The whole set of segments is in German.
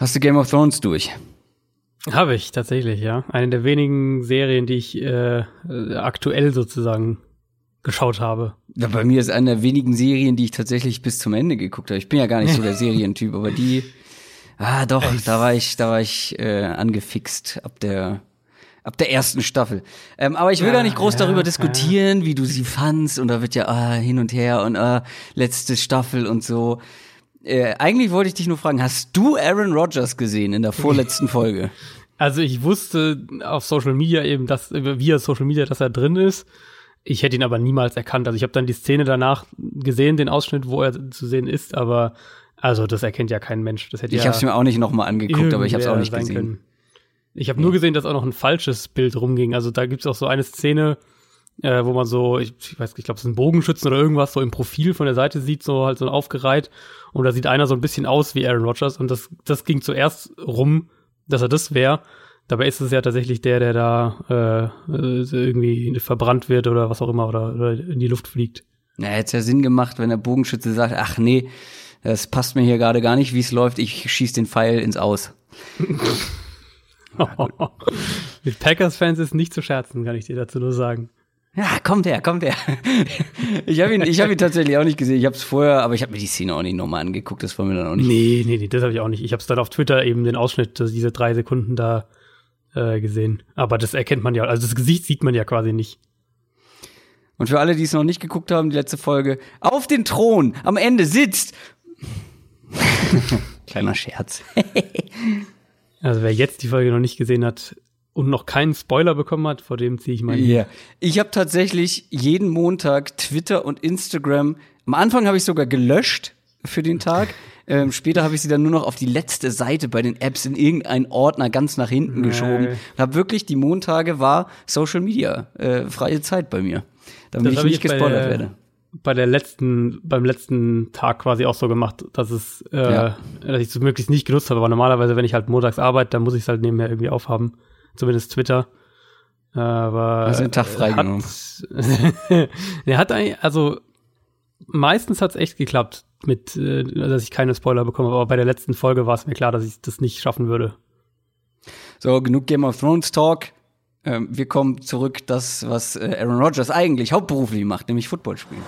Hast du Game of Thrones durch? Habe ich tatsächlich, ja. Eine der wenigen Serien, die ich äh, aktuell sozusagen geschaut habe. Ja, bei mir ist eine der wenigen Serien, die ich tatsächlich bis zum Ende geguckt habe. Ich bin ja gar nicht so der Serientyp, aber die, ah doch, da war ich, da war ich äh, angefixt ab der ab der ersten Staffel. Ähm, aber ich will ja, gar nicht groß ja, darüber diskutieren, ja. wie du sie fandst und da wird ja ah, hin und her und ah, letzte Staffel und so. Äh, eigentlich wollte ich dich nur fragen, hast du Aaron Rodgers gesehen in der vorletzten Folge? Also ich wusste auf Social Media eben, dass via Social Media, dass er drin ist. Ich hätte ihn aber niemals erkannt. Also ich habe dann die Szene danach gesehen, den Ausschnitt, wo er zu sehen ist, aber also das erkennt ja kein Mensch. Das hätte ich ja habe es mir auch nicht nochmal angeguckt, aber ich habe es auch nicht gesehen. Können. Ich habe nur gesehen, dass auch noch ein falsches Bild rumging. Also da gibt's auch so eine Szene, äh, wo man so, ich, ich weiß, ich glaube, es ist ein Bogenschützen oder irgendwas so im Profil von der Seite sieht, so halt so aufgereiht. Und da sieht einer so ein bisschen aus wie Aaron Rodgers. Und das, das ging zuerst rum, dass er das wäre. Dabei ist es ja tatsächlich der, der da äh, irgendwie verbrannt wird oder was auch immer oder, oder in die Luft fliegt. Ja, hätte es ja Sinn gemacht, wenn der Bogenschütze sagt, ach nee, das passt mir hier gerade gar nicht, wie es läuft, ich schieß den Pfeil ins Aus. Mit Packers-Fans ist nicht zu scherzen, kann ich dir dazu nur sagen. Ja, kommt her, kommt her. ich habe ihn, ich hab ihn tatsächlich auch nicht gesehen. Ich habe es vorher, aber ich habe mir die Szene auch nicht nochmal angeguckt. Das war mir dann auch nicht. Nee, nee, nee, das habe ich auch nicht. Ich habe es dann auf Twitter eben den Ausschnitt, diese drei Sekunden da äh, gesehen. Aber das erkennt man ja, also das Gesicht sieht man ja quasi nicht. Und für alle, die es noch nicht geguckt haben, die letzte Folge, auf den Thron am Ende sitzt. Kleiner Scherz. also wer jetzt die Folge noch nicht gesehen hat und noch keinen Spoiler bekommen hat, vor dem ziehe ich meinen. Ja. Yeah. Ich habe tatsächlich jeden Montag Twitter und Instagram. Am Anfang habe ich sogar gelöscht für den Tag. Ähm, später habe ich sie dann nur noch auf die letzte Seite bei den Apps in irgendeinen Ordner ganz nach hinten geschoben. Und habe wirklich die Montage war Social Media, äh, freie Zeit bei mir. Damit das ich nicht gespoilert bei, werde. Bei der letzten, beim letzten Tag quasi auch so gemacht, dass es, äh, ja. dass ich es möglichst nicht genutzt habe. Aber normalerweise, wenn ich halt montags arbeite, dann muss ich es halt nebenher irgendwie aufhaben. Zumindest Twitter. Aber. Also den Tag freigenommen. er hat eigentlich, also meistens hat es echt geklappt mit, äh, dass ich keine Spoiler bekomme, aber bei der letzten Folge war es mir klar, dass ich das nicht schaffen würde. So, genug Game of Thrones Talk. Ähm, wir kommen zurück, das, was äh, Aaron Rodgers eigentlich hauptberuflich macht, nämlich Football spielen.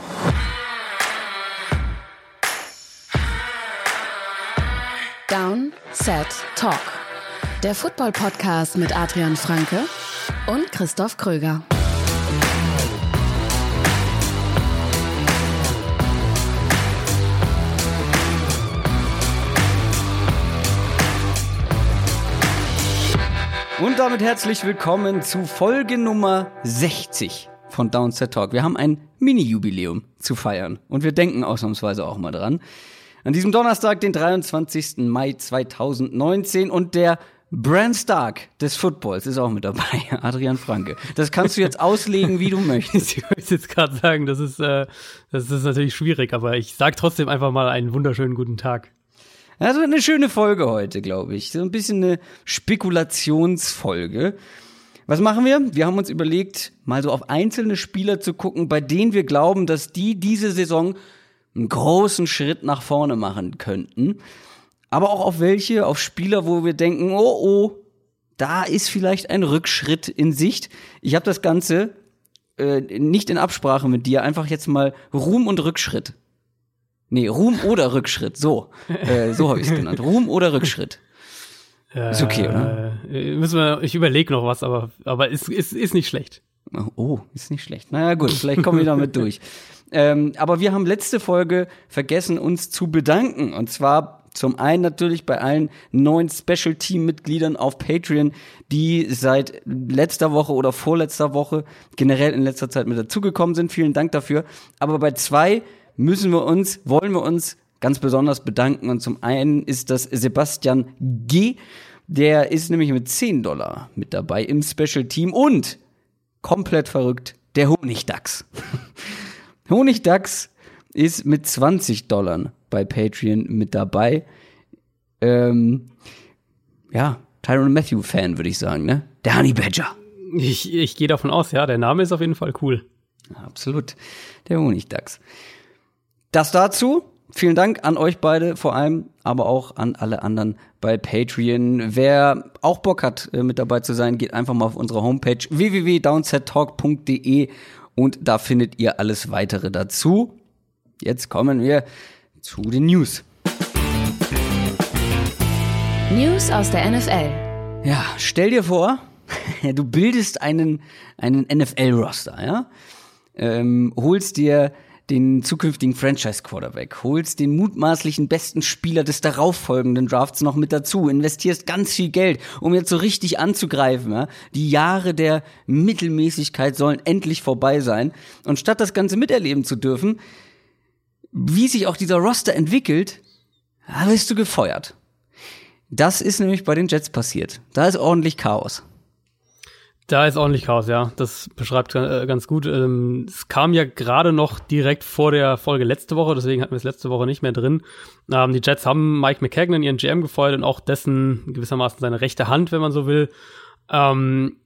Down, Set, Talk. Der Football-Podcast mit Adrian Franke und Christoph Kröger. Und damit herzlich willkommen zu Folge Nummer 60 von Downset Talk. Wir haben ein Mini-Jubiläum zu feiern und wir denken ausnahmsweise auch mal dran. An diesem Donnerstag, den 23. Mai 2019 und der Brand Stark des Footballs ist auch mit dabei, Adrian Franke. Das kannst du jetzt auslegen, wie du möchtest. Ich wollte jetzt gerade sagen, das ist, äh, das ist natürlich schwierig, aber ich sag trotzdem einfach mal einen wunderschönen guten Tag. Also eine schöne Folge heute, glaube ich. So ein bisschen eine Spekulationsfolge. Was machen wir? Wir haben uns überlegt, mal so auf einzelne Spieler zu gucken, bei denen wir glauben, dass die diese Saison einen großen Schritt nach vorne machen könnten. Aber auch auf welche, auf Spieler, wo wir denken, oh oh, da ist vielleicht ein Rückschritt in Sicht. Ich habe das Ganze äh, nicht in Absprache mit dir, einfach jetzt mal Ruhm und Rückschritt Nee, Ruhm oder Rückschritt. So. Äh, so habe ich es genannt. Ruhm oder Rückschritt. Ist okay, oder? Äh, müssen wir, ich überlege noch was, aber, aber ist, ist, ist nicht schlecht. Oh, ist nicht schlecht. Naja, gut, vielleicht kommen wir damit durch. Ähm, aber wir haben letzte Folge vergessen, uns zu bedanken. Und zwar zum einen natürlich bei allen neuen Special Team Mitgliedern auf Patreon, die seit letzter Woche oder vorletzter Woche generell in letzter Zeit mit dazugekommen sind. Vielen Dank dafür. Aber bei zwei müssen wir uns, wollen wir uns ganz besonders bedanken. Und zum einen ist das Sebastian G. Der ist nämlich mit 10 Dollar mit dabei im Special Team und komplett verrückt, der Honigdachs. Honigdachs ist mit 20 Dollar bei Patreon mit dabei. Ähm, ja, Tyron Matthew Fan, würde ich sagen, ne? Der Honey Badger. Ich, ich gehe davon aus, ja, der Name ist auf jeden Fall cool. Absolut. Der Honigdachs. Das dazu. vielen Dank an euch beide vor allem, aber auch an alle anderen bei Patreon. Wer auch Bock hat, äh, mit dabei zu sein, geht einfach mal auf unsere Homepage www.downsettalk.de und da findet ihr alles weitere dazu. Jetzt kommen wir zu den News. News aus der NFL. Ja, stell dir vor, du bildest einen, einen NFL-Roster, ja? Ähm, holst dir den zukünftigen Franchise-Quarterback, holst den mutmaßlichen besten Spieler des darauffolgenden Drafts noch mit dazu, investierst ganz viel Geld, um jetzt so richtig anzugreifen. Ja? Die Jahre der Mittelmäßigkeit sollen endlich vorbei sein. Und statt das Ganze miterleben zu dürfen, wie sich auch dieser Roster entwickelt, wirst du gefeuert. Das ist nämlich bei den Jets passiert. Da ist ordentlich Chaos. Da ist ordentlich Chaos, ja. Das beschreibt äh, ganz gut. Ähm, es kam ja gerade noch direkt vor der Folge letzte Woche, deswegen hatten wir es letzte Woche nicht mehr drin. Ähm, die Jets haben Mike McKagan, ihren GM, gefeuert und auch dessen gewissermaßen seine rechte Hand, wenn man so will. Ähm,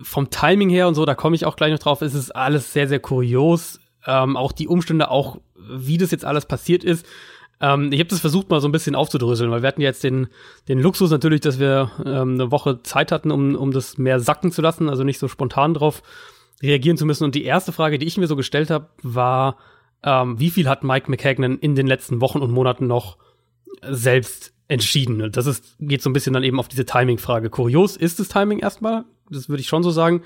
vom Timing her und so, da komme ich auch gleich noch drauf, ist es alles sehr, sehr kurios. Ähm, auch die Umstände, auch wie das jetzt alles passiert ist. Ähm, ich habe das versucht mal so ein bisschen aufzudröseln, weil wir hatten jetzt den, den Luxus natürlich, dass wir ähm, eine Woche Zeit hatten, um, um das mehr sacken zu lassen, also nicht so spontan drauf reagieren zu müssen. Und die erste Frage, die ich mir so gestellt habe, war, ähm, wie viel hat Mike McKagan in den letzten Wochen und Monaten noch selbst entschieden? Und das ist, geht so ein bisschen dann eben auf diese Timing-Frage. Kurios ist das Timing erstmal, das würde ich schon so sagen,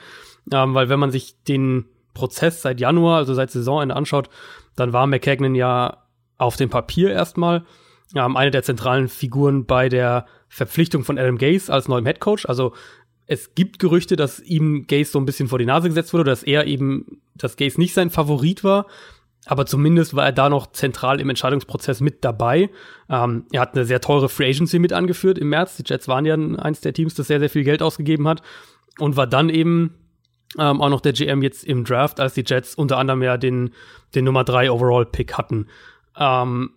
ähm, weil wenn man sich den Prozess seit Januar, also seit Saisonende anschaut, dann war McKagan ja auf dem Papier erstmal ähm, eine der zentralen Figuren bei der Verpflichtung von Adam Gase als neuem Head Coach. Also es gibt Gerüchte, dass ihm Gase so ein bisschen vor die Nase gesetzt wurde, dass er eben, dass Gase nicht sein Favorit war. Aber zumindest war er da noch zentral im Entscheidungsprozess mit dabei. Ähm, er hat eine sehr teure Free Agency mit angeführt im März. Die Jets waren ja eins der Teams, das sehr, sehr viel Geld ausgegeben hat. Und war dann eben ähm, auch noch der GM jetzt im Draft, als die Jets unter anderem ja den, den Nummer 3 Overall Pick hatten. Ähm,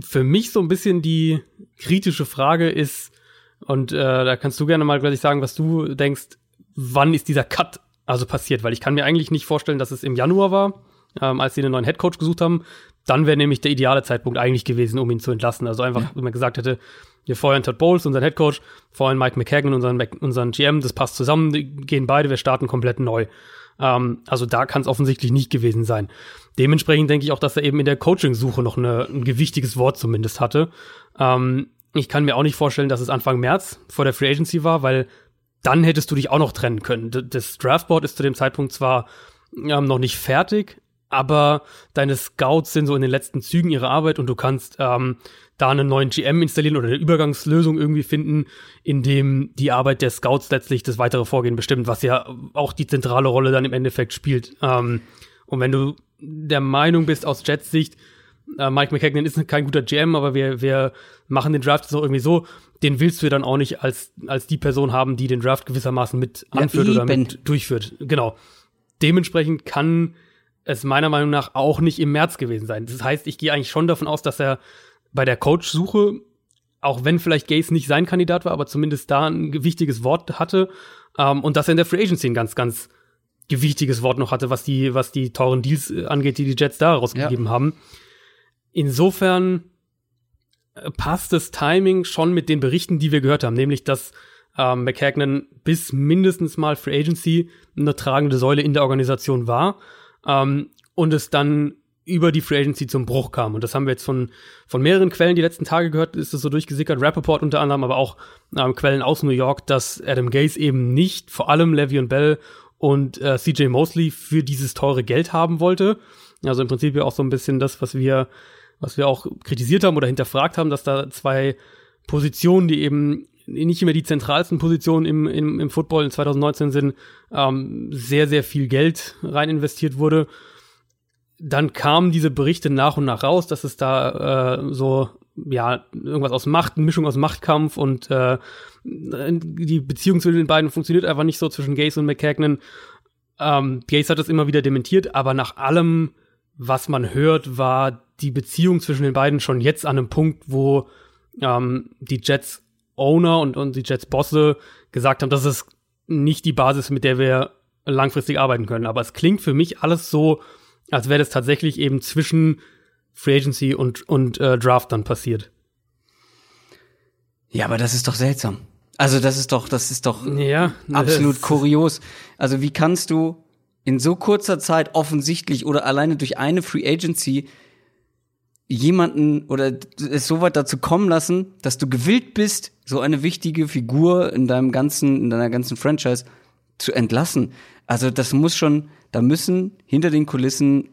für mich so ein bisschen die kritische Frage ist, und äh, da kannst du gerne mal gleich sagen, was du denkst, wann ist dieser Cut also passiert? Weil ich kann mir eigentlich nicht vorstellen, dass es im Januar war, ähm, als sie einen neuen Headcoach gesucht haben. Dann wäre nämlich der ideale Zeitpunkt eigentlich gewesen, um ihn zu entlassen. Also einfach, ja. wenn man gesagt hätte, wir feuern Todd Bowles, unseren Headcoach, feuern Mike McKagan, unseren, unseren GM, das passt zusammen, die gehen beide, wir starten komplett neu. Ähm, also da kann es offensichtlich nicht gewesen sein. Dementsprechend denke ich auch, dass er eben in der Coaching-Suche noch eine, ein gewichtiges Wort zumindest hatte. Ähm, ich kann mir auch nicht vorstellen, dass es Anfang März vor der Free Agency war, weil dann hättest du dich auch noch trennen können. Das Draftboard ist zu dem Zeitpunkt zwar ähm, noch nicht fertig, aber deine Scouts sind so in den letzten Zügen ihrer Arbeit und du kannst ähm, da einen neuen GM installieren oder eine Übergangslösung irgendwie finden, in dem die Arbeit der Scouts letztlich das weitere Vorgehen bestimmt, was ja auch die zentrale Rolle dann im Endeffekt spielt. Ähm, und wenn du der Meinung bist aus Jets Sicht, äh, Mike McKagan ist kein guter GM, aber wir, wir machen den Draft so irgendwie so, den willst du dann auch nicht als, als die Person haben, die den Draft gewissermaßen mit anführt ja, oder mit durchführt. Genau. Dementsprechend kann es meiner Meinung nach auch nicht im März gewesen sein. Das heißt, ich gehe eigentlich schon davon aus, dass er bei der Coach-Suche, auch wenn vielleicht Gaze nicht sein Kandidat war, aber zumindest da ein wichtiges Wort hatte ähm, und dass er in der Free Agency ein ganz, ganz gewichtiges Wort noch hatte, was die, was die teuren Deals äh, angeht, die die Jets da rausgegeben ja. haben. Insofern äh, passt das Timing schon mit den Berichten, die wir gehört haben, nämlich dass ähm, McKagan bis mindestens mal Free Agency eine tragende Säule in der Organisation war ähm, und es dann über die Free Agency zum Bruch kam. Und das haben wir jetzt von, von mehreren Quellen die letzten Tage gehört, ist es so durchgesickert, Rappaport unter anderem, aber auch ähm, Quellen aus New York, dass Adam Gaze eben nicht, vor allem Levy und Bell und äh, CJ Mosley für dieses teure Geld haben wollte. Also im Prinzip ja auch so ein bisschen das, was wir, was wir auch kritisiert haben oder hinterfragt haben, dass da zwei Positionen, die eben nicht immer die zentralsten Positionen im, im, im Football in 2019 sind, ähm, sehr, sehr viel Geld rein investiert wurde. Dann kamen diese Berichte nach und nach raus, dass es da äh, so ja, irgendwas aus Macht, eine Mischung aus Machtkampf und äh, die Beziehung zwischen den beiden funktioniert einfach nicht so zwischen Gaze und McKagan. Ähm, Gaze hat das immer wieder dementiert, aber nach allem, was man hört, war die Beziehung zwischen den beiden schon jetzt an einem Punkt, wo ähm, die Jets Owner und, und die Jets Bosse gesagt haben, das ist nicht die Basis, mit der wir langfristig arbeiten können. Aber es klingt für mich alles so, als wäre das tatsächlich eben zwischen Free Agency und, und äh, Draft dann passiert. Ja, aber das ist doch seltsam. Also das ist doch, das ist doch ja, absolut kurios. Also wie kannst du in so kurzer Zeit offensichtlich oder alleine durch eine Free Agency jemanden oder es so weit dazu kommen lassen, dass du gewillt bist, so eine wichtige Figur in deinem ganzen, in deiner ganzen Franchise zu entlassen. Also das muss schon, da müssen hinter den Kulissen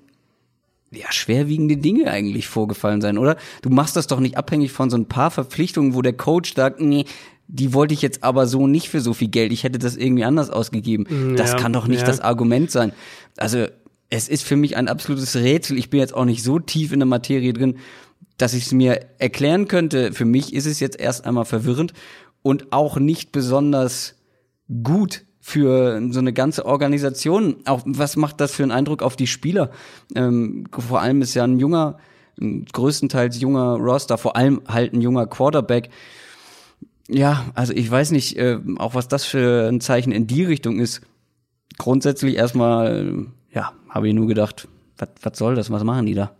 ja, schwerwiegende Dinge eigentlich vorgefallen sein, oder? Du machst das doch nicht abhängig von so ein paar Verpflichtungen, wo der Coach sagt, nee, die wollte ich jetzt aber so nicht für so viel Geld. Ich hätte das irgendwie anders ausgegeben. Ja, das kann doch nicht ja. das Argument sein. Also es ist für mich ein absolutes Rätsel. Ich bin jetzt auch nicht so tief in der Materie drin, dass ich es mir erklären könnte. Für mich ist es jetzt erst einmal verwirrend und auch nicht besonders gut für so eine ganze Organisation. Auch was macht das für einen Eindruck auf die Spieler? Ähm, vor allem ist ja ein junger, größtenteils junger Roster, vor allem halt ein junger Quarterback. Ja, also ich weiß nicht, äh, auch was das für ein Zeichen in die Richtung ist. Grundsätzlich erstmal ja, habe ich nur gedacht, was soll das, was machen die da?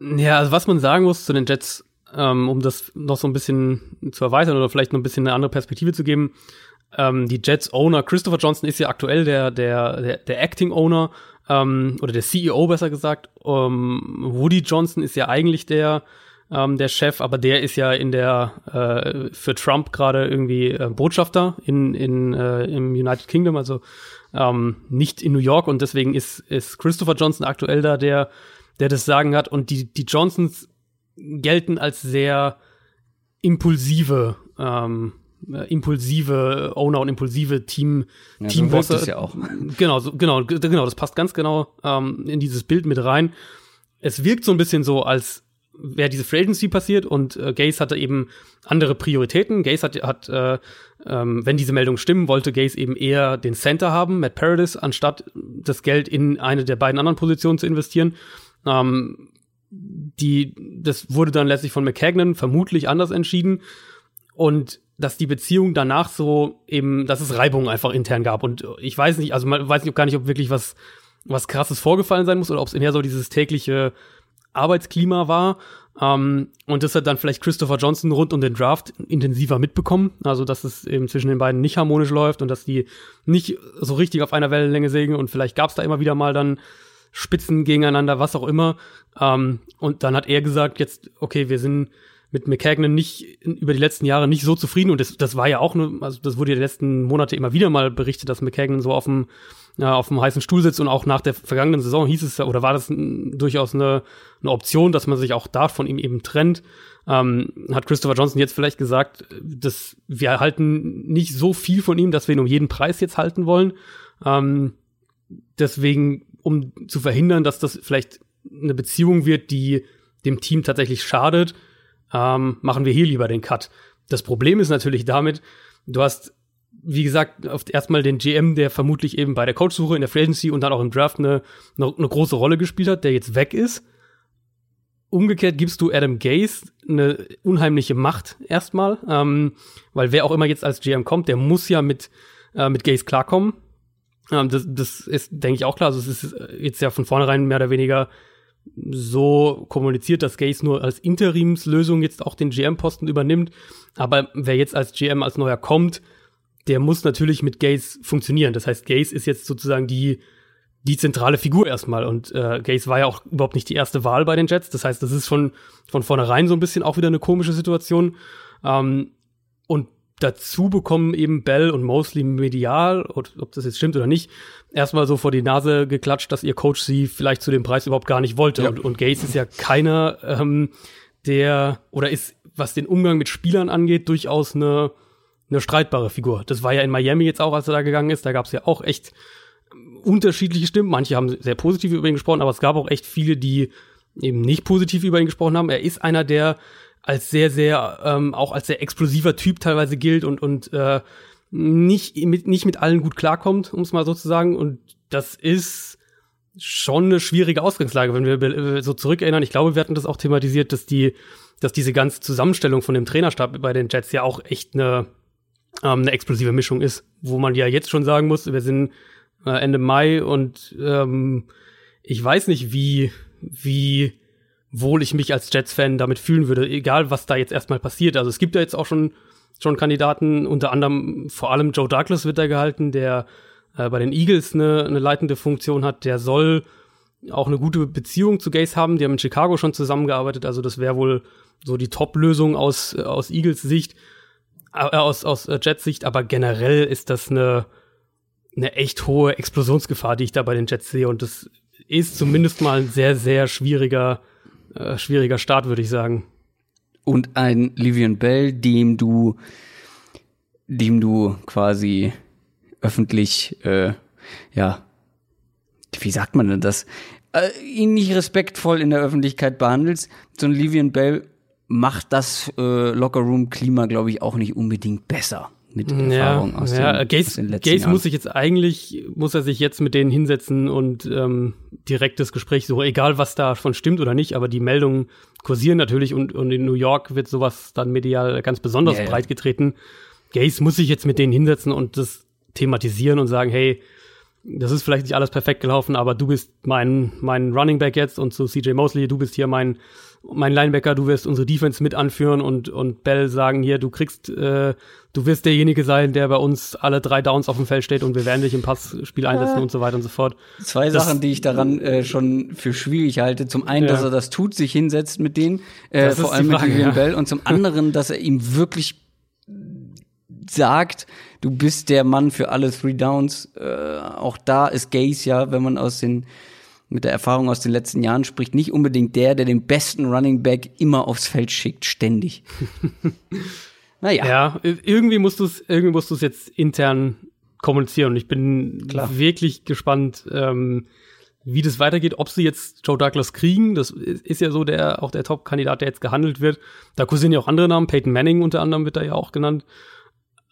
Ja, also was man sagen muss zu den Jets, ähm, um das noch so ein bisschen zu erweitern oder vielleicht noch ein bisschen eine andere Perspektive zu geben, ähm, die Jets Owner Christopher Johnson ist ja aktuell der der der, der Acting Owner ähm, oder der CEO besser gesagt. Ähm, Woody Johnson ist ja eigentlich der ähm, der Chef, aber der ist ja in der äh, für Trump gerade irgendwie äh, Botschafter in in äh, im United Kingdom, also ähm, nicht in New York und deswegen ist, ist Christopher Johnson aktuell da, der, der das Sagen hat und die, die Johnsons gelten als sehr impulsive, ähm, äh, impulsive Owner und impulsive Team ja, Teambosse. So ja auch. Genau, so, genau, genau, das passt ganz genau ähm, in dieses Bild mit rein. Es wirkt so ein bisschen so, als wäre diese Free Agency passiert und äh, Gaze hatte eben andere Prioritäten. Gaze hat, hat äh, ähm, wenn diese Meldungen stimmen, wollte Gaze eben eher den Center haben, Matt Paradis, anstatt das Geld in eine der beiden anderen Positionen zu investieren. Ähm, die, das wurde dann letztlich von McCagnon vermutlich anders entschieden und dass die Beziehung danach so eben, dass es Reibungen einfach intern gab und ich weiß nicht, also man weiß nicht, gar nicht, ob wirklich was was krasses vorgefallen sein muss oder ob es eher so dieses tägliche Arbeitsklima war. Ähm, und das hat dann vielleicht Christopher Johnson rund um den Draft intensiver mitbekommen. Also, dass es eben zwischen den beiden nicht harmonisch läuft und dass die nicht so richtig auf einer Wellenlänge sägen. Und vielleicht gab es da immer wieder mal dann Spitzen gegeneinander, was auch immer. Ähm, und dann hat er gesagt, jetzt, okay, wir sind mit McCagnon nicht über die letzten Jahre nicht so zufrieden und das, das war ja auch nur, also das wurde ja die letzten Monate immer wieder mal berichtet, dass McCagnon so auf dem ja, auf dem heißen Stuhl sitzt und auch nach der vergangenen Saison hieß es oder war das durchaus eine, eine Option, dass man sich auch da von ihm eben trennt. Ähm, hat Christopher Johnson jetzt vielleicht gesagt, dass wir halten nicht so viel von ihm, dass wir ihn um jeden Preis jetzt halten wollen. Ähm, deswegen, um zu verhindern, dass das vielleicht eine Beziehung wird, die dem Team tatsächlich schadet, ähm, machen wir hier lieber den Cut. Das Problem ist natürlich damit, du hast wie gesagt, erstmal den GM, der vermutlich eben bei der Coachsuche in der Free Agency und dann auch im Draft eine, eine, eine große Rolle gespielt hat, der jetzt weg ist. Umgekehrt gibst du Adam Gaze eine unheimliche Macht erstmal, ähm, weil wer auch immer jetzt als GM kommt, der muss ja mit, äh, mit Gaze klarkommen. Ähm, das, das ist, denke ich, auch klar. Also es ist jetzt ja von vornherein mehr oder weniger so kommuniziert, dass Gaze nur als Interimslösung jetzt auch den GM-Posten übernimmt. Aber wer jetzt als GM als neuer kommt, der muss natürlich mit Gaze funktionieren. Das heißt, Gaze ist jetzt sozusagen die, die zentrale Figur erstmal. Und äh, Gaze war ja auch überhaupt nicht die erste Wahl bei den Jets. Das heißt, das ist schon von vornherein so ein bisschen auch wieder eine komische Situation. Ähm, und dazu bekommen eben Bell und Mosley medial, ob das jetzt stimmt oder nicht, erstmal so vor die Nase geklatscht, dass ihr Coach sie vielleicht zu dem Preis überhaupt gar nicht wollte. Ja. Und, und Gaze ist ja keiner, ähm, der oder ist, was den Umgang mit Spielern angeht, durchaus eine eine streitbare Figur. Das war ja in Miami jetzt auch, als er da gegangen ist. Da gab es ja auch echt unterschiedliche Stimmen. Manche haben sehr positiv über ihn gesprochen, aber es gab auch echt viele, die eben nicht positiv über ihn gesprochen haben. Er ist einer, der als sehr, sehr, ähm, auch als sehr explosiver Typ teilweise gilt und, und äh, nicht, mit, nicht mit allen gut klarkommt, um es mal so zu sagen. Und das ist schon eine schwierige Ausgangslage, wenn wir äh, so zurückerinnern. Ich glaube, wir hatten das auch thematisiert, dass die, dass diese ganze Zusammenstellung von dem Trainerstab bei den Jets ja auch echt eine ähm, eine explosive Mischung ist, wo man ja jetzt schon sagen muss, wir sind äh, Ende Mai und ähm, ich weiß nicht, wie, wie wohl ich mich als Jets-Fan damit fühlen würde, egal was da jetzt erstmal passiert. Also es gibt ja jetzt auch schon, schon Kandidaten, unter anderem vor allem Joe Douglas wird da gehalten, der äh, bei den Eagles eine, eine leitende Funktion hat, der soll auch eine gute Beziehung zu Gaze haben. Die haben in Chicago schon zusammengearbeitet, also das wäre wohl so die Top-Lösung aus, aus Eagles Sicht, aus, aus äh, Jets Sicht, aber generell ist das eine, eine echt hohe Explosionsgefahr, die ich da bei den Jets sehe. Und das ist zumindest mal ein sehr, sehr schwieriger, äh, schwieriger Start, würde ich sagen. Und ein Livian Bell, dem du, dem du quasi öffentlich, äh, ja, wie sagt man denn das, äh, ihn nicht respektvoll in der Öffentlichkeit behandelst, so ein Livian Bell macht das äh, Lockerroom-Klima, glaube ich, auch nicht unbedingt besser mit ja, Erfahrung aus, ja, den, Gaze, aus den letzten Gaze Jahren. muss sich jetzt eigentlich, muss er sich jetzt mit denen hinsetzen und ähm, direktes Gespräch suchen, egal was davon stimmt oder nicht, aber die Meldungen kursieren natürlich und, und in New York wird sowas dann medial ganz besonders Ja, ja. breit getreten. Gaze muss sich jetzt mit denen hinsetzen und das thematisieren und sagen, hey, das ist vielleicht nicht alles perfekt gelaufen, aber du bist mein, mein Running Back jetzt und zu CJ Mosley, du bist hier mein, mein Linebacker, du wirst unsere Defense mit anführen und, und Bell sagen hier, du kriegst, äh, du wirst derjenige sein, der bei uns alle drei Downs auf dem Feld steht und wir werden dich im Passspiel einsetzen und so weiter und so fort. Zwei Das- Sachen, die ich daran äh, schon für schwierig halte. Zum einen, Ja. dass er das tut, sich hinsetzt mit denen, äh, vor allem Frage, mit Livian ja. Bell, und zum anderen, dass er ihm wirklich sagt, du bist der Mann für alle Three Downs. Äh, auch da ist Gaze ja, wenn man aus den mit der Erfahrung aus den letzten Jahren spricht, nicht unbedingt der, der den besten Running Back immer aufs Feld schickt, ständig. naja, Ja, irgendwie musst du es, irgendwie musst du es jetzt intern kommunizieren. Und ich bin Klar. wirklich gespannt, ähm, wie das weitergeht, ob sie jetzt Joe Douglas kriegen. Das ist, ja so der, auch der Top-Kandidat, der jetzt gehandelt wird. Da kursieren ja auch andere Namen. Peyton Manning unter anderem wird da ja auch genannt.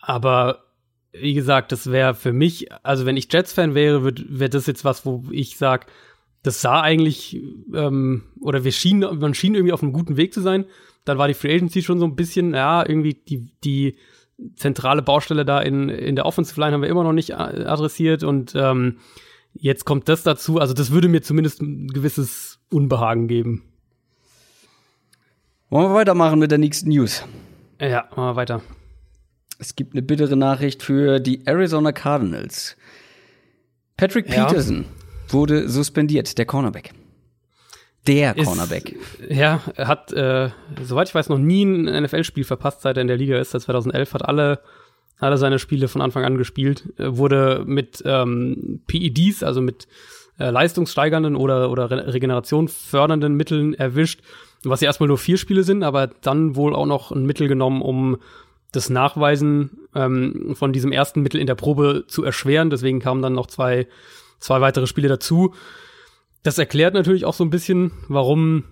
Aber wie gesagt, das wäre für mich, also wenn ich Jets-Fan wäre, wäre das jetzt was, wo ich sag, das sah eigentlich, ähm, oder wir schienen, man schien irgendwie auf einem guten Weg zu sein. Dann war die Free Agency schon so ein bisschen, ja, irgendwie die, die zentrale Baustelle da in, in der Offensive Line haben wir immer noch nicht adressiert und ähm, jetzt kommt das dazu. Also das würde mir zumindest ein gewisses Unbehagen geben. wollen wir weitermachen mit der nächsten News. Ja, machen wir weiter. Es gibt eine bittere Nachricht für die Arizona Cardinals. Patrick Ja. Peterson wurde suspendiert, der Cornerback. Der Ist- Cornerback. Ja, er hat, äh, soweit ich weiß, noch nie ein NFL-Spiel verpasst, seit er in der Liga ist, seit 2011, hat alle, alle seine Spiele von Anfang an gespielt, äh, wurde mit ähm, PEDs, also mit äh, leistungssteigernden oder, oder Re Regeneration fördernden Mitteln erwischt, was ja erstmal nur vier Spiele sind, aber dann wohl auch noch ein Mittel genommen, um das Nachweisen ähm, von diesem ersten Mittel in der Probe zu erschweren. Deswegen kamen dann noch zwei, zwei weitere Spiele dazu. Das erklärt natürlich auch so ein bisschen, warum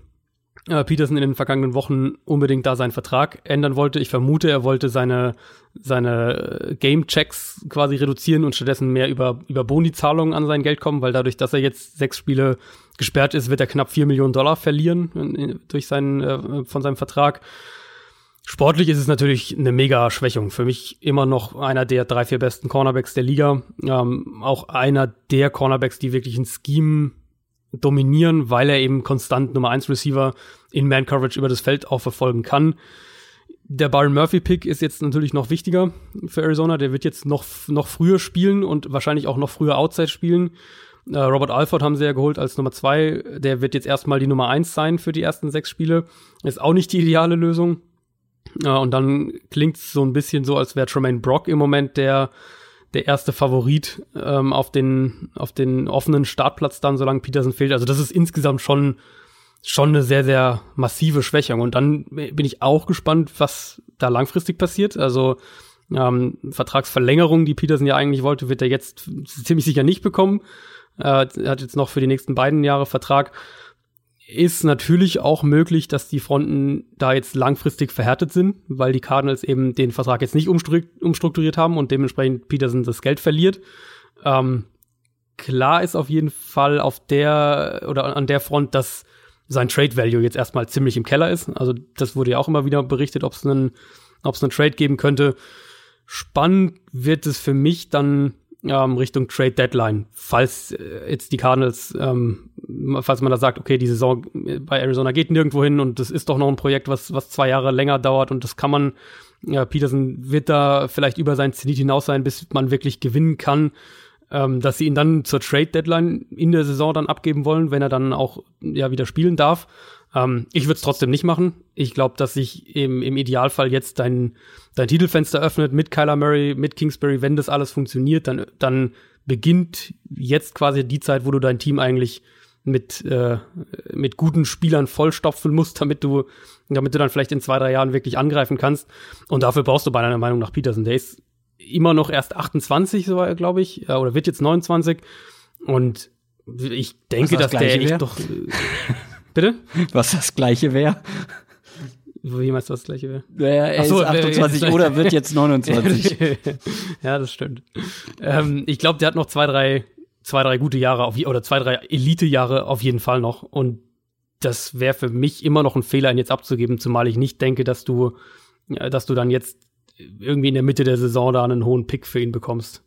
äh, Peterson in den vergangenen Wochen unbedingt da seinen Vertrag ändern wollte. Ich vermute, er wollte seine, seine Game-Checks quasi reduzieren und stattdessen mehr über, über Boni-Zahlungen an sein Geld kommen, weil dadurch, dass er jetzt sechs Spiele gesperrt ist, wird er knapp vier Millionen Dollar verlieren in, in, durch seinen, äh, von seinem Vertrag. Sportlich ist es natürlich eine mega Schwächung. Für mich immer noch einer der drei, vier besten Cornerbacks der Liga. Ähm, auch einer der Cornerbacks, die wirklich ein Scheme dominieren, weil er eben konstant Nummer 1 Receiver in Man Coverage über das Feld auch verfolgen kann. Der Byron Murphy Pick ist jetzt natürlich noch wichtiger für Arizona. Der wird jetzt noch, noch früher spielen und wahrscheinlich auch noch früher Outside spielen. Äh, Robert Alford haben sie ja geholt als Nummer 2. Der wird jetzt erstmal die Nummer 1 sein für die ersten sechs Spiele. Ist auch nicht die ideale Lösung. Äh, und dann klingt es so ein bisschen so, als wäre Tremaine Brock im Moment der, der erste Favorit ähm, auf, den, auf den offenen Startplatz dann, solange Peterson fehlt. Also das ist insgesamt schon, schon eine sehr, sehr massive Schwächung. Und dann bin ich auch gespannt, was da langfristig passiert. Also ähm, Vertragsverlängerung, die Peterson ja eigentlich wollte, wird er jetzt ziemlich sicher nicht bekommen. Äh, er hat jetzt noch für die nächsten beiden Jahre Vertrag. Ist natürlich auch möglich, dass die Fronten da jetzt langfristig verhärtet sind, weil die Cardinals eben den Vertrag jetzt nicht umstru umstrukturiert haben und dementsprechend Peterson das Geld verliert. Ähm, klar ist auf jeden Fall auf der oder an der Front, dass sein Trade Value jetzt erstmal ziemlich im Keller ist. Also das wurde ja auch immer wieder berichtet, ob es einen, ob es einen Trade geben könnte. Spannend wird es für mich dann ähm, Richtung Trade Deadline, falls äh, jetzt die Cardinals ähm, falls man da sagt, okay, die Saison bei Arizona geht nirgendwo hin und das ist doch noch ein Projekt, was, was zwei Jahre länger dauert und das kann man, ja, Peterson wird da vielleicht über sein Zenit hinaus sein, bis man wirklich gewinnen kann, ähm, dass sie ihn dann zur Trade-Deadline in der Saison dann abgeben wollen, wenn er dann auch ja wieder spielen darf. Ähm, ich würde es trotzdem nicht machen. Ich glaube, dass sich im, im Idealfall jetzt dein, dein Titelfenster öffnet mit Kyler Murray, mit Kingsbury, wenn das alles funktioniert, dann, dann beginnt jetzt quasi die Zeit, wo du dein Team eigentlich mit, äh, mit guten Spielern vollstopfen musst, damit du, damit du dann vielleicht in zwei, drei Jahren wirklich angreifen kannst. Und dafür brauchst du bei deiner Meinung nach Peterson. Der ist immer noch erst 28, so glaube ich, oder wird jetzt 29. Und ich denke, dass der wär? doch. Äh, bitte? Was das gleiche wäre? Wie meinst du, was das gleiche wäre? Naja, er so, ist 28 oder wird jetzt 29. ja, das stimmt. Ähm, ich glaube, der hat noch zwei, drei, zwei, drei gute Jahre auf, oder zwei, drei Elite-Jahre auf jeden Fall noch. Und das wäre für mich immer noch ein Fehler, ihn jetzt abzugeben, zumal ich nicht denke, dass du, dass du dann jetzt irgendwie in der Mitte der Saison da einen hohen Pick für ihn bekommst.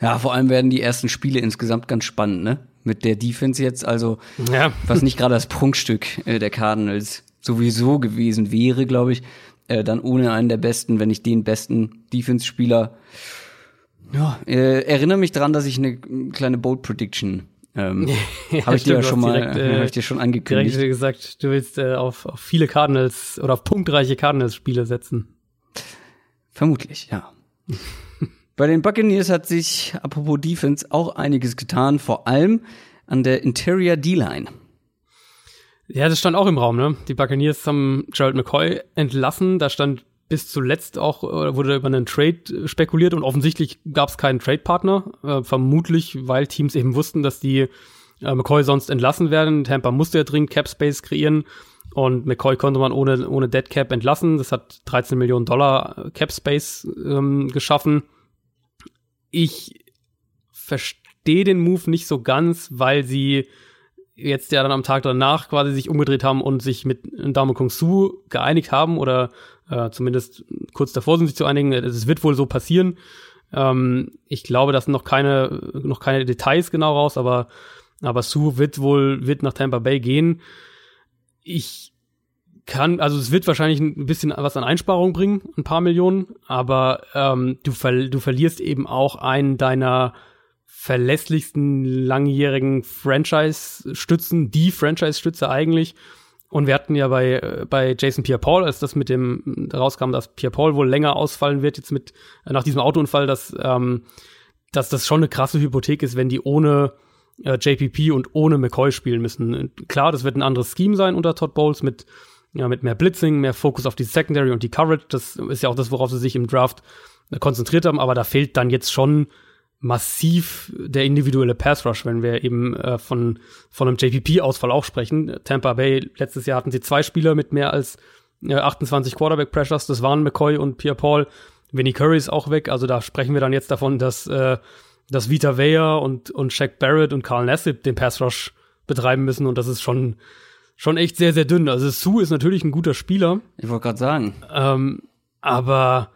Ja, vor allem werden die ersten Spiele insgesamt ganz spannend, ne? Mit der Defense jetzt, also Ja. was nicht gerade das Prunkstück äh, der Cardinals sowieso gewesen wäre, glaube ich, äh, dann ohne einen der besten, wenn nicht den besten Defense-Spieler. Ja, äh, erinnere mich dran, dass ich eine kleine Bold Prediction ähm, habe ich dir ja schon mal, direkt, äh, habe ich dir schon Direkt angekündigt. gesagt, du willst äh, auf, auf viele Cardinals oder auf punktreiche Cardinals-Spiele setzen. Vermutlich, ja. Bei den Buccaneers hat sich, apropos Defense, auch einiges getan, vor allem an der Interior D-Line. Ja, das stand auch im Raum, ne? Die Buccaneers haben Gerald McCoy entlassen. Da stand bis zuletzt auch, äh, wurde über einen Trade äh, spekuliert und offensichtlich gab es keinen Trade-Partner. Äh, vermutlich, weil Teams eben wussten, dass die äh, McCoy sonst entlassen werden. Tampa musste ja dringend Cap Space kreieren und McCoy konnte man ohne, ohne Dead Cap entlassen. Das hat 13 Millionen Dollar Cap Space ähm, geschaffen. Ich verstehe den Move nicht so ganz, weil sie jetzt ja dann am Tag danach quasi sich umgedreht haben und sich mit Dame Kung Su geeinigt haben oder äh, zumindest kurz davor sind sich zu einigen. Es wird wohl so passieren. Ähm, ich glaube, das sind noch keine, noch keine Details genau raus, aber, aber Su wird wohl, wird nach Tampa Bay gehen. Ich kann, also es wird wahrscheinlich ein bisschen was an Einsparungen bringen, ein paar Millionen, aber ähm, du, ver du verlierst eben auch einen deiner verlässlichsten langjährigen Franchise-Stützen, die Franchise-Stütze eigentlich. Und wir hatten ja bei, äh, bei Jason Pierre-Paul, als das mit dem rauskam, dass Pierre-Paul wohl länger ausfallen wird, jetzt mit äh, nach diesem Autounfall, dass, ähm, dass das schon eine krasse Hypothek ist, wenn die ohne äh, JPP und ohne McCoy spielen müssen. Klar, das wird ein anderes Scheme sein unter Todd Bowles mit, ja, mit mehr Blitzing, mehr Fokus auf die Secondary und die Coverage. Das ist ja auch das, worauf sie sich im Draft äh, konzentriert haben, aber da fehlt dann jetzt schon massiv der individuelle Pass Rush, wenn wir eben äh, von, von einem JPP-Ausfall auch sprechen. Tampa Bay, letztes Jahr hatten sie zwei Spieler mit mehr als äh, 28 Quarterback Pressures, das waren McCoy und Pierre Paul. Vinnie Curry ist auch weg, also da sprechen wir dann jetzt davon, dass, äh, dass Vita Vea und, und Shaq Barrett und Carl Nassib den Pass Rush betreiben müssen und das ist schon, schon echt sehr, sehr dünn. Also Sue ist natürlich ein guter Spieler, Ich wollte gerade sagen. ähm, aber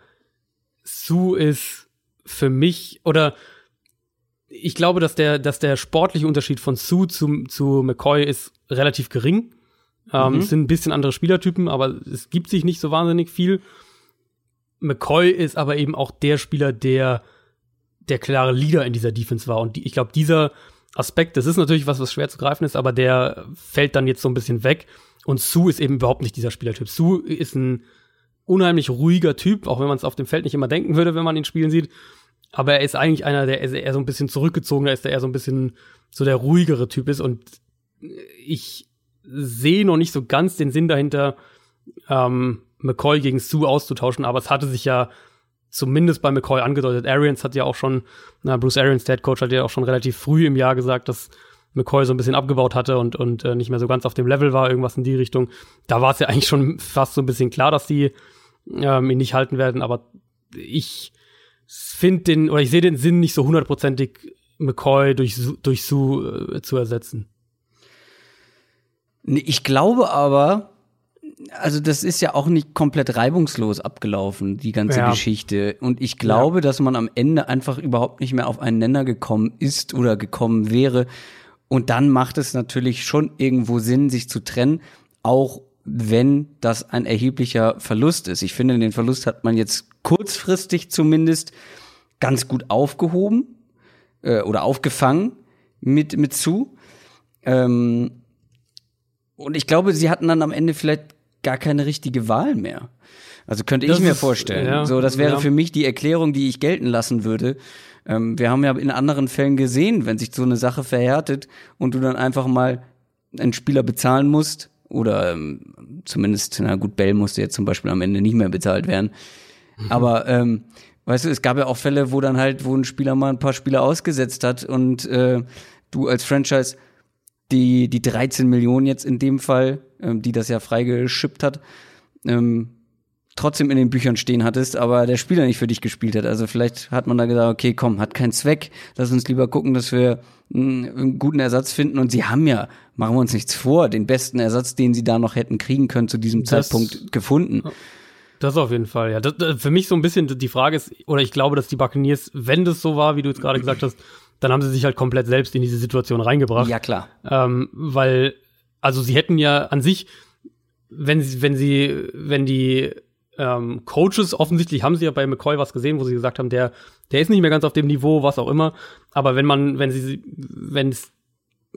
Sue ist für mich oder ich glaube, dass der, dass der sportliche Unterschied von Sue zu, zu McCoy ist relativ gering. Ähm, Mhm. Es sind ein bisschen andere Spielertypen, aber es gibt sich nicht so wahnsinnig viel. McCoy ist aber eben auch der Spieler, der der klare Leader in dieser Defense war. Und die, ich glaube, dieser Aspekt, das ist natürlich was, was schwer zu greifen ist, aber der fällt dann jetzt so ein bisschen weg. Und Sue ist eben überhaupt nicht dieser Spielertyp. Sue ist ein unheimlich ruhiger Typ, auch wenn man es auf dem Feld nicht immer denken würde, wenn man ihn spielen sieht. Aber er ist eigentlich einer, der eher so ein bisschen zurückgezogener ist, der eher so ein bisschen so der ruhigere Typ ist. Und ich sehe noch nicht so ganz den Sinn dahinter, ähm, McCoy gegen Sue auszutauschen, aber es hatte sich ja zumindest bei McCoy angedeutet. Arians hat ja auch schon, na, Bruce Arians, der Head Coach, hat ja auch schon relativ früh im Jahr gesagt, dass McCoy so ein bisschen abgebaut hatte und, und äh, nicht mehr so ganz auf dem Level war, irgendwas in die Richtung. Da war es ja eigentlich schon fast so ein bisschen klar, dass die ähm, ihn nicht halten werden, aber ich finde den, oder ich sehe den Sinn nicht so hundertprozentig, McCoy durch, durch Sue äh, zu ersetzen. Ich glaube aber, also das ist ja auch nicht komplett reibungslos abgelaufen, die ganze Ja. Geschichte. Und ich glaube, dass man am Ende einfach überhaupt nicht mehr auf einen Nenner gekommen ist oder gekommen wäre. Und dann macht es natürlich schon irgendwo Sinn, sich zu trennen, auch wenn das ein erheblicher Verlust ist. Ich finde, den Verlust hat man jetzt kurzfristig zumindest ganz gut aufgehoben äh, oder aufgefangen mit, mit zu. Ähm, und ich glaube, sie hatten dann am Ende vielleicht gar keine richtige Wahl mehr. Also könnte das ich mir ist, vorstellen. Ja, so, das wäre ja. für mich die Erklärung, die ich gelten lassen würde. Ähm, wir haben ja in anderen Fällen gesehen, wenn sich so eine Sache verhärtet und du dann einfach mal einen Spieler bezahlen musst oder ähm, zumindest, na gut, Bell musste jetzt zum Beispiel am Ende nicht mehr bezahlt werden. Mhm. Aber ähm, weißt du, es gab ja auch Fälle, wo dann halt, wo ein Spieler mal ein paar Spieler ausgesetzt hat und äh, du als Franchise die, die 13 Millionen jetzt in dem Fall, ähm, die das ja freigeschippt hat, ähm, trotzdem in den Büchern stehen hattest, aber der Spieler nicht für dich gespielt hat. Also vielleicht hat man da gesagt, okay, komm, hat keinen Zweck, lass uns lieber gucken, dass wir einen guten Ersatz finden. Und sie haben ja, machen wir uns nichts vor, den besten Ersatz, den sie da noch hätten kriegen können, zu diesem das, Zeitpunkt gefunden. Das auf jeden Fall, ja. Das, das, für mich so ein bisschen die Frage ist, oder ich glaube, dass die Buccaneers, wenn das so war, wie du jetzt gerade gesagt hast, dann haben sie sich halt komplett selbst in diese Situation reingebracht. Ja, klar. Ähm, weil, also sie hätten ja an sich, wenn sie, wenn sie, wenn die ähm, Coaches, offensichtlich haben sie ja bei McCoy was gesehen, wo sie gesagt haben, der, der ist nicht mehr ganz auf dem Niveau, was auch immer. Aber wenn man, wenn sie, wenn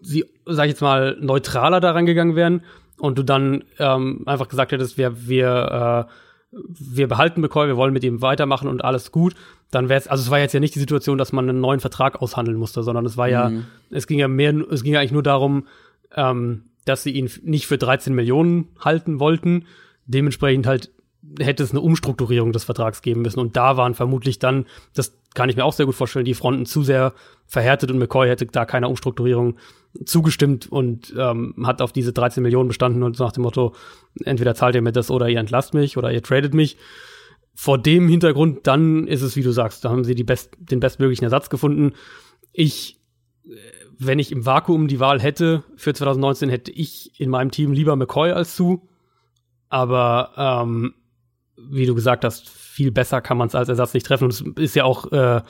sie, sag ich jetzt mal, neutraler daran gegangen wären und du dann ähm, einfach gesagt hättest, wir, wir, äh, wir behalten McCoy, wir wollen mit ihm weitermachen und alles gut, dann wäre es, also es war jetzt ja nicht die Situation, dass man einen neuen Vertrag aushandeln musste, sondern es war ja, mhm. es ging ja mehr, es ging ja eigentlich nur darum, ähm, dass sie ihn nicht für 13 Millionen halten wollten, dementsprechend halt hätte es eine Umstrukturierung des Vertrags geben müssen. Und da waren vermutlich dann, das kann ich mir auch sehr gut vorstellen, die Fronten zu sehr verhärtet und McCoy hätte da keiner Umstrukturierung zugestimmt und ähm, hat auf diese 13 Millionen bestanden und nach dem Motto, entweder zahlt ihr mir das oder ihr entlasst mich oder ihr tradet mich. Vor dem Hintergrund, dann ist es, wie du sagst, da haben sie die best, den bestmöglichen Ersatz gefunden. Ich, wenn ich im Vakuum die Wahl hätte für 2019, hätte ich in meinem Team lieber McCoy als zu. Aber ähm, wie du gesagt hast, viel besser kann man es als Ersatz nicht treffen. Und es ist ja auch, äh,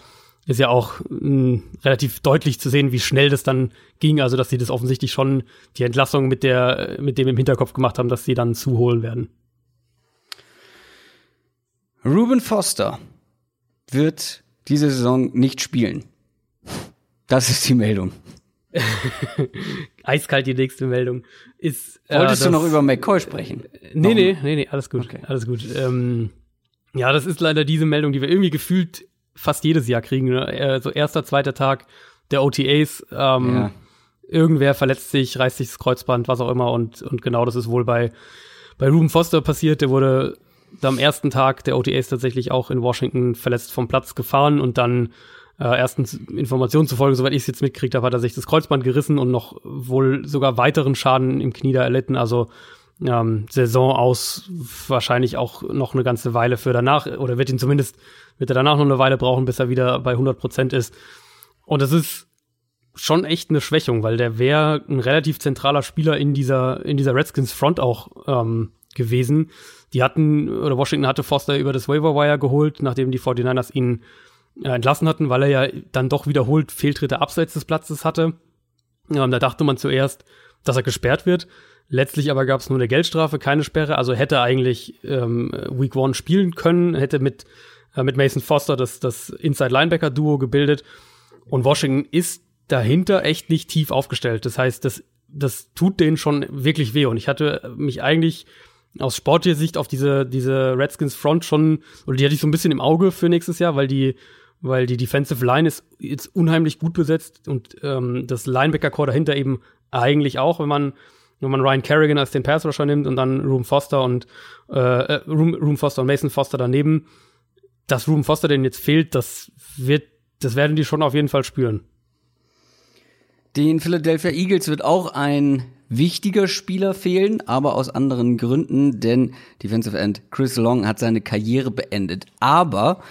ist ja auch mh, hm, relativ deutlich zu sehen, wie schnell das dann ging. Also, dass sie das offensichtlich schon die Entlassung mit der, mit dem im Hinterkopf gemacht haben, dass sie dann zuholen werden. Ruben Foster wird diese Saison nicht spielen. Das ist die Meldung. Eiskalt die nächste Meldung ist. Äh, Wolltest du noch über McCoy sprechen? Nee, nee, nee, nee, alles gut. Okay. Alles gut. Ähm, ja, das ist leider diese Meldung, die wir irgendwie gefühlt fast jedes Jahr kriegen. Ne? Äh, so erster, zweiter Tag der OTAs. Ähm, ja. Irgendwer verletzt sich, reißt sich das Kreuzband, was auch immer. Und, und genau das ist wohl bei, bei Ruben Foster passiert. Der wurde am ersten Tag der OTAs tatsächlich auch in Washington verletzt vom Platz gefahren und dann äh, erstens Informationen zufolge, soweit ich es jetzt mitkriegt habe, hat er sich das Kreuzband gerissen und noch wohl sogar weiteren Schaden im Knie da erlitten. Also ähm, Saison aus wahrscheinlich auch noch eine ganze Weile für danach oder wird ihn zumindest wird er danach noch eine Weile brauchen, bis er wieder bei 100 Prozent ist. Und das ist schon echt eine Schwächung, weil der wäre ein relativ zentraler Spieler in dieser in dieser Redskins Front auch ähm, gewesen. Die hatten oder Washington hatte Foster über das Waiver Wire geholt, nachdem die 49ers ihn äh, entlassen hatten, weil er ja dann doch wiederholt Fehltritte abseits des Platzes hatte. Und da dachte man zuerst, dass er gesperrt wird. Letztlich aber gab es nur eine Geldstrafe, keine Sperre. Also hätte eigentlich ähm, Week One spielen können, hätte mit, äh, mit Mason Foster das, das Inside-Linebacker-Duo gebildet. Und Washington ist dahinter echt nicht tief aufgestellt. Das heißt, das, das tut denen schon wirklich weh. Und ich hatte mich eigentlich aus sportlicher Sicht auf diese, diese Redskins Front schon, oder die hatte ich so ein bisschen im Auge für nächstes Jahr, weil die weil die Defensive Line ist jetzt unheimlich gut besetzt und ähm, das Linebacker-Core dahinter eben eigentlich auch, wenn man wenn man Ryan Kerrigan als den Pass Rusher nimmt und dann Room Foster und äh, äh, Room, Room Foster und Mason Foster daneben, dass Room Foster denn jetzt fehlt, das wird, das werden die schon auf jeden Fall spüren. Den Philadelphia Eagles wird auch ein wichtiger Spieler fehlen, aber aus anderen Gründen, denn Defensive End Chris Long hat seine Karriere beendet. Aber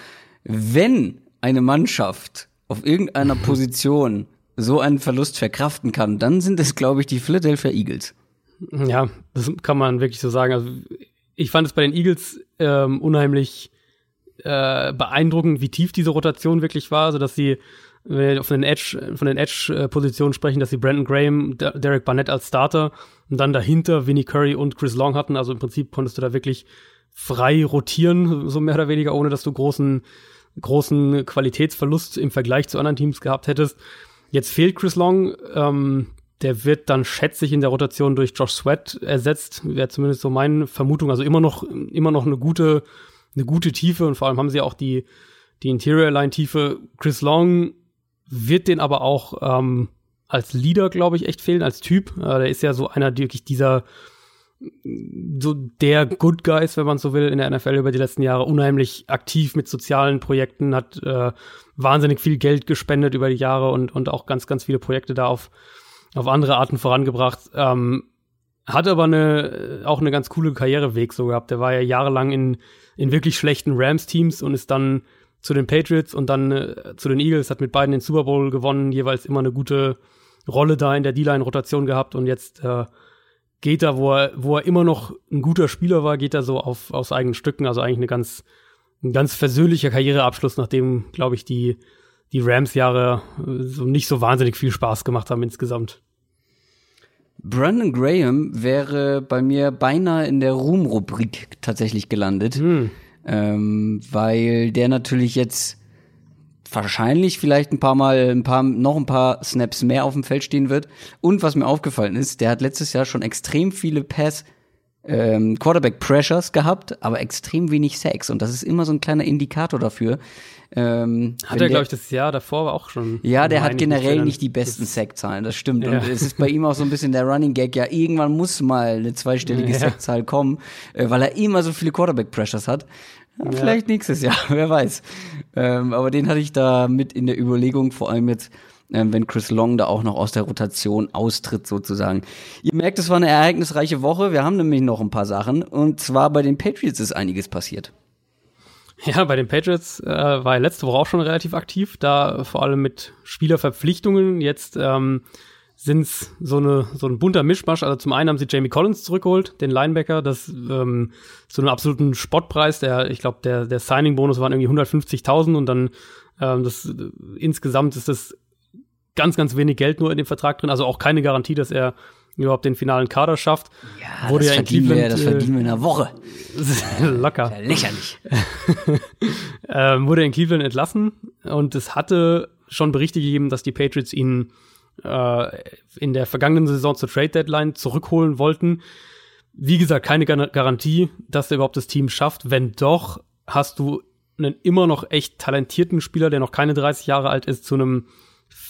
wenn eine Mannschaft auf irgendeiner Position so einen Verlust verkraften kann, dann sind es, glaube ich, die Philadelphia Eagles. Ja, das kann man wirklich so sagen. Also ich fand es bei den Eagles ähm, unheimlich äh, beeindruckend, wie tief diese Rotation wirklich war, so dass sie wenn wir von den Edge, von den Edge-Positionen sprechen, dass sie Brandon Graham, Derek Barnett als Starter und dann dahinter Vinnie Curry und Chris Long hatten. Also im Prinzip konntest du da wirklich frei rotieren, so mehr oder weniger, ohne dass du großen, großen Qualitätsverlust im Vergleich zu anderen Teams gehabt hättest. Jetzt fehlt Chris Long, ähm, der wird dann, schätze ich, in der Rotation durch Josh Sweat ersetzt, wäre zumindest so meine Vermutung. Also immer noch, immer noch eine gute, eine gute Tiefe und vor allem haben sie auch die, die Interior Line Tiefe. Chris Long wird den aber auch ähm, als Leader, glaube ich, echt fehlen, als Typ. Äh, der ist ja so einer, die wirklich dieser so der Good Guys, wenn man so will, in der NFL über die letzten Jahre unheimlich aktiv mit sozialen Projekten, hat äh, wahnsinnig viel Geld gespendet über die Jahre und, und auch ganz, ganz viele Projekte da auf, auf andere Arten vorangebracht. Ähm, hat aber eine, auch eine ganz coole Karriereweg so gehabt. Der war ja jahrelang in, in wirklich schlechten Rams-Teams und ist dann zu den Patriots und dann äh, zu den Eagles, hat mit beiden den Super Bowl gewonnen, jeweils immer eine gute Rolle da in der D-Line-Rotation gehabt und jetzt äh, geht er, wo er, wo er immer noch ein guter Spieler war, geht er so auf, aus eigenen Stücken, also eigentlich eine ganz, ein ganz versöhnlicher Karriereabschluss, nachdem, glaube ich, die, die Rams-Jahre äh, so nicht so wahnsinnig viel Spaß gemacht haben insgesamt. Brandon Graham wäre bei mir beinahe in der Ruhm-Rubrik tatsächlich gelandet. Hm. Ähm, weil der natürlich jetzt wahrscheinlich vielleicht ein paar Mal ein paar noch ein paar Snaps mehr auf dem Feld stehen wird. Und was mir aufgefallen ist, der hat letztes Jahr schon extrem viele Pass ähm, Quarterback Pressures gehabt, aber extrem wenig Sacks und das ist immer so ein kleiner Indikator dafür. Ähm, hat er, glaube ich, das Jahr davor auch schon. Ja, der hat generell nicht die besten Sackzahlen, das stimmt. Ja. Und es ist bei ihm auch so ein bisschen der Running Gag, ja, irgendwann muss mal eine zweistellige ja. Sackzahl kommen, äh, weil er immer so viele Quarterback Pressures hat. Ja, vielleicht nächstes Jahr, wer weiß. Ähm, aber den hatte ich da mit in der Überlegung, vor allem jetzt, wenn Chris Long da auch noch aus der Rotation austritt sozusagen. Ihr merkt, es war eine ereignisreiche Woche. Wir haben nämlich noch ein paar Sachen. Und zwar bei den Patriots ist einiges passiert. Ja, bei den Patriots äh, war er letzte Woche auch schon relativ aktiv, da vor allem mit Spielerverpflichtungen. Jetzt ähm, sind es so, so ein bunter Mischmasch. Also zum einen haben sie Jamie Collins zurückgeholt, den Linebacker, das ähm, so einen absoluten Spottpreis. Der, ich glaube, der, der Signing-Bonus waren irgendwie 150.000 und dann ähm, das äh, insgesamt ist das ganz, ganz wenig Geld nur in dem Vertrag drin. Also auch keine Garantie, dass er überhaupt den finalen Kader schafft. Ja, Wurde das, ja verdienen wir, das verdienen wir in einer Woche. Locker. Ja lächerlich. ähm, wurde in Cleveland entlassen und es hatte schon Berichte gegeben, dass die Patriots ihn äh, in der vergangenen Saison zur Trade Deadline zurückholen wollten. Wie gesagt, keine Garantie, dass er überhaupt das Team schafft. Wenn doch, hast du einen immer noch echt talentierten Spieler, der noch keine 30 Jahre alt ist, zu einem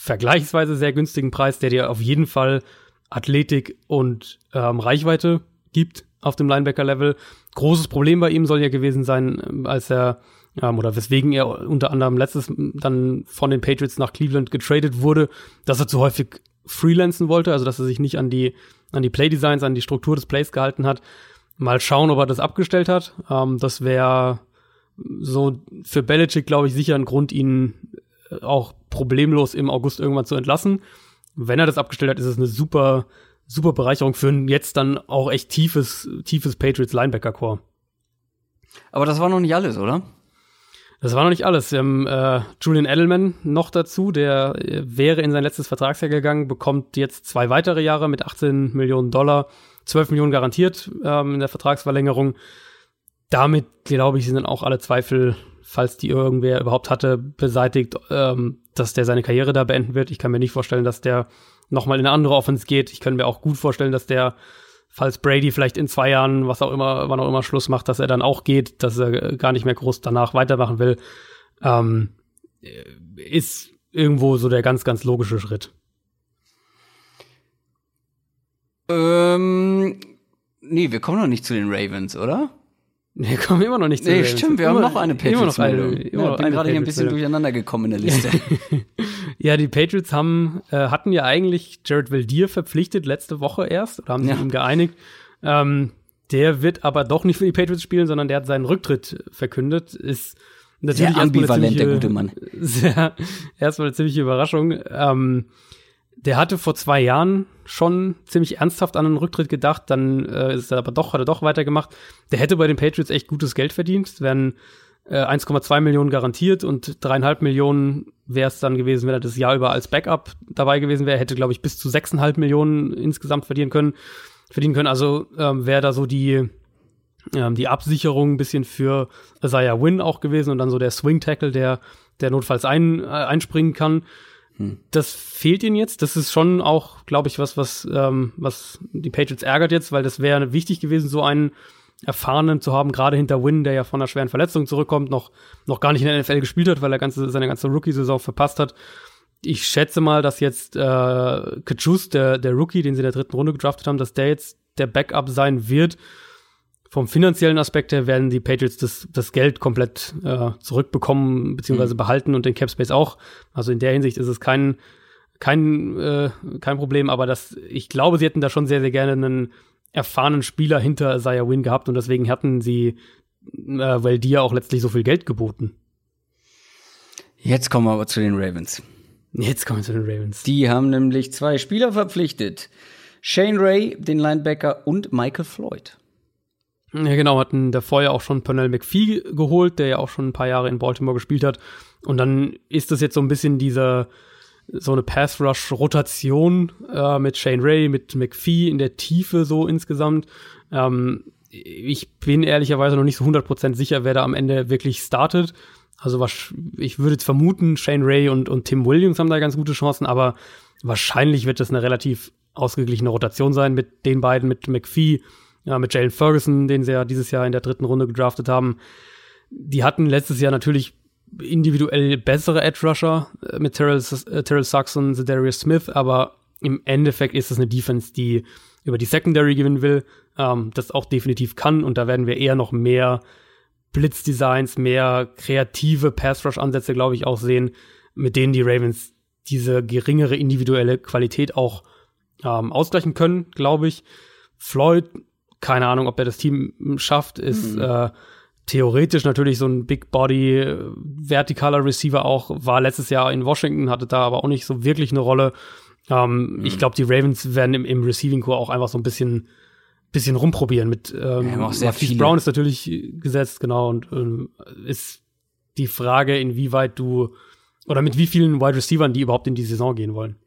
vergleichsweise sehr günstigen Preis, der dir auf jeden Fall Athletik und ähm, Reichweite gibt auf dem Linebacker-Level. Großes Problem bei ihm soll ja gewesen sein, als er ähm, oder weswegen er unter anderem letztes dann von den Patriots nach Cleveland getradet wurde, dass er zu häufig freelancen wollte, also dass er sich nicht an die an die Playdesigns, an die Struktur des Plays gehalten hat. Mal schauen, ob er das abgestellt hat. Ähm, das wäre so für Belichick, glaube ich, sicher ein Grund, ihn äh, auch problemlos im August irgendwann zu entlassen. Wenn er das abgestellt hat, ist es eine super, super Bereicherung für ein jetzt dann auch echt tiefes, tiefes Patriots Linebacker Core. Aber das war noch nicht alles, oder? Das war noch nicht alles. Wir haben äh, Julian Edelman noch dazu, der äh, wäre in sein letztes Vertragsjahr gegangen, bekommt jetzt zwei weitere Jahre mit 18 Millionen Dollar, 12 Millionen garantiert ähm, in der Vertragsverlängerung. Damit, glaube ich, sind dann auch alle Zweifel, falls die irgendwer überhaupt hatte, beseitigt, ähm, dass der seine Karriere da beenden wird. Ich kann mir nicht vorstellen, dass der nochmal in eine andere Offense geht. Ich kann mir auch gut vorstellen, dass der falls Brady vielleicht in zwei Jahren, was auch immer, wann auch immer Schluss macht, dass er dann auch geht, dass er gar nicht mehr groß danach weitermachen will, ähm, ist irgendwo so der ganz, ganz logische Schritt. Ähm, nee, wir kommen noch nicht zu den Ravens, oder? Wir kommen immer noch nicht zu nee, stimmt, wir immer, haben noch eine Patriots-Meldung. Ich ja, bin gerade hier ein bisschen durcheinander gekommen in der Liste. ja, die Patriots haben, äh, hatten ja eigentlich Jared Valdir verpflichtet letzte Woche erst, oder haben ja. sich ihm geeinigt. Ähm, der wird aber doch nicht für die Patriots spielen, sondern der hat seinen Rücktritt verkündet. Ist natürlich sehr ambivalent, der gute Mann. Sehr, erstmal eine ziemliche Überraschung. Ähm, der hatte vor zwei Jahren schon ziemlich ernsthaft an einen Rücktritt gedacht, dann äh, ist er aber doch, hat er doch weitergemacht. Der hätte bei den Patriots echt gutes Geld verdient. Wären äh, 1,2 Millionen garantiert und dreieinhalb Millionen wäre es dann gewesen, wenn er das Jahr über als Backup dabei gewesen wäre. Hätte, glaube ich, bis zu 6,5 Millionen insgesamt verdienen können. Verdienen können. Also ähm, wäre da so die, ähm, die Absicherung ein bisschen für Isaiah Win auch gewesen und dann so der Swing Tackle, der, der notfalls ein, äh, einspringen kann. Hm. Das fehlt ihnen jetzt. Das ist schon auch, glaube ich, was, was, ähm, was die Patriots ärgert jetzt, weil das wäre wichtig gewesen, so einen Erfahrenen zu haben, gerade hinter Win, der ja von einer schweren Verletzung zurückkommt, noch, noch gar nicht in der NFL gespielt hat, weil er ganze, seine ganze Rookie-Saison verpasst hat. Ich schätze mal, dass jetzt äh, Kachus, der, der Rookie, den sie in der dritten Runde gedraftet haben, dass der jetzt der Backup sein wird. Vom finanziellen Aspekt her werden die Patriots das, das Geld komplett äh, zurückbekommen, beziehungsweise mhm. behalten und den Cap Space auch. Also in der Hinsicht ist es kein, kein, äh, kein Problem, aber das, ich glaube, sie hätten da schon sehr, sehr gerne einen erfahrenen Spieler hinter Isaiah Win gehabt und deswegen hatten sie, äh, weil die ja auch letztlich so viel Geld geboten. Jetzt kommen wir aber zu den Ravens. Jetzt kommen wir zu den Ravens. Die haben nämlich zwei Spieler verpflichtet. Shane Ray, den Linebacker, und Michael Floyd. Ja, genau, hatten davor ja auch schon Pernell McPhee geholt, der ja auch schon ein paar Jahre in Baltimore gespielt hat. Und dann ist das jetzt so ein bisschen dieser, so eine Pass-Rush-Rotation äh, mit Shane Ray, mit McPhee in der Tiefe so insgesamt. Ähm, ich bin ehrlicherweise noch nicht so 100% sicher, wer da am Ende wirklich startet. Also was, ich würde jetzt vermuten, Shane Ray und, und Tim Williams haben da ganz gute Chancen, aber wahrscheinlich wird das eine relativ ausgeglichene Rotation sein mit den beiden, mit McPhee, ja, mit Jalen Ferguson, den sie ja dieses Jahr in der dritten Runde gedraftet haben. Die hatten letztes Jahr natürlich individuell bessere Edge Rusher äh, mit Terrell, äh, Terrell Saxon, Darius Smith, aber im Endeffekt ist es eine Defense, die über die Secondary gewinnen will, ähm, das auch definitiv kann und da werden wir eher noch mehr Blitzdesigns, mehr kreative Pass-Rush-Ansätze, glaube ich, auch sehen, mit denen die Ravens diese geringere individuelle Qualität auch ähm, ausgleichen können, glaube ich. Floyd, keine Ahnung, ob er das Team schafft, ist mhm. äh, theoretisch natürlich so ein Big Body äh, vertikaler Receiver auch, war letztes Jahr in Washington, hatte da aber auch nicht so wirklich eine Rolle. Ähm, mhm. Ich glaube, die Ravens werden im, im Receiving Core auch einfach so ein bisschen bisschen rumprobieren mit ähm, ja, Marquise Brown ist natürlich gesetzt, genau, und ähm, ist die Frage, inwieweit du oder mit wie vielen Wide Receivern die überhaupt in die Saison gehen wollen.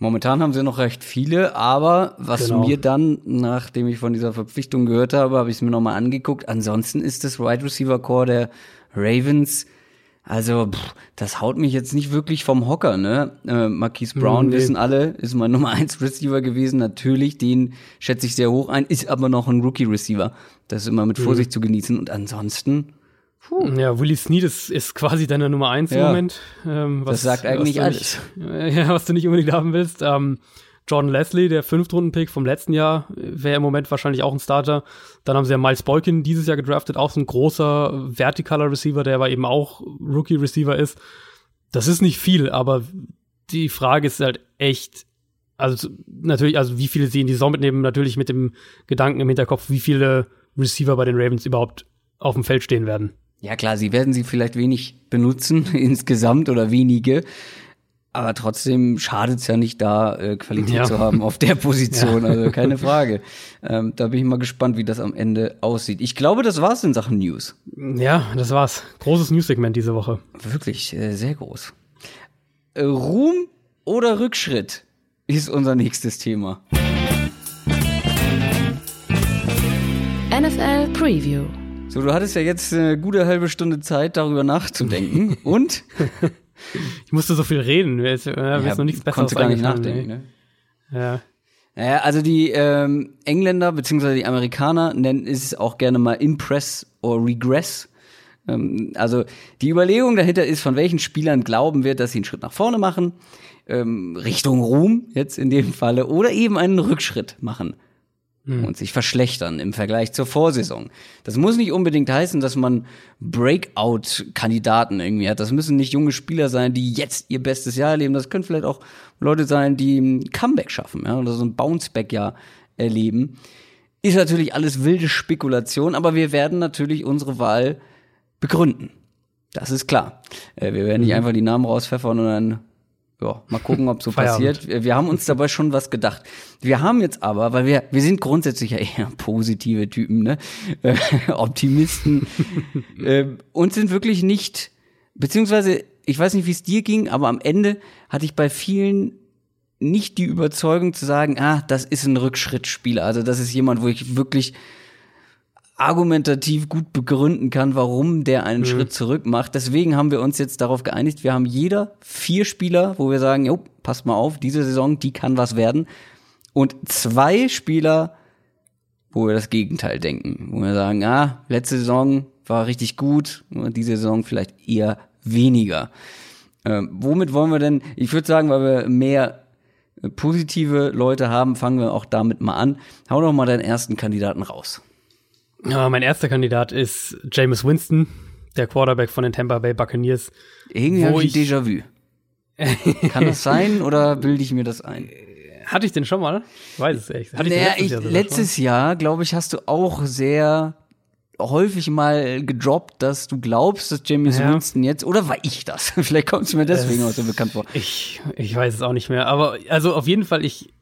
Momentan haben sie noch recht viele, aber was genau. mir dann, nachdem ich von dieser Verpflichtung gehört habe, habe ich es mir nochmal angeguckt. Ansonsten ist das Wide Receiver Core der Ravens, also pff, das haut mich jetzt nicht wirklich vom Hocker, ne? Äh, Marquise Brown, mhm, nee. wissen alle, ist mein Nummer 1 Receiver gewesen. Natürlich, den schätze ich sehr hoch ein, ist aber noch ein Rookie Receiver. Das ist immer mit mhm. Vorsicht mhm. zu genießen. Und ansonsten, Puh. Ja, Willie Snead ist, ist quasi deine Nummer eins ja. im Moment. Ähm, was, das sagt eigentlich alles. Nicht, ja, was du nicht unbedingt haben willst. Ähm, Jordan Leslie, der Fünftrunden-Pick vom letzten Jahr, wäre im Moment wahrscheinlich auch ein Starter. Dann haben sie ja Miles Boykin dieses Jahr gedraftet, auch so ein großer vertikaler Receiver, der aber eben auch Rookie-Receiver ist. Das ist nicht viel, aber die Frage ist halt echt, also natürlich, also wie viele sie in die Saison mitnehmen, natürlich mit dem Gedanken im Hinterkopf, wie viele Receiver bei den Ravens überhaupt auf dem Feld stehen werden. Ja klar, sie werden sie vielleicht wenig benutzen insgesamt oder wenige. Aber trotzdem schadet es ja nicht da, äh, Qualität ja. zu haben auf der Position. Ja. Also keine Frage. Ähm, da bin ich mal gespannt, wie das am Ende aussieht. Ich glaube, das war's in Sachen News. Ja, das war's. Großes News-Segment diese Woche. Wirklich, äh, sehr groß. Äh, Ruhm oder Rückschritt ist unser nächstes Thema. NFL Preview. So, du hattest ja jetzt eine gute halbe Stunde Zeit, darüber nachzudenken. Und? ich musste so viel reden. Mir ist, äh, ja, ist noch nichts Besseres gar nicht nachdenken. Ne? Ja. Naja, also die ähm, Engländer bzw. die Amerikaner nennen es auch gerne mal Impress or Regress. Ähm, also die Überlegung dahinter ist, von welchen Spielern glauben wir, dass sie einen Schritt nach vorne machen, ähm, Richtung Ruhm jetzt in dem Falle, oder eben einen Rückschritt machen mhm. und sich verschlechtern im Vergleich zur Vorsaison. Das muss nicht unbedingt heißen, dass man Breakout-Kandidaten irgendwie hat. Das müssen nicht junge Spieler sein, die jetzt ihr bestes Jahr erleben. Das können vielleicht auch Leute sein, die ein Comeback schaffen ja, oder so ein Bounceback-Jahr erleben. Ist natürlich alles wilde Spekulation, aber wir werden natürlich unsere Wahl begründen. Das ist klar. Äh, wir werden nicht mhm. einfach die Namen rauspfeffern und dann ja, mal gucken, ob so passiert. Wir haben uns dabei schon was gedacht. Wir haben jetzt aber, weil wir, wir sind grundsätzlich ja eher positive Typen, ne? Äh, Optimisten. äh, und sind wirklich nicht, beziehungsweise, ich weiß nicht, wie es dir ging, aber am Ende hatte ich bei vielen nicht die Überzeugung zu sagen, ah, das ist ein Rückschrittspieler. Also das ist jemand, wo ich wirklich argumentativ gut begründen kann, warum der einen mhm. Schritt zurück macht. Deswegen haben wir uns jetzt darauf geeinigt, wir haben jeder vier Spieler, wo wir sagen, jo, passt mal auf, diese Saison, die kann was werden. Und zwei Spieler, wo wir das Gegenteil denken, wo wir sagen, ah, letzte Saison war richtig gut, diese Saison vielleicht eher weniger. Ähm, womit wollen wir denn, ich würde sagen, weil wir mehr positive Leute haben, fangen wir auch damit mal an. Hau doch mal deinen ersten Kandidaten raus. Ja, mein erster Kandidat ist Jameis Winston, der Quarterback von den Tampa Bay Buccaneers. Irgendwie habe ich Déjà-vu. Kann das sein oder bilde ich mir das ein? Hatte ich den schon mal? Ich weiß es echt. Hatte naja, ich letztes Jahr, letztes Jahr glaube ich, hast du auch sehr häufig mal gedroppt, dass du glaubst, dass James ja. Winston jetzt, oder war ich das? Vielleicht kommt es mir deswegen auch so bekannt vor. Ich, ich weiß es auch nicht mehr. Aber also auf jeden Fall, ich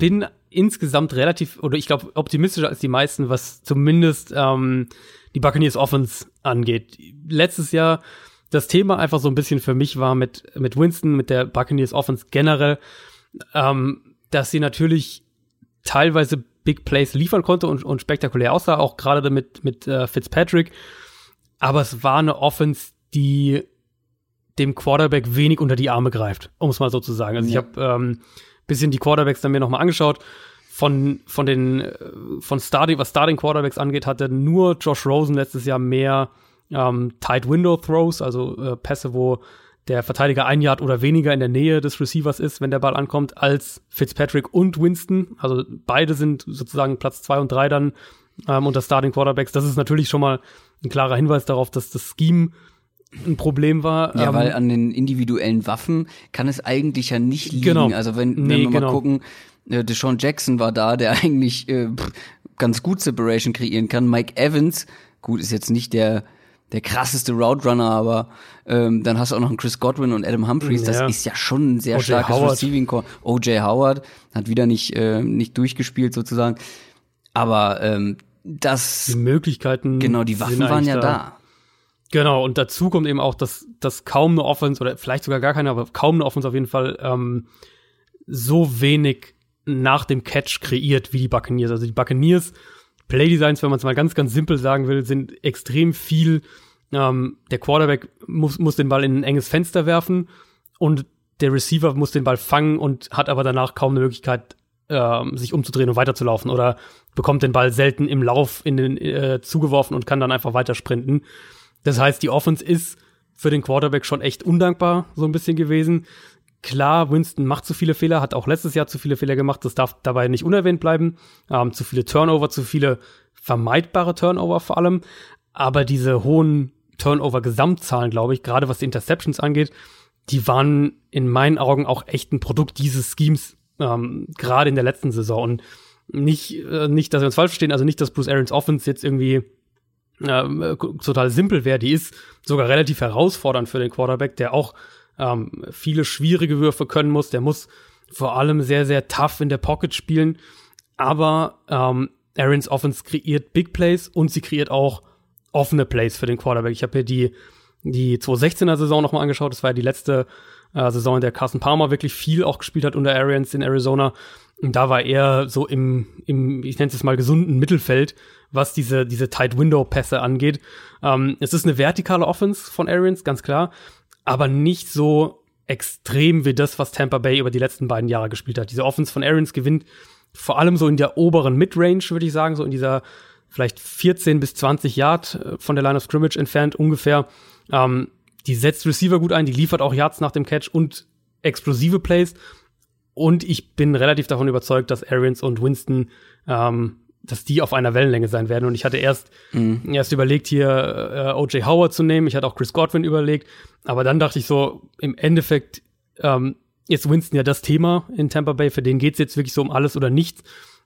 bin insgesamt relativ, oder ich glaube, optimistischer als die meisten, was zumindest ähm, die Buccaneers Offense angeht. Letztes Jahr das Thema einfach so ein bisschen für mich war mit, mit Winston, mit der Buccaneers Offense generell, ähm, dass sie natürlich teilweise Big Plays liefern konnte und, und spektakulär aussah, auch gerade mit, mit äh, Fitzpatrick. Aber es war eine Offense, die dem Quarterback wenig unter die Arme greift, um es mal so zu sagen. Also ja. ich habe ähm, bisschen die Quarterbacks dann mir nochmal angeschaut. Von, von den, äh, von Starting, was Starting Quarterbacks angeht, hatte nur Josh Rosen letztes Jahr mehr ähm, Tight Window Throws, also äh, Pässe, wo der Verteidiger ein Yard oder weniger in der Nähe des Receivers ist, wenn der Ball ankommt, als Fitzpatrick und Winston. Also beide sind sozusagen Platz zwei und drei dann ähm, unter Starting Quarterbacks. Das ist natürlich schon mal ein klarer Hinweis darauf, dass das Scheme ein Problem war. Ja, ähm, weil an den individuellen Waffen kann es eigentlich ja nicht liegen. Genau. Also wenn, wenn nee, wir mal genau. gucken, äh, Deshaun Jackson war da, der eigentlich äh, ganz gut Separation kreieren kann. Mike Evans, gut, ist jetzt nicht der der krasseste Route Runner, aber ähm, dann hast du auch noch einen Chris Godwin und Adam Humphreys. Ja. Das ist ja schon ein sehr starkes Howard. Receiving Core. OJ Howard hat wieder nicht äh, nicht durchgespielt sozusagen, aber ähm, das die Möglichkeiten genau die Waffen waren ja da. da. Genau, und dazu kommt eben auch, dass, dass kaum eine Offense, oder vielleicht sogar gar keine, aber kaum eine Offense auf jeden Fall, ähm, so wenig nach dem Catch kreiert wie die Buccaneers. Also die Buccaneers Playdesigns, wenn man es mal ganz, ganz simpel sagen will, sind extrem viel. Ähm, der Quarterback muss, muss den Ball in ein enges Fenster werfen und der Receiver muss den Ball fangen und hat aber danach kaum eine Möglichkeit, ähm, sich umzudrehen und weiterzulaufen oder bekommt den Ball selten im Lauf in den äh, zugeworfen und kann dann einfach weiter sprinten. Das heißt, die Offense ist für den Quarterback schon echt undankbar so ein bisschen gewesen. Klar, Winston macht zu viele Fehler, hat auch letztes Jahr zu viele Fehler gemacht, das darf dabei nicht unerwähnt bleiben. Ähm, zu viele Turnover, zu viele vermeidbare Turnover vor allem. Aber diese hohen Turnover-Gesamtzahlen, glaube ich, gerade was die Interceptions angeht, die waren in meinen Augen auch echt ein Produkt dieses Schemes, ähm, gerade in der letzten Saison. Und nicht, äh, nicht, dass wir uns falsch verstehen, also nicht, dass Bruce Arians Offense jetzt irgendwie äh, total simpel wäre, die ist sogar relativ herausfordernd für den Quarterback, der auch ähm, viele schwierige Würfe können muss. Der muss vor allem sehr, sehr tough in der Pocket spielen. Aber ähm, Aaron's Offense kreiert Big Plays und sie kreiert auch offene Plays für den Quarterback. Ich habe hier die, die 2016er Saison nochmal angeschaut. Das war ja die letzte äh, Saison, in der Carson Palmer wirklich viel auch gespielt hat unter Arians in Arizona. Und da war er so im, im ich nenne es mal, gesunden Mittelfeld, was diese, diese Tight Window Pässe angeht. Ähm, es ist eine vertikale Offense von Arians, ganz klar, aber nicht so extrem wie das, was Tampa Bay über die letzten beiden Jahre gespielt hat. Diese Offense von Arians gewinnt vor allem so in der oberen Midrange, würde ich sagen, so in dieser vielleicht 14 bis 20 Yard äh, von der Line of Scrimmage entfernt ungefähr. Ähm, die setzt Receiver gut ein, die liefert auch Yards nach dem Catch und explosive Plays. Und ich bin relativ davon überzeugt, dass Arians und Winston, ähm, dass die auf einer Wellenlänge sein werden. Und ich hatte erst, mhm. erst überlegt, hier äh, O.J. Howard zu nehmen. Ich hatte auch Chris Godwin überlegt. Aber dann dachte ich so, im Endeffekt ähm, ist Winston ja das Thema in Tampa Bay. Für den geht's jetzt wirklich so um alles oder nichts.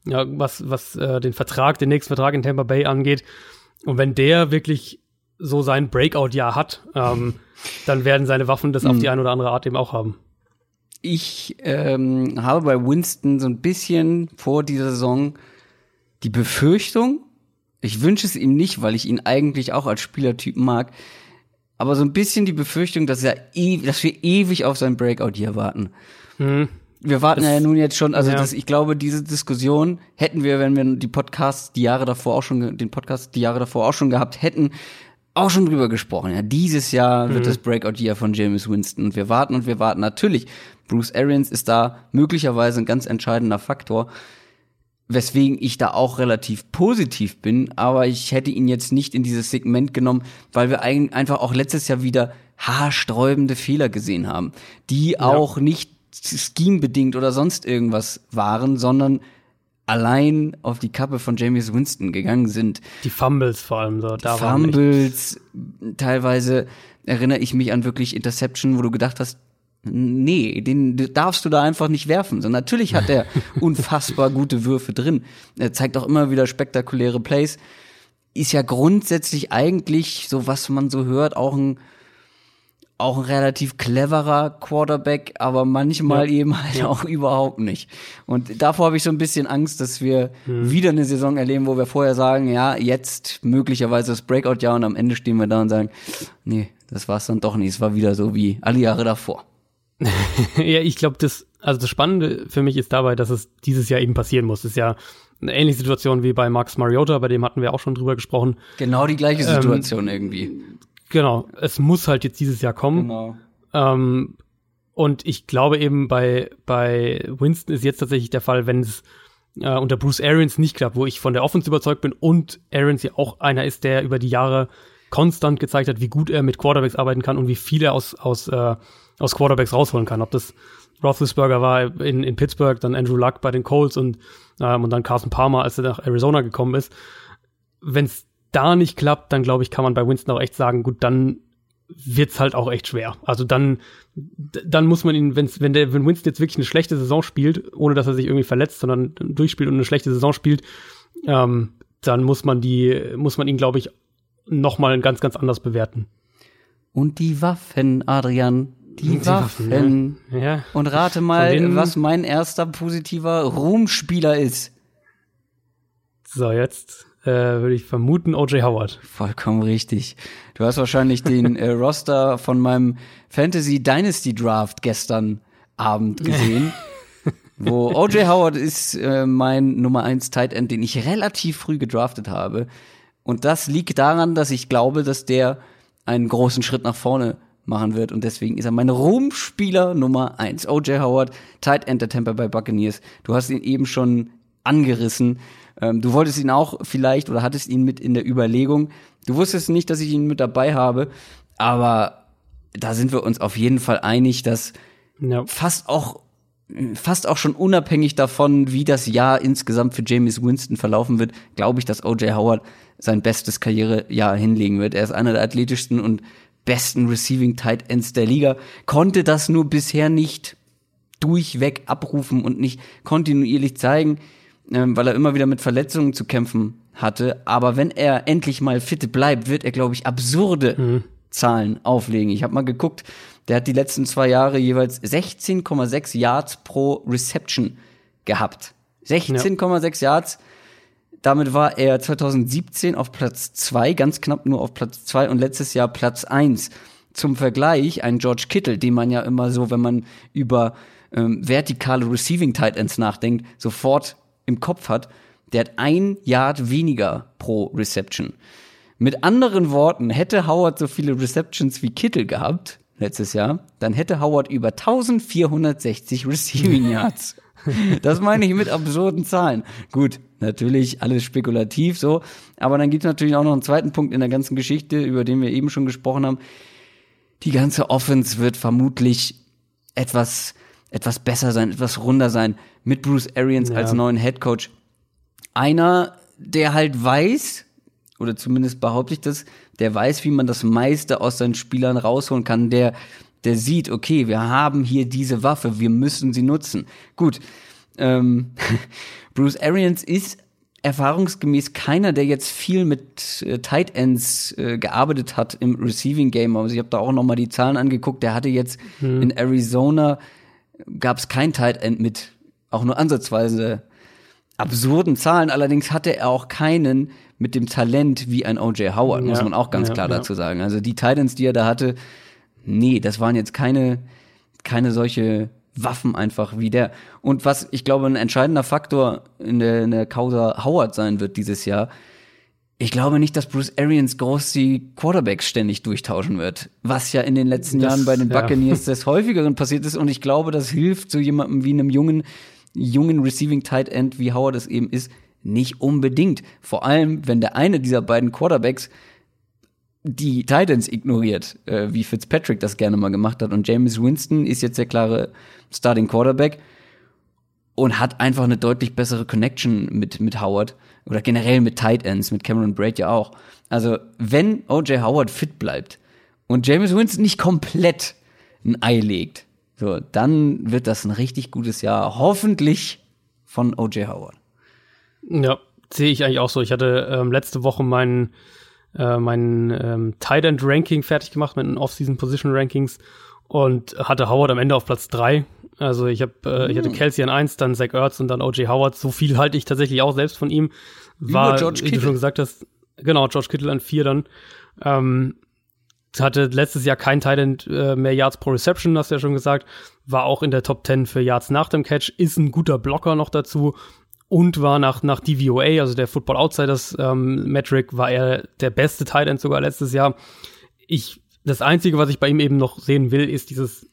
Ja, was, was äh, den Vertrag, den nächsten Vertrag in Tampa Bay angeht. Und wenn der wirklich so sein Breakout-Jahr hat, ähm, dann werden seine Waffen das mhm. auf die eine oder andere Art eben auch haben. ich ähm, habe bei Winston so ein bisschen vor dieser Saison die Befürchtung, ich wünsche es ihm nicht, weil ich ihn eigentlich auch als Spielertyp mag, aber so ein bisschen die Befürchtung, dass er e dass wir ewig auf sein Breakout hier warten. Mhm. Wir warten Das- ja nun jetzt schon, also ja. das, ich glaube, diese Diskussion hätten wir, wenn wir die Podcasts die Jahre davor auch schon, den Podcast die Jahre davor auch schon gehabt hätten, auch schon drüber gesprochen. Ja, dieses Jahr Mhm. wird das Breakout-Jahr von James Winston und wir warten und wir warten. Natürlich, Bruce Arians ist da möglicherweise ein ganz entscheidender Faktor, weswegen ich da auch relativ positiv bin, aber ich hätte ihn jetzt nicht in dieses Segment genommen, weil wir ein, einfach auch letztes Jahr wieder haarsträubende Fehler gesehen haben, die auch nicht schemebedingt oder sonst irgendwas waren, sondern allein auf die Kappe von James Winston gegangen sind. Die Fumbles vor allem so. Da waren echt- Fumbles, teilweise erinnere ich mich an wirklich Interception, wo du gedacht hast, nee, den darfst du da einfach nicht werfen. So, natürlich hat er unfassbar gute Würfe drin. Er zeigt auch immer wieder spektakuläre Plays. Ist ja grundsätzlich eigentlich, so was man so hört, auch ein auch ein relativ cleverer Quarterback, aber manchmal Ja. eben halt auch überhaupt nicht. Und davor habe ich so ein bisschen Angst, dass wir Hm. wieder eine Saison erleben, wo wir vorher sagen, ja, jetzt möglicherweise das Breakout-Jahr und am Ende stehen wir da und sagen, nee, das war es dann doch nicht. Es war wieder so wie alle Jahre davor. ja, ich glaube, das, also das Spannende für mich ist dabei, dass es dieses Jahr eben passieren muss. Das ist ja eine ähnliche Situation wie bei Max Mariota, bei dem hatten wir auch schon drüber gesprochen. Genau die gleiche Ähm, Situation irgendwie. Genau, es muss halt jetzt dieses Jahr kommen. Genau. Ähm, und ich glaube eben bei, bei Winston ist jetzt tatsächlich der Fall, wenn es äh, unter Bruce Arians nicht klappt, wo ich von der Offense überzeugt bin und Arians ja auch einer ist, der über die Jahre konstant gezeigt hat, wie gut er mit Quarterbacks arbeiten kann und wie viel er aus, aus, äh, aus Quarterbacks rausholen kann. Ob das Roethlisberger war in, in Pittsburgh, dann Andrew Luck bei den Colts und, ähm, und dann Carson Palmer, als er nach Arizona gekommen ist. Wenn es da nicht klappt, dann glaube ich, kann man bei Winston auch echt sagen, gut, dann wird's halt auch echt schwer. Also dann, dann muss man ihn, wenn's, wenn der, wenn Winston jetzt wirklich eine schlechte Saison spielt, ohne dass er sich irgendwie verletzt, sondern durchspielt und eine schlechte Saison spielt, ähm, dann muss man die, muss man ihn, glaube ich, noch mal ganz, ganz anders bewerten. Und die Waffen, Adrian. Die, Die Waffen. Waffen, Ja, Und rate mal, was mein erster positiver Ruhmspieler ist. so jetzt äh, würde ich vermuten O.J. Howard. Vollkommen richtig. Du hast wahrscheinlich den äh, Roster von meinem Fantasy Dynasty Draft gestern Abend gesehen. wo O.J. Howard ist äh, mein Nummer 1 Tight End, den ich relativ früh gedraftet habe. Und das liegt daran, dass ich glaube, dass der einen großen Schritt nach vorne machen wird. Und deswegen ist er mein Ruhmspieler Nummer 1. O.J. Howard, Tight End der Tampa Bay Buccaneers. Du hast ihn eben schon angerissen. Ähm, du wolltest ihn auch vielleicht oder hattest ihn mit in der Überlegung. Du wusstest nicht, dass ich ihn mit dabei habe. Aber da sind wir uns auf jeden Fall einig, dass Ja. fast auch fast auch schon unabhängig davon, wie das Jahr insgesamt für James Winston verlaufen wird, glaube ich, dass O.J. Howard sein bestes Karrierejahr hinlegen wird. Er ist einer der athletischsten und besten Receiving Tight Ends der Liga, konnte das nur bisher nicht durchweg abrufen und nicht kontinuierlich zeigen, ähm, weil er immer wieder mit Verletzungen zu kämpfen hatte. Aber wenn er endlich mal fit bleibt, wird er, glaube ich, absurde Zahlen auflegen. Ich habe mal geguckt, der hat die letzten zwei Jahre jeweils 16,6 Yards pro Reception gehabt. 16,6 Yards. Damit war er 2017 auf Platz 2, ganz knapp nur auf Platz 2 und letztes Jahr Platz 1. Zum Vergleich, ein George Kittle, den man ja immer so, wenn man über ähm, vertikale Receiving Tight Ends nachdenkt, sofort im Kopf hat, der hat ein Yard weniger pro Reception. Mit anderen Worten, hätte Howard so viele Receptions wie Kittle gehabt letztes Jahr, dann hätte Howard über 1460 Receiving Yards. Das meine ich mit absurden Zahlen. Gut, natürlich alles spekulativ so, aber dann gibt es natürlich auch noch einen zweiten Punkt in der ganzen Geschichte, über den wir eben schon gesprochen haben. Die ganze Offense wird vermutlich etwas etwas besser sein, etwas runder sein mit Bruce Arians Ja. als neuen Head Coach. Einer, der halt weiß, oder zumindest behaupte ich das, der weiß, wie man das meiste aus seinen Spielern rausholen kann, der, der sieht, okay, wir haben hier diese Waffe, wir müssen sie nutzen. Gut, ähm, Bruce Arians ist erfahrungsgemäß keiner, der jetzt viel mit äh, Tight Ends äh, gearbeitet hat im Receiving Game. Also ich habe da auch noch mal die Zahlen angeguckt. Der hatte jetzt in Arizona gab es kein Tight End mit auch nur ansatzweise absurden Zahlen. Allerdings hatte er auch keinen mit dem Talent wie ein O.J. Howard, ja, muss man auch ganz ja, klar ja. dazu sagen. Also die Titans, die er da hatte, nee, das waren jetzt keine, keine solche Waffen einfach wie der. Und was ich glaube ein entscheidender Faktor in der, in der Causa Howard sein wird dieses Jahr, ich glaube nicht, dass Bruce Arians groß die Quarterbacks ständig durchtauschen wird, was ja in den letzten das, Jahren bei den Buccaneers ja. des häufigeren passiert ist. Und ich glaube, das hilft so jemandem wie einem jungen, jungen Receiving Tight End, wie Howard es eben ist, nicht unbedingt. Vor allem, wenn der eine dieser beiden Quarterbacks die Titans ignoriert, äh, wie Fitzpatrick das gerne mal gemacht hat. Und James Winston ist jetzt der klare Starting Quarterback und hat einfach eine deutlich bessere Connection mit, mit Howard oder generell mit Tight Ends, mit Cameron Braid ja auch. Also, wenn O.J. Howard fit bleibt und James Winston nicht komplett ein Ei legt, so, dann wird das ein richtig gutes Jahr. Hoffentlich von O.J. Howard. Ja, sehe ich eigentlich auch so. Ich hatte ähm, letzte Woche meinen äh, mein ähm, Tight End Ranking fertig gemacht mit den Off-Season Position Rankings und hatte Howard am Ende auf Platz drei. Also ich habe, äh, ich hatte hm. Kelsey an eins, dann Zach Ertz und dann O.J. Howard. So viel halte ich tatsächlich auch selbst von ihm. War, Über George wie du schon gesagt hast, genau, George Kittle an vier dann. Ähm, hatte letztes Jahr kein Tight End äh, mehr Yards pro Reception, hast du ja schon gesagt. War auch in der Top 10 für Yards nach dem Catch. Ist ein guter Blocker noch dazu und war nach, nach DVOA, also der Football Outsiders ähm, Metric, war er der beste Tight End sogar letztes Jahr. Ich, das Einzige, was ich bei ihm eben noch sehen will, ist dieses,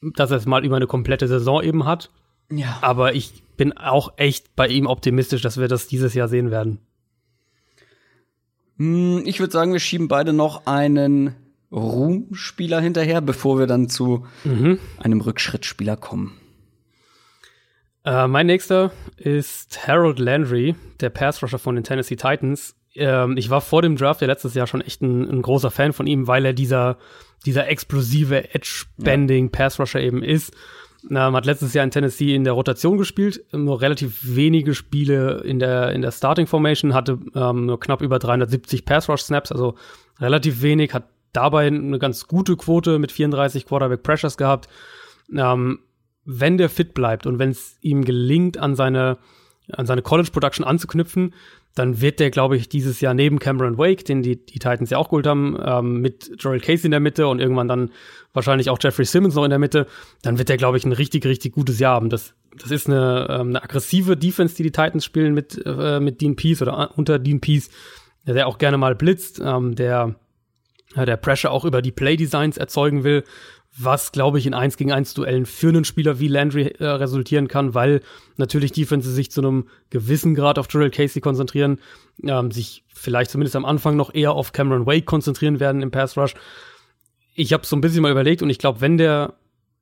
dass er es mal über eine komplette Saison eben hat. Ja. Aber ich bin auch echt bei ihm optimistisch, dass wir das dieses Jahr sehen werden. Hm, ich würde sagen, wir schieben beide noch einen Ruhmspieler hinterher, bevor wir dann zu mhm. einem Rückschrittspieler kommen. Äh, mein nächster ist Harold Landry, der Pass-Rusher von den Tennessee Titans. Ähm, ich war vor dem Draft ja letztes Jahr schon echt ein, ein großer Fan von ihm, weil er dieser, dieser explosive Edge-Bending ja. Pass-Rusher eben ist. Ähm, hat letztes Jahr in Tennessee in der Rotation gespielt, nur relativ wenige Spiele in der, in der Starting Formation, hatte ähm, nur knapp über 370 Pass-Rush-Snaps, also relativ wenig, hat dabei eine ganz gute Quote mit 34 Quarterback Pressures gehabt. Ähm, wenn der fit bleibt und wenn es ihm gelingt, an seine, an seine College Production anzuknüpfen, dann wird der, glaube ich, dieses Jahr neben Cameron Wake, den die, die Titans ja auch geholt haben, ähm, mit Joel Casey in der Mitte und irgendwann dann wahrscheinlich auch Jeffrey Simmons noch in der Mitte, dann wird der, glaube ich, ein richtig, richtig gutes Jahr haben. Das, das ist eine, ähm, eine aggressive Defense, die die Titans spielen mit, äh, mit Dean Peace oder unter Dean Peace, der auch gerne mal blitzt, ähm, der, der Pressure auch über die Play Designs erzeugen will was, glaube ich, in 1 gegen 1 Duellen für einen Spieler wie Landry äh, resultieren kann, weil natürlich Defense sich zu einem gewissen Grad auf Jarrell Casey konzentrieren, ähm, sich vielleicht zumindest am Anfang noch eher auf Cameron Wake konzentrieren werden im Pass Rush. Ich habe so ein bisschen mal überlegt und ich glaube, wenn der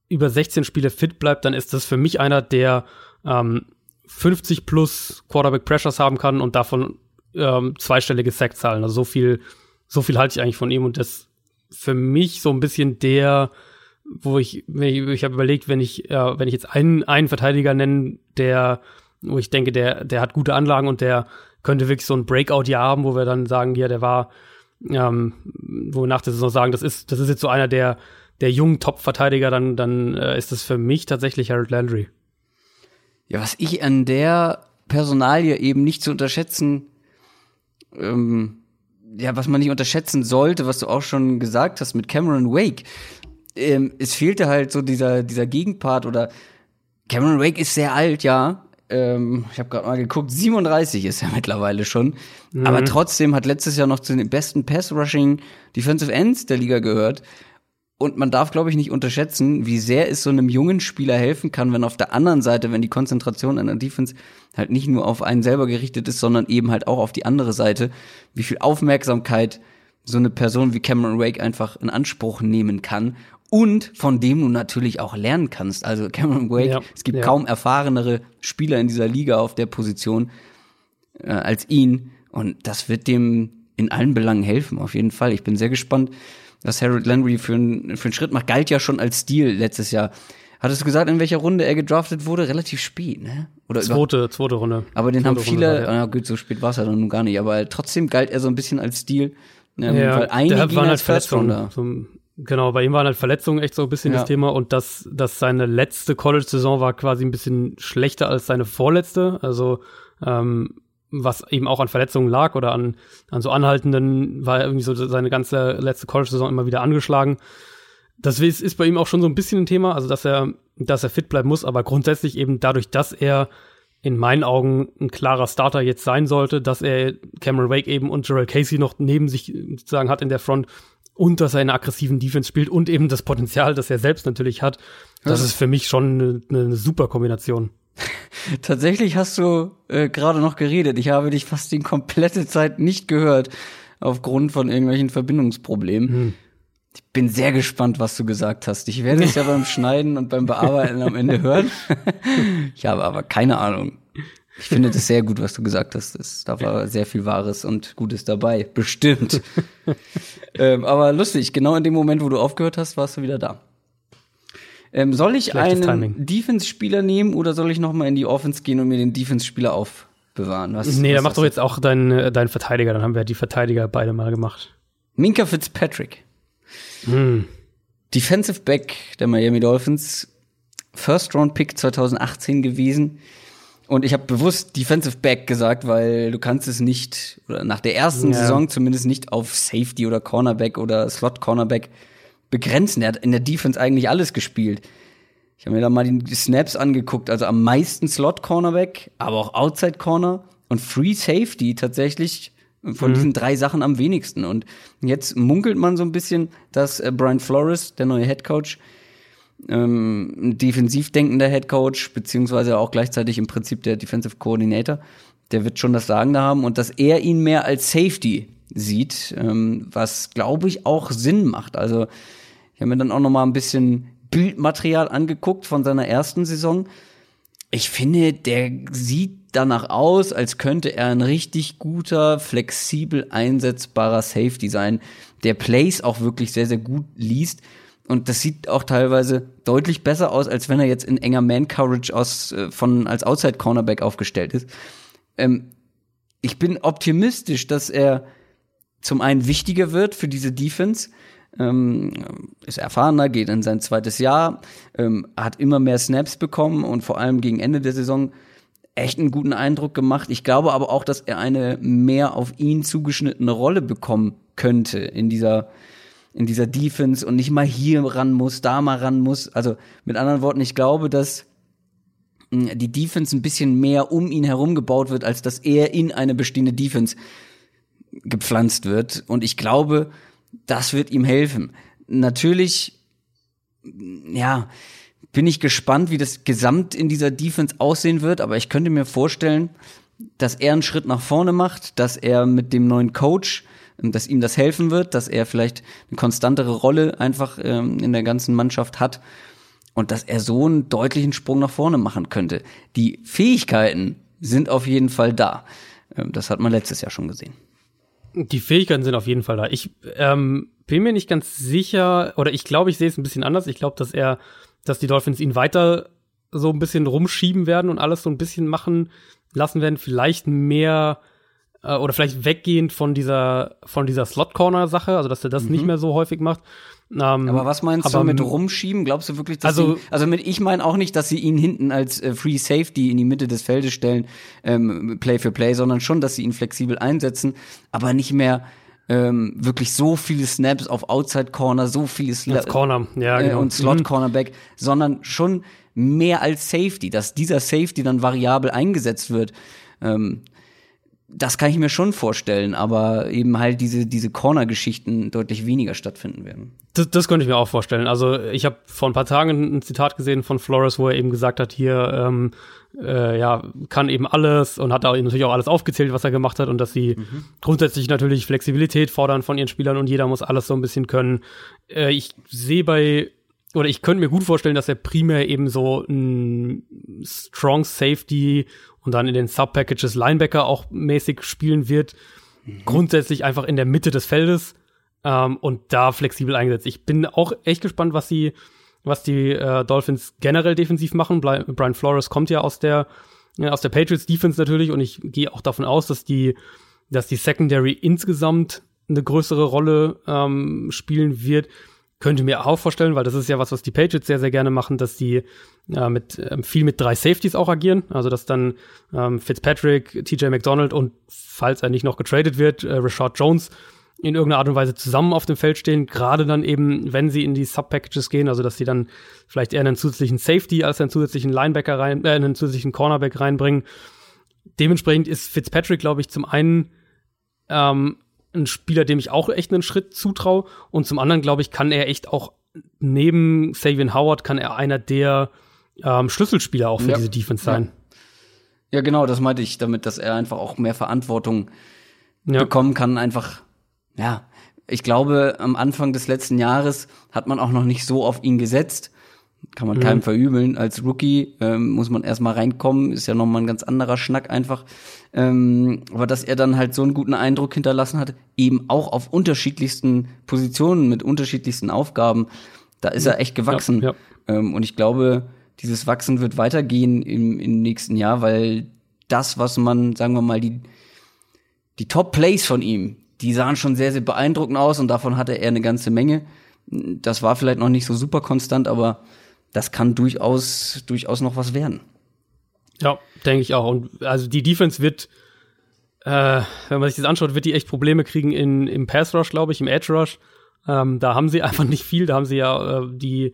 über 16 Spiele fit bleibt, dann ist das für mich einer, der ähm, 50 plus Quarterback Pressures haben kann und davon ähm, zweistellige Sackzahlen. Also so viel, so viel halte ich eigentlich von ihm und das für mich so ein bisschen der wo ich, ich habe überlegt, wenn ich, äh, wenn ich jetzt einen, einen Verteidiger nenne, der, wo ich denke, der, der hat gute Anlagen und der könnte wirklich so ein Breakout-Jahr haben, wo wir dann sagen, ja, der war, ähm, wo wir nach der Saison sagen, das ist, das ist jetzt so einer der, der jungen Top-Verteidiger, dann, dann äh, ist das für mich tatsächlich Harold Landry. Ja, was ich an der Personalie eben nicht zu unterschätzen, ähm, ja, was man nicht unterschätzen sollte, was du auch schon gesagt hast mit Cameron Wake, ähm, es fehlte halt so dieser, dieser Gegenpart oder Cameron Wake ist sehr alt, ja. Ähm, ich habe gerade mal geguckt, 37 ist er mittlerweile schon. Mhm. Aber trotzdem hat letztes Jahr noch zu den besten Pass-Rushing Defensive Ends der Liga gehört. Und man darf, glaube ich, nicht unterschätzen, wie sehr es so einem jungen Spieler helfen kann, wenn auf der anderen Seite, wenn die Konzentration der Defense halt nicht nur auf einen selber gerichtet ist, sondern eben halt auch auf die andere Seite, wie viel Aufmerksamkeit so eine Person wie Cameron Wake einfach in Anspruch nehmen kann und von dem du natürlich auch lernen kannst. Also Cameron Wake, ja, es gibt ja. kaum erfahrenere Spieler in dieser Liga auf der Position äh, als ihn und das wird dem in allen Belangen helfen, auf jeden Fall. Ich bin sehr gespannt, was Harold Landry für, ein, für einen Schritt macht. Galt ja schon als Stil letztes Jahr. Hattest du gesagt, in welcher Runde er gedraftet wurde? Relativ spät, ne? Oder zweite, zweite Runde. Aber den zweite haben viele, Runde, ja. ah, gut, so spät war es ja dann nun gar nicht, aber trotzdem galt er so ein bisschen als Stil. Ähm, ja, weil einige der waren halt First Rounder. So Genau, bei ihm waren halt Verletzungen echt so ein bisschen ja. das Thema und dass, dass seine letzte College-Saison war quasi ein bisschen schlechter als seine vorletzte. Also ähm, was eben auch an Verletzungen lag oder an, an so anhaltenden, war irgendwie so seine ganze letzte College-Saison immer wieder angeschlagen. Das ist, ist bei ihm auch schon so ein bisschen ein Thema, also dass er, dass er fit bleiben muss, aber grundsätzlich eben dadurch, dass er in meinen Augen ein klarer Starter jetzt sein sollte, dass er Cameron Wake eben und Gerald Casey noch neben sich sozusagen hat in der Front, und dass er in einer aggressiven Defense spielt und eben das Potenzial, das er selbst natürlich hat. Das ja. ist für mich schon eine, eine super Kombination. Tatsächlich hast du äh, gerade noch geredet. Ich habe dich fast die komplette Zeit nicht gehört, aufgrund von irgendwelchen Verbindungsproblemen. Hm. Ich bin sehr gespannt, was du gesagt hast. Ich werde es ja beim Schneiden und beim Bearbeiten am Ende hören. ich habe aber keine Ahnung. Ich finde das sehr gut, was du gesagt hast. Es, da war sehr viel Wahres und Gutes dabei. Bestimmt. ähm, aber lustig, genau in dem Moment, wo du aufgehört hast, warst du wieder da. Ähm, soll ich Schlechtes einen Defense-Spieler nehmen oder soll ich noch mal in die Offense gehen und mir den Defense-Spieler aufbewahren? Was, nee, was dann mach doch jetzt auch deinen äh, dein Verteidiger. Dann haben wir die Verteidiger beide mal gemacht. Minka Fitzpatrick. Hm. Defensive Back der Miami Dolphins. First Round Pick 2018 gewesen. Und ich habe bewusst Defensive Back gesagt, weil du kannst es nicht, oder nach der ersten ja. Saison zumindest nicht auf Safety oder Cornerback oder Slot Cornerback begrenzen. Er hat in der Defense eigentlich alles gespielt. Ich habe mir da mal die Snaps angeguckt, also am meisten Slot Cornerback, aber auch Outside Corner und Free Safety tatsächlich von mhm. diesen drei Sachen am wenigsten. Und jetzt munkelt man so ein bisschen, dass äh, Brian Flores, der neue Head Coach, ähm, ein defensiv denkender Head Coach, beziehungsweise auch gleichzeitig im Prinzip der Defensive Coordinator, der wird schon das Sagen da haben und dass er ihn mehr als Safety sieht, ähm, was glaube ich auch Sinn macht. Also ich habe mir dann auch noch mal ein bisschen Bildmaterial angeguckt von seiner ersten Saison. Ich finde, der sieht danach aus, als könnte er ein richtig guter, flexibel einsetzbarer Safety sein, der Plays auch wirklich sehr, sehr gut liest und das sieht auch teilweise deutlich besser aus, als wenn er jetzt in enger Man-Coverage aus, äh, von, als Outside-Cornerback aufgestellt ist. Ähm, ich bin optimistisch, dass er zum einen wichtiger wird für diese Defense, ähm, ist erfahrener, geht in sein zweites Jahr, ähm, hat immer mehr Snaps bekommen und vor allem gegen Ende der Saison echt einen guten Eindruck gemacht. Ich glaube aber auch, dass er eine mehr auf ihn zugeschnittene Rolle bekommen könnte in dieser in dieser Defense und nicht mal hier ran muss, da mal ran muss. Also mit anderen Worten, ich glaube, dass hm, die Defense ein bisschen mehr um ihn herum gebaut wird, als dass er in eine bestehende Defense gepflanzt wird. Und ich glaube, das wird ihm helfen. Natürlich, ja, bin ich gespannt, wie das Gesamt in dieser Defense aussehen wird, aber ich könnte mir vorstellen, dass er einen Schritt nach vorne macht, dass er mit dem neuen Coach dass ihm das helfen wird, dass er vielleicht eine konstantere Rolle einfach ähm, in der ganzen Mannschaft hat und dass er so einen deutlichen Sprung nach vorne machen könnte. Die Fähigkeiten sind auf jeden Fall da. Ähm, das hat man letztes Jahr schon gesehen. Die Fähigkeiten sind auf jeden Fall da. Ich ähm, bin mir nicht ganz sicher, oder ich glaube, ich sehe es ein bisschen anders. Ich glaube, dass er, dass die Dolphins ihn weiter so ein bisschen rumschieben werden und alles so ein bisschen machen lassen werden. Vielleicht mehr äh, oder vielleicht weggehend von dieser, von dieser Slot-Corner-Sache, also dass er das mhm. nicht mehr so häufig macht. Ähm, aber was meinst aber, du mit rumschieben? Glaubst du wirklich, dass also, sie, also mit, ich meine auch nicht, dass sie ihn hinten als äh, Free Safety in die Mitte des Feldes stellen, ähm, Play für Play, sondern schon, dass sie ihn flexibel einsetzen, aber nicht mehr ähm, wirklich so viele Snaps auf Outside Corner, so viele Sla Corner, ja, äh, genau. und Slot mhm. Cornerback, mhm. sondern schon mehr als Safety, dass dieser Safety dann variabel eingesetzt wird. Ähm, das kann ich mir schon vorstellen, aber eben halt diese, diese Corner-Geschichten deutlich weniger stattfinden werden. Das, das könnte ich mir auch vorstellen. Also ich habe vor ein paar Tagen ein Zitat gesehen von Flores, wo er eben gesagt hat, hier ähm, äh, ja, kann eben alles und hat da natürlich auch alles aufgezählt, was er gemacht hat und dass sie mhm. grundsätzlich natürlich Flexibilität fordern von ihren Spielern und jeder muss alles so ein bisschen können. Äh, ich sehe bei oder ich könnte mir gut vorstellen, dass er primär eben so ein Strong Safety und dann in den Sub-Packages Linebacker auch mäßig spielen wird. Mhm. Grundsätzlich einfach in der Mitte des Feldes ähm, und da flexibel eingesetzt. Ich bin auch echt gespannt, was sie, was die äh, Dolphins generell defensiv machen. Brian Flores kommt ja aus der ja, aus der Patriots Defense natürlich und ich gehe auch davon aus, dass die dass die Secondary insgesamt eine größere Rolle ähm, spielen wird könnte mir auch vorstellen, weil das ist ja was, was die Patriots sehr, sehr gerne machen, dass die ja, mit ähm, viel mit drei Safeties auch agieren. Also dass dann ähm, Fitzpatrick, TJ McDonald und falls er nicht noch getradet wird, äh, Rashad Jones in irgendeiner Art und Weise zusammen auf dem Feld stehen, gerade dann eben, wenn sie in die Sub-Packages gehen, also dass sie dann vielleicht eher einen zusätzlichen Safety als einen zusätzlichen Linebacker rein, äh, einen zusätzlichen Cornerback reinbringen. Dementsprechend ist Fitzpatrick, glaube ich, zum einen ähm, ein Spieler, dem ich auch echt einen Schritt zutraue. Und zum anderen, glaube ich, kann er echt auch neben Savian Howard kann er einer der ähm, Schlüsselspieler auch für ja. diese Defense sein. Ja. ja. genau, das meinte ich damit, dass er einfach auch mehr Verantwortung ja. bekommen kann. Einfach, ja, ich glaube, am Anfang des letzten Jahres hat man auch noch nicht so auf ihn gesetzt kann man mhm. keinem verübeln. Als Rookie ähm, muss man erstmal reinkommen, ist ja nochmal ein ganz anderer Schnack einfach. Ähm, aber dass er dann halt so einen guten Eindruck hinterlassen hat, eben auch auf unterschiedlichsten Positionen mit unterschiedlichsten Aufgaben, da ist er echt gewachsen. Ja, ja. Ähm, und ich glaube, dieses Wachsen wird weitergehen im, im nächsten Jahr, weil das, was man, sagen wir mal, die, die Top-Plays von ihm, die sahen schon sehr, sehr beeindruckend aus und davon hatte er eine ganze Menge. Das war vielleicht noch nicht so super konstant, aber das kann durchaus, durchaus noch was werden. Ja, denke ich auch. Und also die Defense wird, äh, wenn man sich das anschaut, wird die echt Probleme kriegen in, im Pass Rush, glaube ich, im Edge Rush. Ähm, da haben sie einfach nicht viel. Da haben sie ja äh, die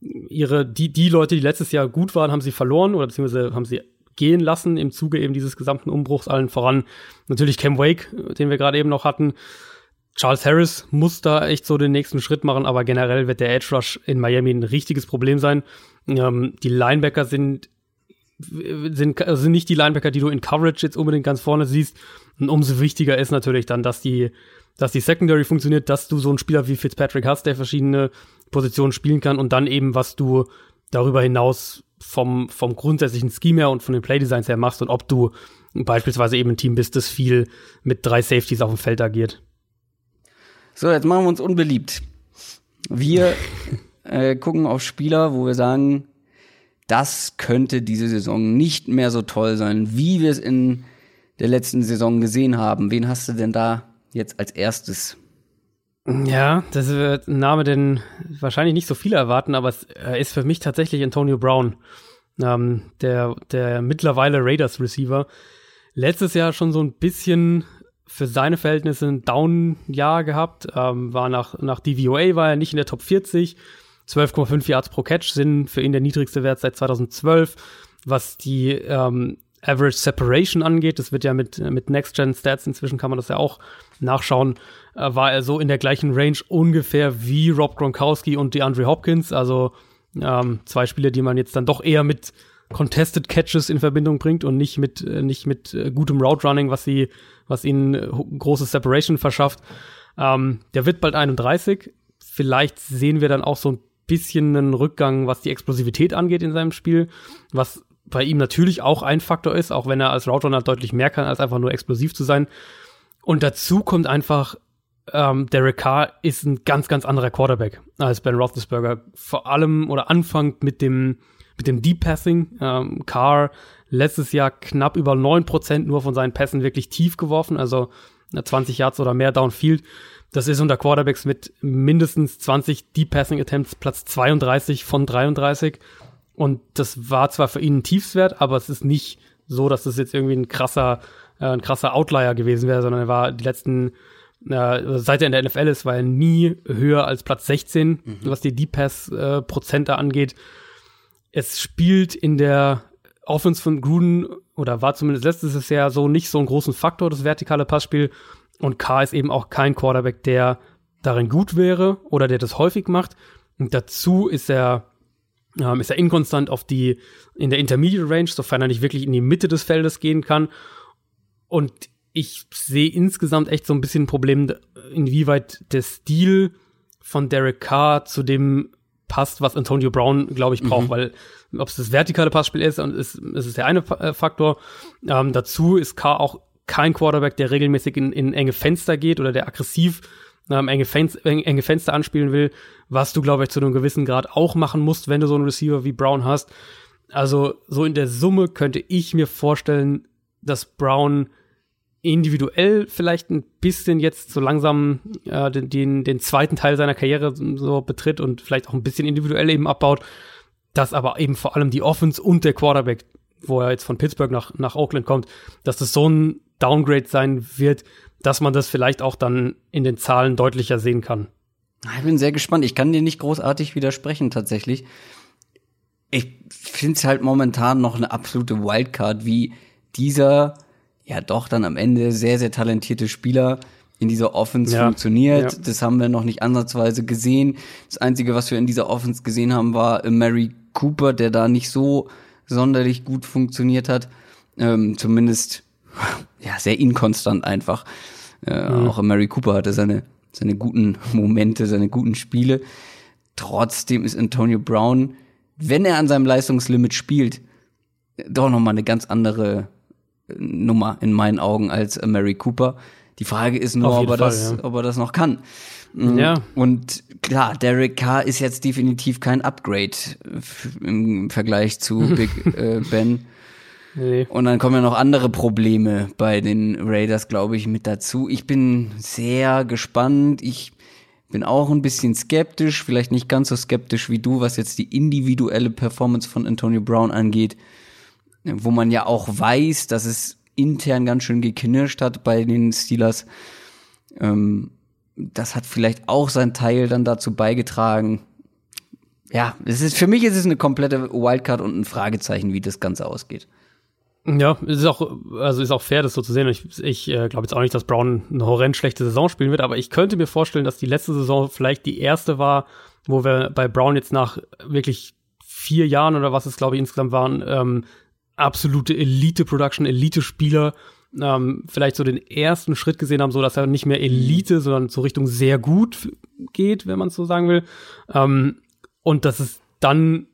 ihre die die Leute, die letztes Jahr gut waren, haben sie verloren oder beziehungsweise haben sie gehen lassen im Zuge eben dieses gesamten Umbruchs allen voran. Natürlich Cam Wake, den wir gerade eben noch hatten. Charles Harris muss da echt so den nächsten Schritt machen, aber generell wird der Edge Rush in Miami ein richtiges Problem sein. Ähm, die Linebacker sind, sind, also sind nicht die Linebacker, die du in Coverage jetzt unbedingt ganz vorne siehst. Und umso wichtiger ist natürlich dann, dass die, dass die Secondary funktioniert, dass du so einen Spieler wie Fitzpatrick hast, der verschiedene Positionen spielen kann und dann eben, was du darüber hinaus vom, vom grundsätzlichen Scheme her und von den Playdesigns her machst und ob du beispielsweise eben ein Team bist, das viel mit drei Safeties auf dem Feld agiert. So, jetzt machen wir uns unbeliebt. Wir äh, gucken auf Spieler, wo wir sagen, das könnte diese Saison nicht mehr so toll sein, wie wir es in der letzten Saison gesehen haben. Wen hast du denn da jetzt als erstes? Ja, das wird ein Name, den wahrscheinlich nicht so viele erwarten, aber es äh, ist für mich tatsächlich Antonio Brown, ähm, der, der mittlerweile Raiders Receiver. Letztes Jahr schon so ein bisschen für seine Verhältnisse ein Down-Jahr gehabt. Ähm, war nach, nach DVOA war er nicht in der Top 40. 12,5 Yards pro Catch sind für ihn der niedrigste Wert seit 2012. Was die ähm, Average Separation angeht, das wird ja mit, mit Next-Gen Stats, inzwischen kann man das ja auch nachschauen, äh, war er so in der gleichen Range ungefähr wie Rob Gronkowski und DeAndre Hopkins. Also ähm, zwei Spiele, die man jetzt dann doch eher mit Contested Catches in Verbindung bringt und nicht mit, äh, nicht mit äh, gutem Route Running, was sie was ihnen äh, große Separation verschafft. Ähm, der wird bald 31. Vielleicht sehen wir dann auch so ein bisschen einen Rückgang, was die Explosivität angeht in seinem Spiel, was bei ihm natürlich auch ein Faktor ist, auch wenn er als Route deutlich mehr kann, als einfach nur explosiv zu sein. Und dazu kommt einfach, ähm, Derek Carr ist ein ganz, ganz anderer Quarterback als Ben Roethlisberger. Vor allem oder anfangt mit dem, mit dem Deep Passing. Ähm, Carr letztes Jahr knapp über 9% nur von seinen Pässen wirklich tief geworfen, also 20 Yards oder mehr Downfield. Das ist unter Quarterbacks mit mindestens 20 Deep Passing Attempts Platz 32 von 33. Und das war zwar für ihn ein Tiefswert, aber es ist nicht so, dass das jetzt irgendwie ein krasser, äh, ein krasser Outlier gewesen wäre, sondern er war die letzten, äh, seit er in der NFL ist, war er nie höher als Platz 16, mhm. was die Deep Pass äh, Prozente angeht. Es spielt in der Offense von Gruden oder war zumindest letztes Jahr so nicht so ein großen Faktor, das vertikale Passspiel. Und K ist eben auch kein Quarterback, der darin gut wäre oder der das häufig macht. Und dazu ist er, ähm, ist er inkonstant auf die, in der Intermediate Range, sofern er nicht wirklich in die Mitte des Feldes gehen kann. Und ich sehe insgesamt echt so ein bisschen ein Problem, inwieweit der Stil von Derek Carr zu dem passt, was Antonio Brown, glaube ich, braucht, mhm. weil ob es das vertikale Passspiel ist, und ist, ist es der eine äh, Faktor. Ähm, dazu ist K auch kein Quarterback, der regelmäßig in, in enge Fenster geht oder der aggressiv ähm, enge, Fenster, enge Fenster anspielen will, was du, glaube ich, zu einem gewissen Grad auch machen musst, wenn du so einen Receiver wie Brown hast. Also so in der Summe könnte ich mir vorstellen, dass Brown individuell vielleicht ein bisschen jetzt so langsam äh, den, den, den zweiten Teil seiner Karriere so betritt und vielleicht auch ein bisschen individuell eben abbaut, dass aber eben vor allem die Offense und der Quarterback, wo er jetzt von Pittsburgh nach, nach Oakland kommt, dass das so ein Downgrade sein wird, dass man das vielleicht auch dann in den Zahlen deutlicher sehen kann. Ich bin sehr gespannt. Ich kann dir nicht großartig widersprechen tatsächlich. Ich finde es halt momentan noch eine absolute Wildcard, wie dieser ja doch dann am Ende sehr, sehr talentierte Spieler in dieser Offense ja. funktioniert. Ja. Das haben wir noch nicht ansatzweise gesehen. Das Einzige, was wir in dieser Offense gesehen haben, war Mary Cooper, der da nicht so sonderlich gut funktioniert hat. Ähm, zumindest ja sehr inkonstant einfach. Äh, mhm. Auch Mary Cooper hatte seine seine guten Momente, seine guten Spiele. Trotzdem ist Antonio Brown, wenn er an seinem Leistungslimit spielt, doch noch mal eine ganz andere Nummer in meinen Augen als Mary Cooper. Die Frage ist nur, ob er, Fall, das, ja. ob er das noch kann. Mm, ja. Und klar, Derek Carr ist jetzt definitiv kein Upgrade im Vergleich zu Big äh, Ben. Nee. Und dann kommen ja noch andere Probleme bei den Raiders, glaube ich, mit dazu. Ich bin sehr gespannt. Ich bin auch ein bisschen skeptisch, vielleicht nicht ganz so skeptisch wie du, was jetzt die individuelle Performance von Antonio Brown angeht, wo man ja auch weiß, dass es intern ganz schön geknirscht hat bei den Steelers. Ähm, das hat vielleicht auch sein Teil dann dazu beigetragen. Ja, es ist für mich ist es eine komplette Wildcard und ein Fragezeichen, wie das Ganze ausgeht. Ja, es ist auch, also ist auch fair, das so zu sehen. Ich, ich äh, glaube jetzt auch nicht, dass Brown eine horrend schlechte Saison spielen wird, aber ich könnte mir vorstellen, dass die letzte Saison vielleicht die erste war, wo wir bei Brown jetzt nach wirklich vier Jahren oder was es, glaube ich, insgesamt waren, ähm, absolute Elite-Production, Elite-Spieler, ähm, vielleicht so den ersten Schritt gesehen haben, so dass er nicht mehr Elite, sondern so Richtung sehr gut geht, wenn man es so sagen will. Ähm, und dass es dann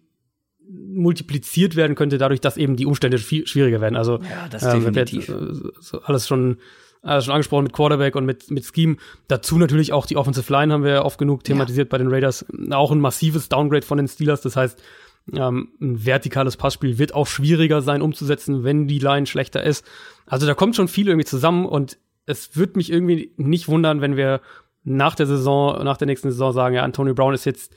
multipliziert werden könnte, dadurch, dass eben die Umstände viel schwieriger werden. Also ja, das äh, definitiv. Äh, alles schon alles schon angesprochen mit Quarterback und mit, mit Scheme. Dazu natürlich auch die Offensive Line haben wir oft genug thematisiert ja. bei den Raiders. Auch ein massives Downgrade von den Steelers. Das heißt, ähm, ein vertikales Passspiel wird auch schwieriger sein umzusetzen, wenn die Line schlechter ist. Also da kommt schon viel irgendwie zusammen und es wird mich irgendwie nicht wundern, wenn wir nach der Saison, nach der nächsten Saison sagen, ja, Antonio Brown ist jetzt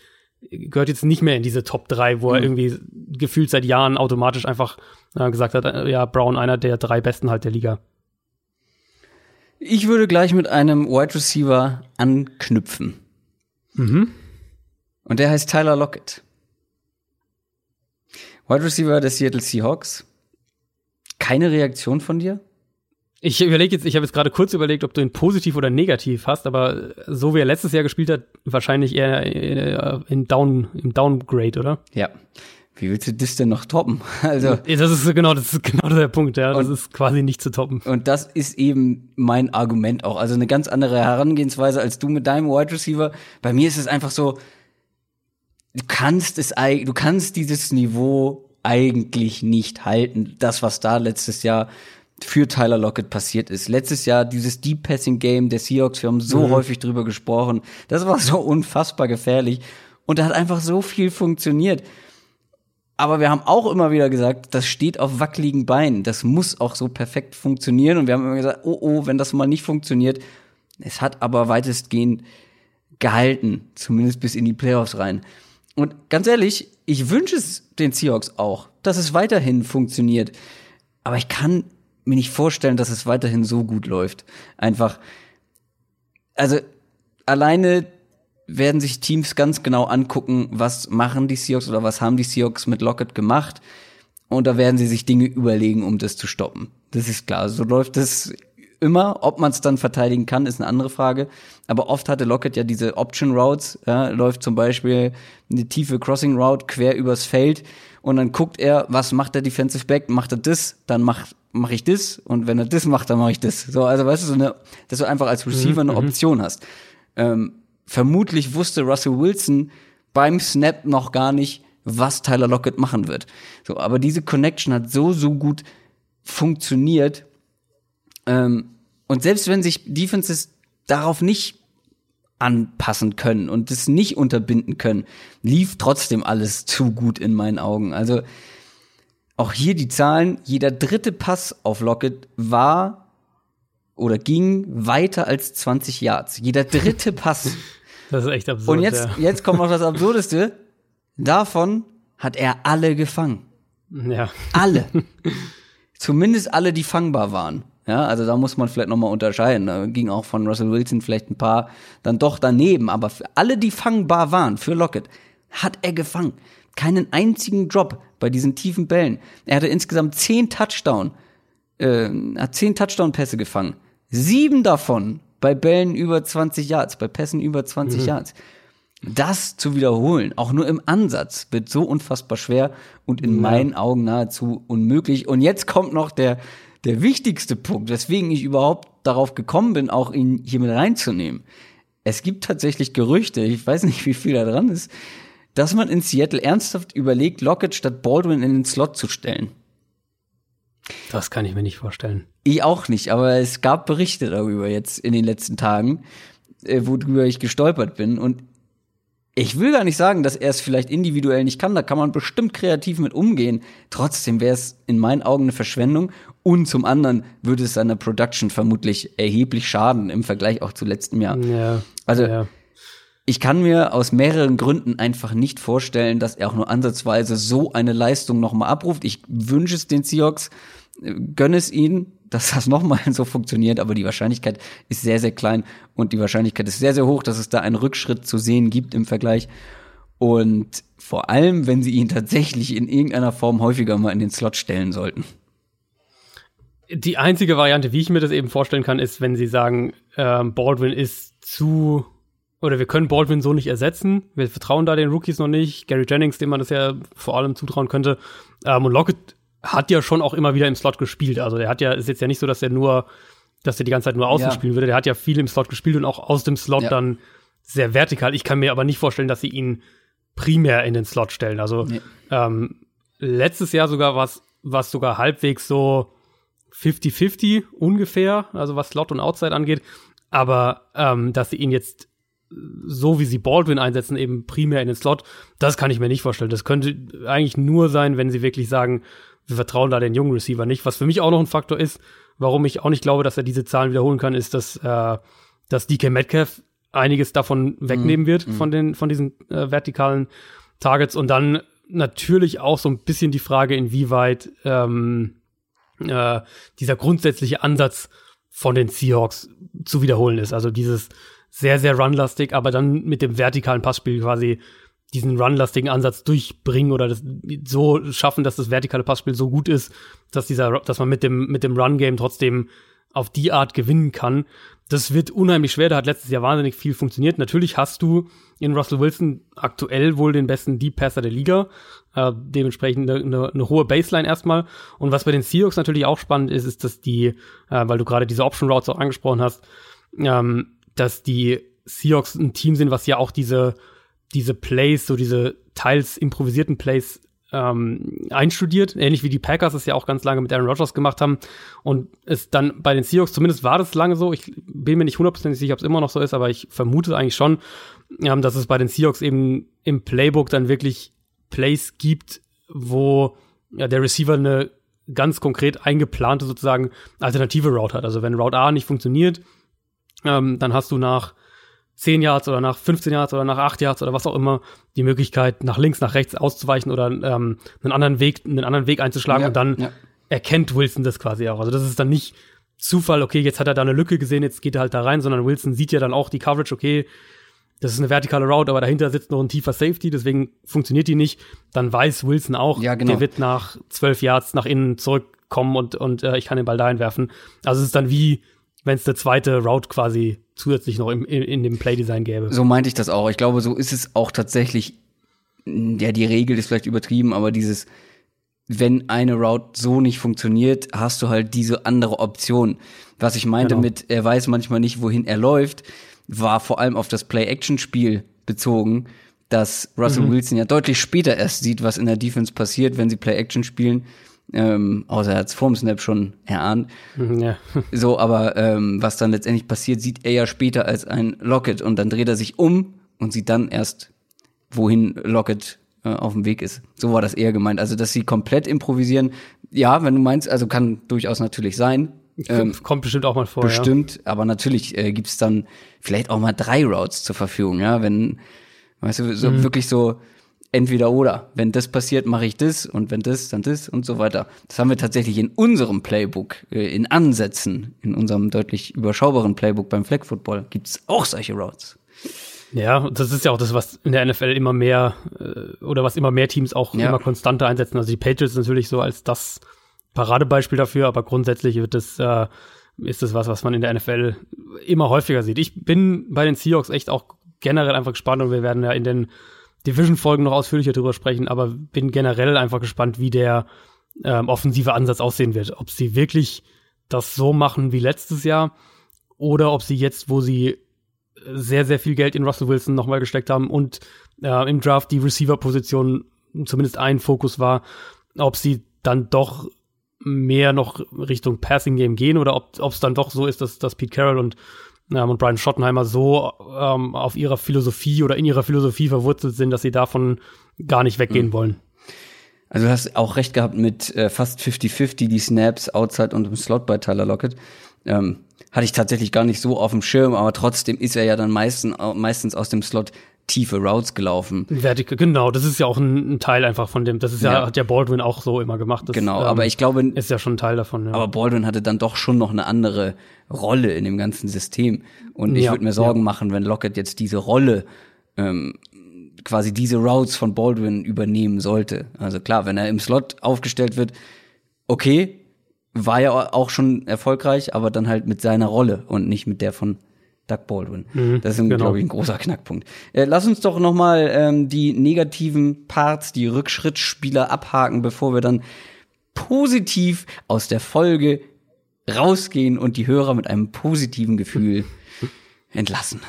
gehört jetzt nicht mehr in diese Top 3, wo er mhm. irgendwie gefühlt seit Jahren automatisch einfach äh, gesagt hat, äh, ja, Brown einer der drei besten halt der Liga. Ich würde gleich mit einem Wide Receiver anknüpfen. Mhm. Und der heißt Tyler Lockett. Wide Receiver der Seattle Seahawks. Keine Reaktion von dir? Ich überlege jetzt, ich habe jetzt gerade kurz überlegt, ob du ihn positiv oder negativ hast, aber so wie er letztes Jahr gespielt hat, wahrscheinlich eher äh, in Down, im Downgrade, oder? Ja. Wie willst du das denn noch toppen? Also das ist genau, das ist genau der Punkt, ja. Das und, ist quasi nicht zu toppen. Und das ist eben mein Argument auch. Also eine ganz andere Herangehensweise als du mit deinem Wide Receiver. Bei mir ist es einfach so, du kannst es, du kannst dieses Niveau eigentlich nicht halten. Das, was da letztes Jahr für Tyler Lockett passiert ist. Letztes Jahr dieses Deep Passing Game der Seahawks, wir haben so mhm. häufig drüber gesprochen. Das war so unfassbar gefährlich und da hat einfach so viel funktioniert. Aber wir haben auch immer wieder gesagt, das steht auf wackeligen Beinen. Das muss auch so perfekt funktionieren. Und wir haben immer gesagt, oh, oh, wenn das mal nicht funktioniert. Es hat aber weitestgehend gehalten, zumindest bis in die Playoffs rein. Und ganz ehrlich, ich wünsche es den Seahawks auch, dass es weiterhin funktioniert. Aber ich kann mir nicht vorstellen, dass es weiterhin so gut läuft. Einfach, also alleine werden sich Teams ganz genau angucken, was machen die Seahawks oder was haben die Seahawks mit Lockett gemacht. Und da werden sie sich Dinge überlegen, um das zu stoppen. Das ist klar. So läuft es immer. Ob man es dann verteidigen kann, ist eine andere Frage. Aber oft hatte Lockett ja diese Option Routes. Ja, läuft zum Beispiel eine tiefe Crossing Route quer übers Feld. Und dann guckt er, was macht der Defensive Back? Macht er das? Dann macht mache ich das und wenn er das macht, dann mache ich das. So, also weißt du, so eine, dass du einfach als Receiver mhm, eine mhm. Option hast. Ähm, vermutlich wusste Russell Wilson beim Snap noch gar nicht, was Tyler Lockett machen wird. So, aber diese Connection hat so, so gut funktioniert. Ähm, und selbst wenn sich Defenses darauf nicht anpassen können und das nicht unterbinden können, lief trotzdem alles zu gut in meinen Augen. Also auch hier die Zahlen, jeder dritte Pass auf Lockett war oder ging weiter als 20 Yards. Jeder dritte Pass. Das ist echt absurd. Und jetzt, ja. jetzt kommt noch das Absurdeste. Davon hat er alle gefangen. ja. Alle. Zumindest alle, die fangbar waren. Ja, also da muss man vielleicht nochmal unterscheiden. Da ging auch von Russell Wilson vielleicht ein paar dann doch daneben. Aber für alle, die fangbar waren, für Lockett, hat er gefangen. Keinen einzigen Drop bei diesen tiefen Bällen. Er hatte insgesamt zehn Touchdown, äh, hat zehn Touchdown-Pässe gefangen. Sieben davon bei Bällen über 20 Yards, bei Pässen über 20 Yards. Das zu wiederholen, auch nur im Ansatz, wird so unfassbar schwer und in meinen Augen nahezu unmöglich. Und jetzt kommt noch der, der wichtigste Punkt, weswegen ich überhaupt darauf gekommen bin, auch ihn hier mit reinzunehmen. Es gibt tatsächlich Gerüchte, ich weiß nicht, wie viel da dran ist, dass man in Seattle ernsthaft überlegt, Lockett statt Baldwin in den Slot zu stellen. Das kann ich mir nicht vorstellen. Ich auch nicht, aber es gab Berichte darüber jetzt in den letzten Tagen, äh, worüber ich gestolpert bin. Und ich will gar nicht sagen, dass er es vielleicht individuell nicht kann. Da kann man bestimmt kreativ mit umgehen. Trotzdem wäre es in meinen Augen eine Verschwendung. Und zum anderen würde es seiner Production vermutlich erheblich schaden im Vergleich auch zu letztem Jahr. Ja. Also ja. ich kann mir aus mehreren Gründen einfach nicht vorstellen, dass er auch nur ansatzweise so eine Leistung nochmal abruft. Ich wünsche es den Seahawks, äh, gönne es ihnen, dass das nochmal so funktioniert, aber die Wahrscheinlichkeit ist sehr, sehr klein und die Wahrscheinlichkeit ist sehr, sehr hoch, dass es da einen Rückschritt zu sehen gibt im Vergleich. Und vor allem, wenn sie ihn tatsächlich in irgendeiner Form häufiger mal in den Slot stellen sollten. Die einzige Variante, wie ich mir das eben vorstellen kann, ist, wenn sie sagen, ähm, Baldwin ist zu oder wir können Baldwin so nicht ersetzen. Wir vertrauen da den Rookies noch nicht. Gary Jennings, dem man das ja vor allem zutrauen könnte. Ähm, und Lockett hat ja schon auch immer wieder im Slot gespielt. Also der hat ja, ist jetzt ja nicht so, dass er nur, dass er die ganze Zeit nur außen Ja. spielen würde. Der hat ja viel im Slot gespielt und auch aus dem Slot Ja. dann sehr vertikal. Ich kann mir aber nicht vorstellen, dass sie ihn primär in den Slot stellen. Also Nee. ähm, letztes Jahr sogar war es sogar halbwegs so 50-50 ungefähr, also was Slot und Outside angeht. Aber ähm, dass sie ihn jetzt so wie sie Baldwin einsetzen, eben primär in den Slot, das kann ich mir nicht vorstellen. Das könnte eigentlich nur sein, wenn sie wirklich sagen, wir vertrauen da den jungen Receiver nicht. Was für mich auch noch ein Faktor ist, warum ich auch nicht glaube, dass er diese Zahlen wiederholen kann, ist, dass, äh, dass DK Metcalf einiges davon wegnehmen wird, von, den, von diesen äh, vertikalen Targets. Und dann natürlich auch so ein bisschen die Frage, inwieweit ähm, äh, dieser grundsätzliche Ansatz von den Seahawks zu wiederholen ist. Also dieses sehr, sehr runlastig, aber dann mit dem vertikalen Passspiel quasi diesen runlastigen Ansatz durchbringen oder das so schaffen, dass das vertikale Passspiel so gut ist, dass dieser, dass man mit dem, mit dem Run-Game trotzdem auf die Art gewinnen kann. Das wird unheimlich schwer. Da hat letztes Jahr wahnsinnig viel funktioniert. Natürlich hast du in Russell Wilson aktuell wohl den besten Deep Passer der Liga. Äh, dementsprechend eine, eine, eine hohe Baseline erstmal. Und was bei den Seahawks natürlich auch spannend ist, ist, dass die, äh, weil du gerade diese Option Routes auch angesprochen hast, ähm, dass die Seahawks ein Team sind, was ja auch diese, diese Plays, so diese teils improvisierten Plays ähm, einstudiert, ähnlich wie die Packers es ja auch ganz lange mit Aaron Rodgers gemacht haben. Und es dann bei den Seahawks, zumindest war das lange so, ich bin mir nicht hundertprozentig sicher, ob es immer noch so ist, aber ich vermute eigentlich schon, ähm, dass es bei den Seahawks eben im Playbook dann wirklich Plays gibt, wo ja, der Receiver eine ganz konkret eingeplante sozusagen alternative Route hat. Also wenn Route A nicht funktioniert, ähm, dann hast du nach 10 Yards oder nach 15 Yards oder nach 8 Yards oder was auch immer die Möglichkeit, nach links, nach rechts auszuweichen oder ähm, einen anderen Weg, einen anderen Weg einzuschlagen Ja, und dann ja. erkennt Wilson das quasi auch. Also das ist dann nicht Zufall, okay, jetzt hat er da eine Lücke gesehen, jetzt geht er halt da rein, sondern Wilson sieht ja dann auch die Coverage, okay, das ist eine vertikale Route, aber dahinter sitzt noch ein tiefer Safety, deswegen funktioniert die nicht. Dann weiß Wilson auch, Ja, genau. der wird nach 12 Yards nach innen zurückkommen und, und äh, ich kann den Ball dahin werfen. Also es ist dann wie, wenn es der zweite Route quasi zusätzlich noch im, in, in dem Playdesign gäbe. So meinte ich das auch. Ich glaube, so ist es auch tatsächlich. Ja, die Regel ist vielleicht übertrieben, aber dieses, wenn eine Route so nicht funktioniert, hast du halt diese andere Option. Was ich meinte Genau. mit, er weiß manchmal nicht, wohin er läuft, war vor allem auf das Play-Action-Spiel bezogen, dass Russell Wilson ja deutlich später erst sieht, was in der Defense passiert, wenn sie Play-Action spielen. Ähm, außer er hat es vorm Snap schon erahnt. Mhm, Ja. So, aber ähm, was dann letztendlich passiert, sieht er ja später als ein Locket und dann dreht er sich um und sieht dann erst, wohin Locket äh, auf dem Weg ist. So war das eher gemeint. Also, dass sie komplett improvisieren, ja, wenn du meinst, also kann durchaus natürlich sein. Ähm, Kommt bestimmt auch mal vor. Bestimmt, ja. aber natürlich äh, gibt's dann vielleicht auch mal drei Routes zur Verfügung, ja, wenn, weißt du, so mhm. wirklich so entweder oder. Wenn das passiert, mache ich das und wenn das, dann das und so weiter. Das haben wir tatsächlich in unserem Playbook, äh, in Ansätzen, in unserem deutlich überschaubaren Playbook beim Flag Football gibt's auch solche Routes. Ja, das ist ja auch das, was in der NFL immer mehr äh, oder was immer mehr Teams auch ja. immer konstanter einsetzen. Also die Patriots natürlich so als das Paradebeispiel dafür, aber grundsätzlich wird das äh, ist das was, was man in der NFL immer häufiger sieht. Ich bin bei den Seahawks echt auch generell einfach gespannt und wir werden ja in den Division-Folgen noch ausführlicher drüber sprechen, aber bin generell einfach gespannt, wie der ähm, offensive Ansatz aussehen wird. Ob sie wirklich das so machen wie letztes Jahr oder ob sie jetzt, wo sie sehr, sehr viel Geld in Russell Wilson nochmal gesteckt haben und äh, im Draft die Receiver-Position zumindest ein Fokus war, ob sie dann doch mehr noch Richtung Passing Game gehen oder ob es dann doch so ist, dass, dass Pete Carroll und, ähm, und Brian Schottenheimer so ähm, auf ihrer Philosophie oder in ihrer Philosophie verwurzelt sind, dass sie davon gar nicht weggehen mhm. wollen. Also du hast auch recht gehabt mit äh, fast 50-50 die Snaps outside und im Slot bei Tyler Lockett. Ähm, hatte ich tatsächlich gar nicht so auf dem Schirm, aber trotzdem ist er ja dann meistens, meistens aus dem Slot tiefe Routes gelaufen. Vertical, genau, das ist ja auch ein, ein, Teil einfach von dem, das ist ja, ja, hat ja Baldwin auch so immer gemacht. Das, genau, ähm, aber ich glaube, ist ja schon ein Teil davon. Ja. Aber Baldwin hatte dann doch schon noch eine andere Rolle in dem ganzen System. Und ich ja, würde mir Sorgen machen, wenn Lockett jetzt diese Rolle ähm, quasi diese Routes von Baldwin übernehmen sollte. Also klar, wenn er im Slot aufgestellt wird, okay, war ja auch schon erfolgreich, aber dann halt mit seiner Rolle und nicht mit der von Doug Baldwin. Mhm, das ist, genau. glaube ich, ein großer Knackpunkt. Äh, lass uns doch noch mal ähm, die negativen Parts, die Rückschrittspieler abhaken, bevor wir dann positiv aus der Folge rausgehen und die Hörer mit einem positiven Gefühl entlassen.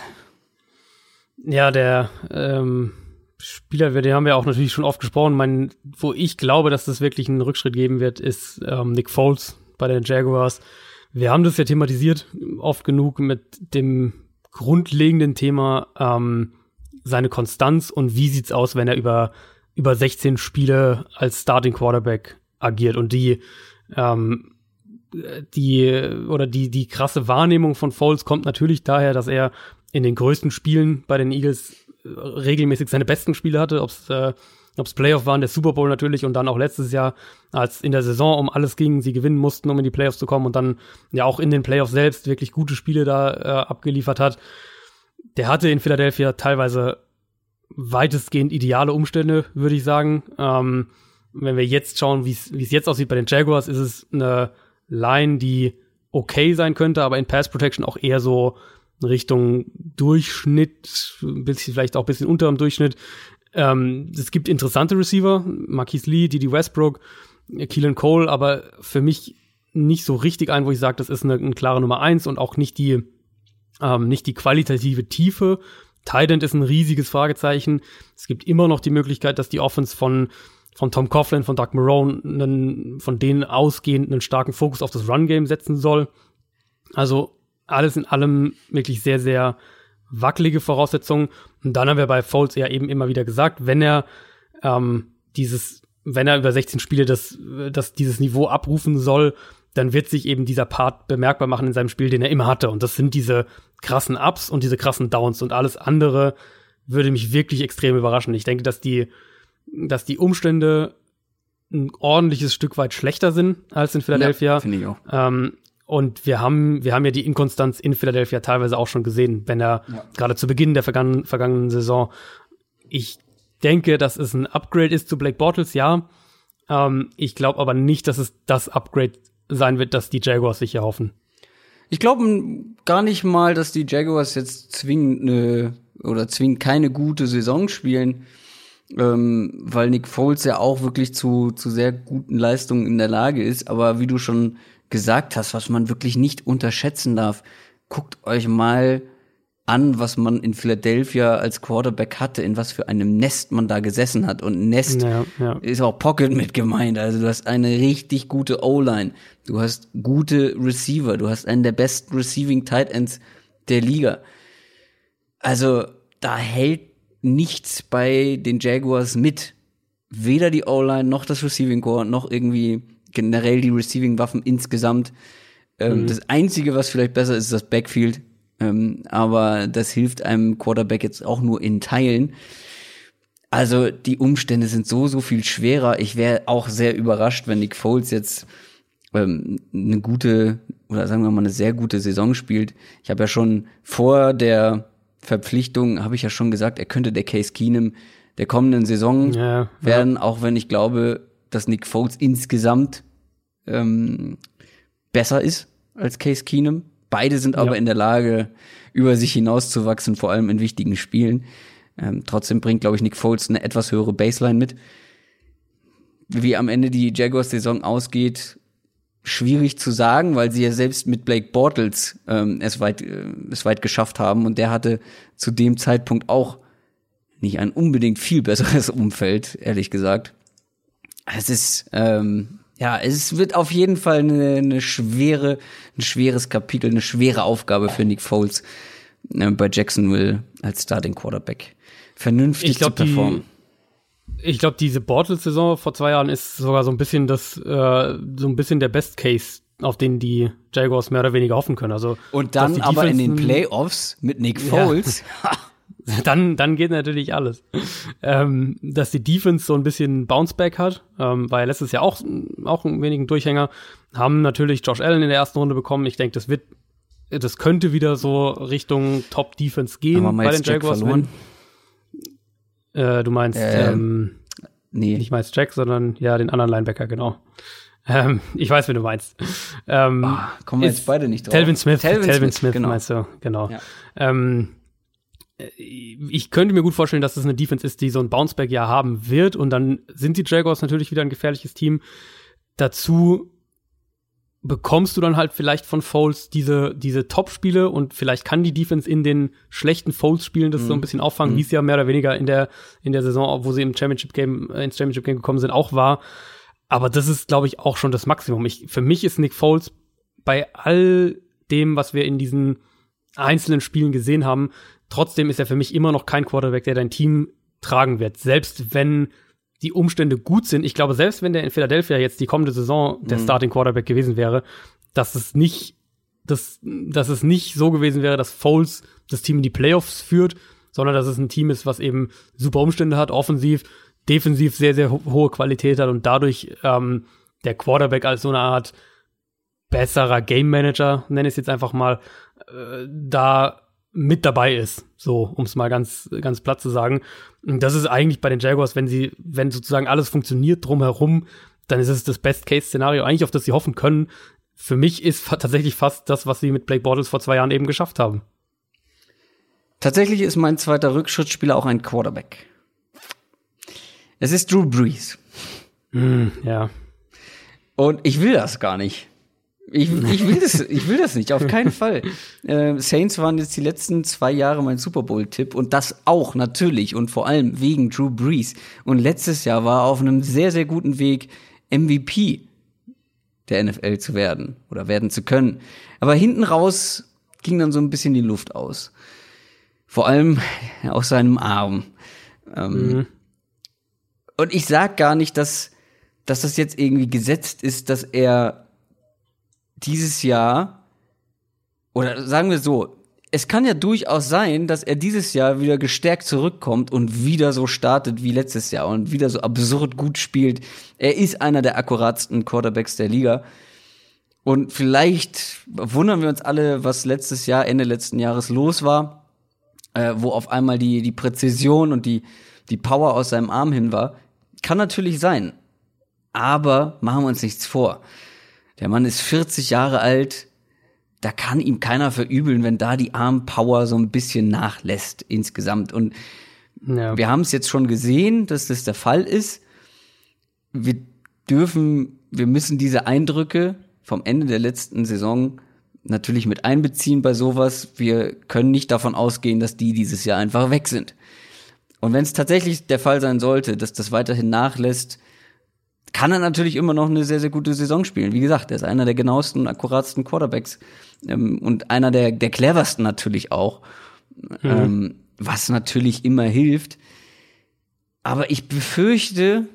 Ja, der ähm, Spieler, den haben wir auch natürlich schon oft gesprochen. Mein, wo ich glaube, dass das wirklich einen Rückschritt geben wird, ist ähm, Nick Foles bei den Jaguars. Wir haben das ja thematisiert, oft genug mit dem grundlegenden Thema ähm, seine Konstanz und wie sieht's aus, wenn er über, über 16 Spiele als Starting Quarterback agiert. Und die ähm, die oder die die krasse Wahrnehmung von Foles kommt natürlich daher, dass er in den größten Spielen bei den Eagles äh, regelmäßig seine besten Spiele hatte, ob es äh, ob es Playoff waren, der Super Bowl natürlich und dann auch letztes Jahr, als in der Saison um alles ging, sie gewinnen mussten, um in die Playoffs zu kommen und dann ja auch in den Playoffs selbst wirklich gute Spiele da äh, abgeliefert hat. Der hatte in Philadelphia teilweise weitestgehend ideale Umstände, würde ich sagen. Ähm, wenn wir jetzt schauen, wie es jetzt aussieht bei den Jaguars, ist es eine Line, die okay sein könnte, aber in Pass Protection auch eher so Richtung Durchschnitt, bisschen, vielleicht auch ein bisschen unter dem Durchschnitt. Ähm, es gibt interessante Receiver, Marquise Lee, Didi Westbrook, Keelan Cole, aber für mich nicht so richtig ein, wo ich sage, das ist eine, eine, klare Nummer eins und auch nicht die, ähm, nicht die qualitative Tiefe. Tident ist ein riesiges Fragezeichen. Es gibt immer noch die Möglichkeit, dass die Offense von, von Tom Coughlin, von Doug Marone, einen, von denen ausgehend einen starken Fokus auf das Run-Game setzen soll. Also alles in allem wirklich sehr, sehr wackelige Voraussetzungen. Und dann haben wir bei Foles ja eben immer wieder gesagt, wenn er ähm, dieses, wenn er über 16 Spiele das, das dieses Niveau abrufen soll, dann wird sich eben dieser Part bemerkbar machen in seinem Spiel, den er immer hatte. Und das sind diese krassen Ups und diese krassen Downs und alles andere würde mich wirklich extrem überraschen. Ich denke, dass die, dass die Umstände ein ordentliches Stück weit schlechter sind als in Philadelphia. Ja, finde ich auch. Ähm, und wir haben, wir haben ja die Inkonstanz in Philadelphia teilweise auch schon gesehen, wenn er ja. gerade zu Beginn der vergangenen, vergangenen Saison. Ich denke, dass es ein Upgrade ist zu Blake Bortles, ja. Ähm, ich glaube aber nicht, dass es das Upgrade sein wird, das die Jaguars sich erhoffen. Ich glaube gar nicht mal, dass die Jaguars jetzt zwingend eine oder zwingend keine gute Saison spielen, ähm, weil Nick Foles ja auch wirklich zu, zu sehr guten Leistungen in der Lage ist. Aber wie du schon gesagt hast, was man wirklich nicht unterschätzen darf. Guckt euch mal an, was man in Philadelphia als Quarterback hatte, in was für einem Nest man da gesessen hat. Und Nest ja, ja. ist auch Pocket mit gemeint. Also du hast eine richtig gute O-Line. Du hast gute Receiver. Du hast einen der besten Receiving Tight Ends der Liga. Also da hält nichts bei den Jaguars mit. Weder die O-Line noch das Receiving Core noch irgendwie generell die Receiving-Waffen insgesamt. Ähm, mhm. Das Einzige, was vielleicht besser ist, ist das Backfield. Ähm, aber das hilft einem Quarterback jetzt auch nur in Teilen. Also die Umstände sind so, so viel schwerer. Ich wäre auch sehr überrascht, wenn Nick Foles jetzt ähm, eine gute oder sagen wir mal eine sehr gute Saison spielt. Ich habe ja schon vor der Verpflichtung, habe ich ja schon gesagt, er könnte der Case Keenum der kommenden Saison ja, werden, ja. auch wenn ich glaube, dass Nick Foles insgesamt ähm, besser ist als Case Keenum. Beide sind aber ja. in der Lage, über sich hinauszuwachsen, vor allem in wichtigen Spielen. Ähm, trotzdem bringt, glaube ich, Nick Foles eine etwas höhere Baseline mit. Wie am Ende die Jaguars-Saison ausgeht, schwierig zu sagen, weil sie ja selbst mit Blake Bortles ähm, es, weit, äh, es weit geschafft haben und der hatte zu dem Zeitpunkt auch nicht ein unbedingt viel besseres Umfeld, ehrlich gesagt. Es ist, ähm, ja, es wird auf jeden Fall eine, eine schwere, ein schweres Kapitel, eine schwere Aufgabe für Nick Foles äh, bei Jacksonville als Starting Quarterback vernünftig glaub, zu performen. Die, ich glaube, diese Bortles-Saison vor zwei Jahren ist sogar so ein bisschen das, äh, so ein bisschen der Best Case, auf den die Jaguars mehr oder weniger hoffen können. Also und dann aber in den Playoffs mit Nick Foles. Ja. dann, dann geht natürlich alles. Ähm, dass die Defense so ein bisschen Bounceback hat, ähm, war ja letztes Jahr auch, auch ein wenigen Durchhänger, haben natürlich Josh Allen in der ersten Runde bekommen. Ich denke, das wird, das könnte wieder so Richtung Top Defense gehen bei den Jaguars. Verloren. Äh, du meinst, äh, ähm, nee. nicht Miles Jack, sondern ja, den anderen Linebacker, genau. Ähm, ich weiß, wen du meinst. Ähm, oh, kommen wir jetzt beide nicht drauf. Telvin Smith, Telvin, Telvin Smith, Smith genau. meinst du, genau. Ja. Ähm, ich könnte mir gut vorstellen, dass das eine Defense ist, die so ein Bounceback-Jahr haben wird und dann sind die Jaguars natürlich wieder ein gefährliches Team. Dazu bekommst du dann halt vielleicht von Foles diese, diese Top-Spiele und vielleicht kann die Defense in den schlechten Foles-Spielen das mhm. so ein mhm. bisschen auffangen, mhm. wie es ja mehr oder weniger in der, in der Saison, wo sie im Championship-Game, äh, ins Championship-Game gekommen sind, auch war. Aber das ist, glaube ich, auch schon das Maximum. Ich, für mich ist Nick Foles bei all dem, was wir in diesen einzelnen Spielen gesehen haben, trotzdem ist er für mich immer noch kein Quarterback, der dein Team tragen wird. Selbst wenn die Umstände gut sind. Ich glaube, selbst wenn der in Philadelphia jetzt die kommende Saison der mhm. Starting Quarterback gewesen wäre, dass es nicht, dass, dass es nicht so gewesen wäre, dass Foles das Team in die Playoffs führt, sondern dass es ein Team ist, was eben super Umstände hat, offensiv, defensiv sehr, sehr ho hohe Qualität hat und dadurch ähm, der Quarterback als so eine Art besserer Game Manager, nenne ich es jetzt einfach mal, äh, da mit dabei ist, so um es mal ganz ganz platt zu sagen. Und das ist eigentlich bei den Jaguars, wenn sie wenn sozusagen alles funktioniert drumherum, dann ist es das Best Case Szenario eigentlich auf das sie hoffen können. Für mich ist tatsächlich fast das, was sie mit Blake Bortles vor zwei Jahren eben geschafft haben. Tatsächlich ist mein zweiter Rückschrittspieler auch ein Quarterback. Es ist Drew Brees. Mm, ja. Und ich will das gar nicht. Ich, ich, will das, ich will das nicht, auf keinen Fall. Äh, Saints waren jetzt die letzten zwei Jahre mein Super Bowl-Tipp und das auch natürlich und vor allem wegen Drew Brees. Und letztes Jahr war er auf einem sehr, sehr guten Weg, MVP der NFL zu werden oder werden zu können. Aber hinten raus ging dann so ein bisschen die Luft aus. Vor allem aus seinem Arm. Ähm, mhm. Und ich sag gar nicht, dass, dass das jetzt irgendwie gesetzt ist, dass er dieses Jahr, oder sagen wir so, es kann ja durchaus sein, dass er dieses Jahr wieder gestärkt zurückkommt und wieder so startet wie letztes Jahr und wieder so absurd gut spielt. Er ist einer der akkuratsten Quarterbacks der Liga. Und vielleicht wundern wir uns alle, was letztes Jahr, Ende letzten Jahres los war, äh, wo auf einmal die, die Präzision und die, die Power aus seinem Arm hin war. Kann natürlich sein. Aber machen wir uns nichts vor. Der Mann ist 40 Jahre alt. Da kann ihm keiner verübeln, wenn da die Armpower so ein bisschen nachlässt insgesamt. Und ja. wir haben es jetzt schon gesehen, dass das der Fall ist. Wir dürfen, wir müssen diese Eindrücke vom Ende der letzten Saison natürlich mit einbeziehen bei sowas. Wir können nicht davon ausgehen, dass die dieses Jahr einfach weg sind. Und wenn es tatsächlich der Fall sein sollte, dass das weiterhin nachlässt, kann er natürlich immer noch eine sehr, sehr gute Saison spielen. Wie gesagt, er ist einer der genauesten, akkuratsten Quarterbacks ähm, und einer der, der cleversten natürlich auch, mhm. ähm, was natürlich immer hilft. Aber ich befürchte,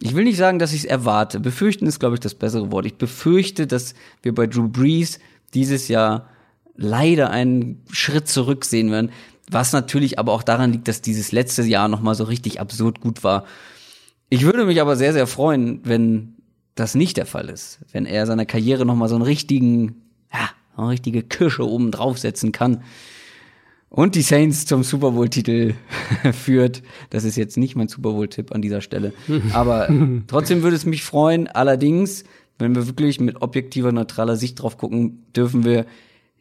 ich will nicht sagen, dass ich es erwarte. Befürchten ist, glaube ich, das bessere Wort. Ich befürchte, dass wir bei Drew Brees dieses Jahr leider einen Schritt zurück sehen werden. Was natürlich aber auch daran liegt, dass dieses letzte Jahr nochmal so richtig absurd gut war. Ich würde mich aber sehr, sehr freuen, wenn das nicht der Fall ist. Wenn er seiner Karriere nochmal so einen richtigen, ja, eine richtige Kirsche oben draufsetzen kann und die Saints zum Super Bowl-Titel führt. Das ist jetzt nicht mein Super Bowl-Tipp an dieser Stelle. Aber trotzdem würde es mich freuen. Allerdings, wenn wir wirklich mit objektiver, neutraler Sicht drauf gucken, dürfen wir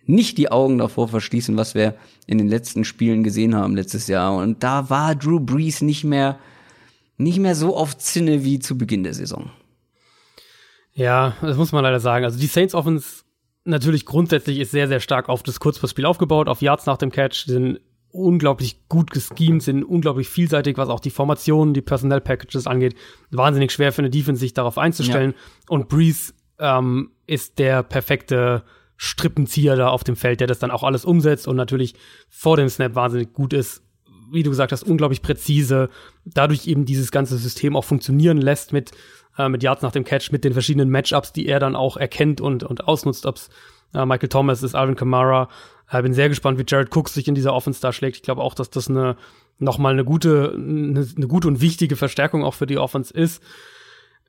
nicht die Augen davor verschließen, was wir in den letzten Spielen gesehen haben letztes Jahr. Und da war Drew Brees nicht mehr, nicht mehr so auf Zinne wie zu Beginn der Saison. Ja, das muss man leider sagen. Also die Saints Offense natürlich grundsätzlich ist sehr, sehr stark auf das Kurzpassspiel aufgebaut, auf Yards nach dem Catch, sind unglaublich gut geschemt, sind unglaublich vielseitig, was auch die Formationen, die Personnel Packages angeht. Wahnsinnig schwer für eine Defense, sich darauf einzustellen. Ja. Und Breeze ähm, ist der perfekte Strippenzieher da auf dem Feld, der das dann auch alles umsetzt und natürlich vor dem Snap wahnsinnig gut ist. Wie du gesagt hast, unglaublich präzise, dadurch eben dieses ganze System auch funktionieren lässt mit äh, mit Yards nach dem Catch, mit den verschiedenen Matchups, die er dann auch erkennt und, und ausnutzt, ob's äh, Michael Thomas ist, Alvin Kamara. Äh, bin sehr gespannt, wie Jared Cooks sich in dieser Offense da schlägt. Ich glaube auch, dass das eine nochmal eine gute, eine, eine gute und wichtige Verstärkung auch für die Offense ist.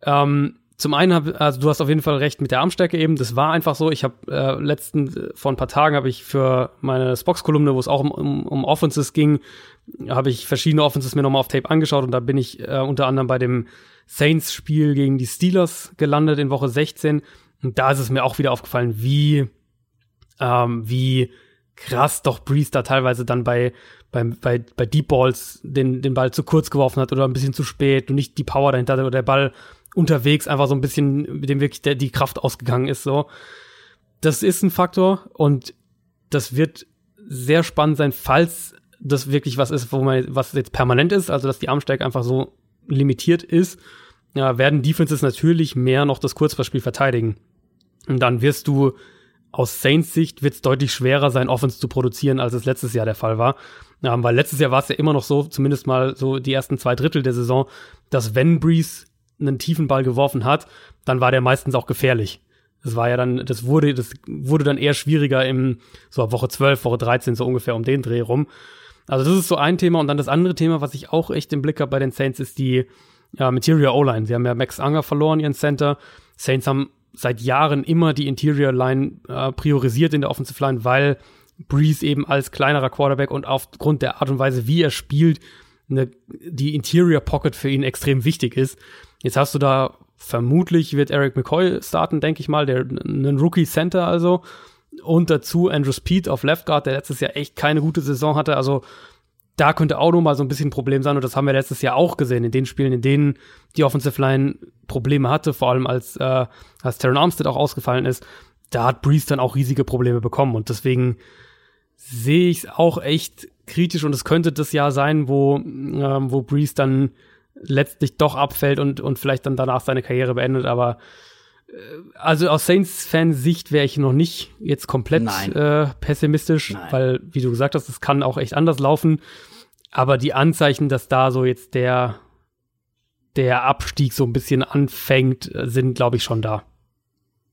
Ähm, zum einen hab, also du hast auf jeden Fall recht mit der Armstärke eben. Das war einfach so. Ich habe äh, letzten vor ein paar Tagen habe ich für meine Spox-Kolumne, wo es auch um, um, um Offenses ging, habe ich verschiedene Offenses mir nochmal auf Tape angeschaut und da bin ich äh, unter anderem bei dem Saints-Spiel gegen die Steelers gelandet in Woche 16. Und da ist es mir auch wieder aufgefallen, wie, ähm, wie krass doch Breeze da teilweise dann bei, bei, bei, bei Deep Balls den, den Ball zu kurz geworfen hat oder ein bisschen zu spät und nicht die Power dahinter oder der Ball unterwegs einfach so ein bisschen, mit dem wirklich der, die Kraft ausgegangen ist, so. Das ist ein Faktor und das wird sehr spannend sein, falls das wirklich was ist, wo man, was jetzt permanent ist, also dass die Armstärke einfach so limitiert ist, ja, werden Defenses natürlich mehr noch das Kurzpassspiel verteidigen. Und dann wirst du aus Saints Sicht wird es deutlich schwerer sein, Offense zu produzieren, als es letztes Jahr der Fall war. Ja, weil letztes Jahr war es ja immer noch so, zumindest mal so die ersten zwei Drittel der Saison, dass wenn Breeze einen tiefen Ball geworfen hat, dann war der meistens auch gefährlich. Das war ja dann, das wurde, das wurde dann eher schwieriger im, so ab Woche 12, Woche 13, so ungefähr um den Dreh rum. Also das ist so ein Thema. Und dann das andere Thema, was ich auch echt im Blick habe bei den Saints, ist die ja, Material O-Line. Sie haben ja Max Anger verloren, ihren Center. Saints haben seit Jahren immer die Interior Line äh, priorisiert in der Offensive Line, weil Breeze eben als kleinerer Quarterback und aufgrund der Art und Weise, wie er spielt, ne, die Interior Pocket für ihn extrem wichtig ist. Jetzt hast du da vermutlich wird Eric McCoy starten, denke ich mal, der ein Rookie Center also und dazu Andrew Speed auf Left Guard, der letztes Jahr echt keine gute Saison hatte. Also da könnte auch noch mal so ein bisschen ein Problem sein. Und das haben wir letztes Jahr auch gesehen, in den Spielen, in denen die Offensive Line Probleme hatte, vor allem als, äh, als Terran Armstead auch ausgefallen ist. Da hat Breeze dann auch riesige Probleme bekommen. Und deswegen sehe ich es auch echt kritisch. Und es könnte das Jahr sein, wo, ähm, wo Breeze dann letztlich doch abfällt und, und vielleicht dann danach seine Karriere beendet. Aber also aus Saints-Fan-Sicht wäre ich noch nicht jetzt komplett äh, pessimistisch, Nein. weil, wie du gesagt hast, es kann auch echt anders laufen. Aber die Anzeichen, dass da so jetzt der, der Abstieg so ein bisschen anfängt, sind, glaube ich, schon da.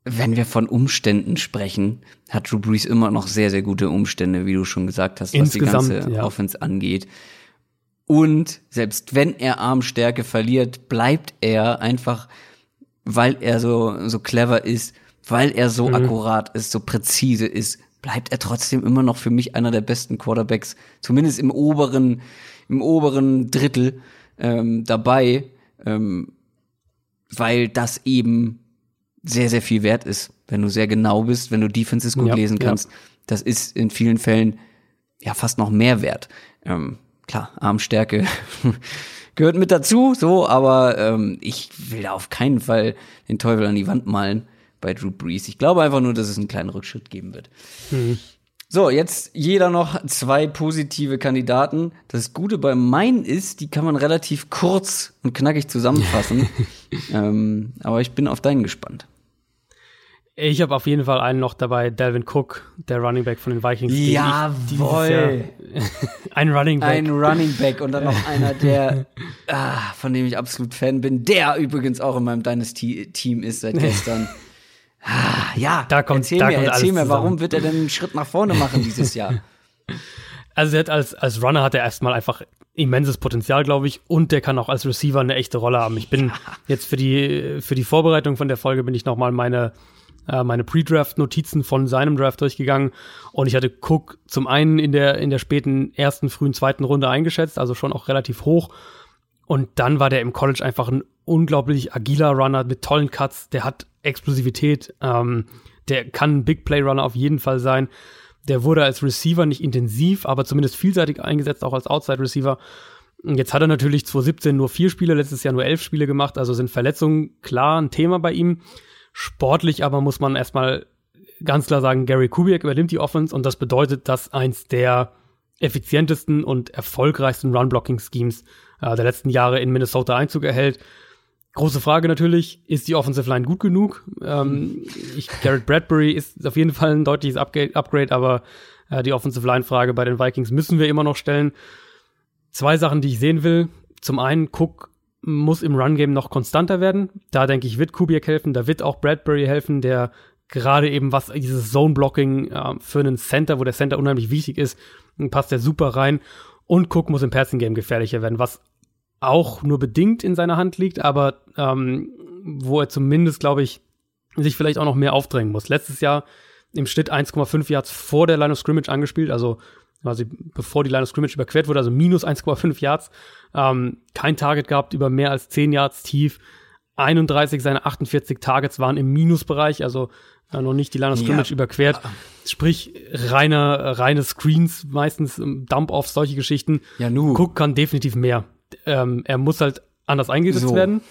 Wenn wir von Umständen sprechen, hat Drew Brees immer noch sehr, sehr gute Umstände, wie du schon gesagt hast, was Insgesamt, die ganze ja. Offense angeht. Und selbst wenn er Armstärke verliert, bleibt er einfach weil er so, so clever ist, weil er so mhm. akkurat ist, so präzise ist, bleibt er trotzdem immer noch für mich einer der besten Quarterbacks, zumindest im oberen, im oberen Drittel ähm, dabei, ähm, weil das eben sehr, sehr viel wert ist, wenn du sehr genau bist, wenn du Defenses gut ja, lesen kannst. Ja. Das ist in vielen Fällen ja fast noch mehr wert. Ähm, klar, Armstärke gehört mit dazu, so, aber ähm, ich will da auf keinen Fall den Teufel an die Wand malen bei Drew Brees. Ich glaube einfach nur, dass es einen kleinen Rückschritt geben wird. Mhm. So, jetzt jeder noch zwei positive Kandidaten. Das Gute bei meinen ist, die kann man relativ kurz und knackig zusammenfassen. ähm, aber ich bin auf deinen gespannt. Ich habe auf jeden Fall einen noch dabei, Delvin Cook, der Running Back von den Vikings. Jawohl. ein Running Back. Ein Running Back und dann noch einer, der, ah, von dem ich absolut Fan bin, der übrigens auch in meinem Dynasty-Team ist seit gestern. ah, ja, da kommt, erzähl da mir, kommt erzähl mir, warum wird er denn einen Schritt nach vorne machen dieses Jahr? Also er hat als, als Runner hat er erstmal einfach immenses Potenzial, glaube ich, und der kann auch als Receiver eine echte Rolle haben. Ich bin jetzt für die, für die Vorbereitung von der Folge bin ich nochmal meine, äh, meine Pre-Draft-Notizen von seinem Draft durchgegangen und ich hatte Cook zum einen in der, in der späten ersten, frühen zweiten Runde eingeschätzt, also schon auch relativ hoch. Und dann war der im College einfach ein unglaublich agiler Runner mit tollen Cuts. Der hat Explosivität. Ähm, der kann ein Big Play Runner auf jeden Fall sein. Der wurde als Receiver nicht intensiv, aber zumindest vielseitig eingesetzt, auch als Outside Receiver. Jetzt hat er natürlich 2017 nur vier Spiele, letztes Jahr nur elf Spiele gemacht, also sind Verletzungen klar ein Thema bei ihm. Sportlich aber muss man erstmal ganz klar sagen, Gary Kubiak übernimmt die Offense und das bedeutet, dass eins der effizientesten und erfolgreichsten Run-Blocking-Schemes äh, der letzten Jahre in Minnesota Einzug erhält. Große Frage natürlich, ist die Offensive Line gut genug? Ähm, ich, Garrett Bradbury ist auf jeden Fall ein deutliches Upgrade, Upgrade aber äh, die Offensive Line-Frage bei den Vikings müssen wir immer noch stellen. Zwei Sachen, die ich sehen will. Zum einen, Cook muss im Run-Game noch konstanter werden. Da denke ich, wird Kubiak helfen, da wird auch Bradbury helfen, der gerade eben was dieses Zone-Blocking äh, für einen Center, wo der Center unheimlich wichtig ist, passt der super rein. Und Cook muss im Passing-Game gefährlicher werden, was auch nur bedingt in seiner Hand liegt, aber ähm, wo er zumindest, glaube ich, sich vielleicht auch noch mehr aufdrängen muss. Letztes Jahr im Schnitt 1,5 Yards vor der Line of Scrimmage angespielt, also quasi bevor die Line of Scrimmage überquert wurde, also minus 1,5 Yards. Ähm, kein Target gehabt über mehr als 10 Yards tief. 31 seiner 48 Targets waren im Minusbereich, also äh, noch nicht die Line of Scrimmage Ja. überquert. Sprich, reine, reine Screens, meistens ähm, Dump-Offs, solche Geschichten. Ja, nu. Cook kann definitiv mehr. Ähm, er muss halt anders eingesetzt So. werden.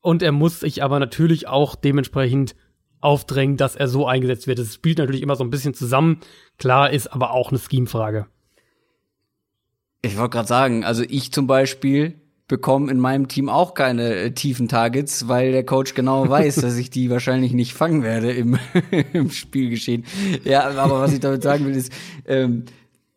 Und er muss sich aber natürlich auch dementsprechend aufdrängen, dass er so eingesetzt wird. Das spielt natürlich immer so ein bisschen zusammen. Klar ist aber auch eine Scheme-Frage. Ich wollte gerade sagen, also ich zum Beispiel bekomme in meinem Team auch keine äh, tiefen Targets, weil der Coach genau weiß, dass ich die wahrscheinlich nicht fangen werde im, im Spielgeschehen. Ja, aber was ich damit sagen will, ist, ähm,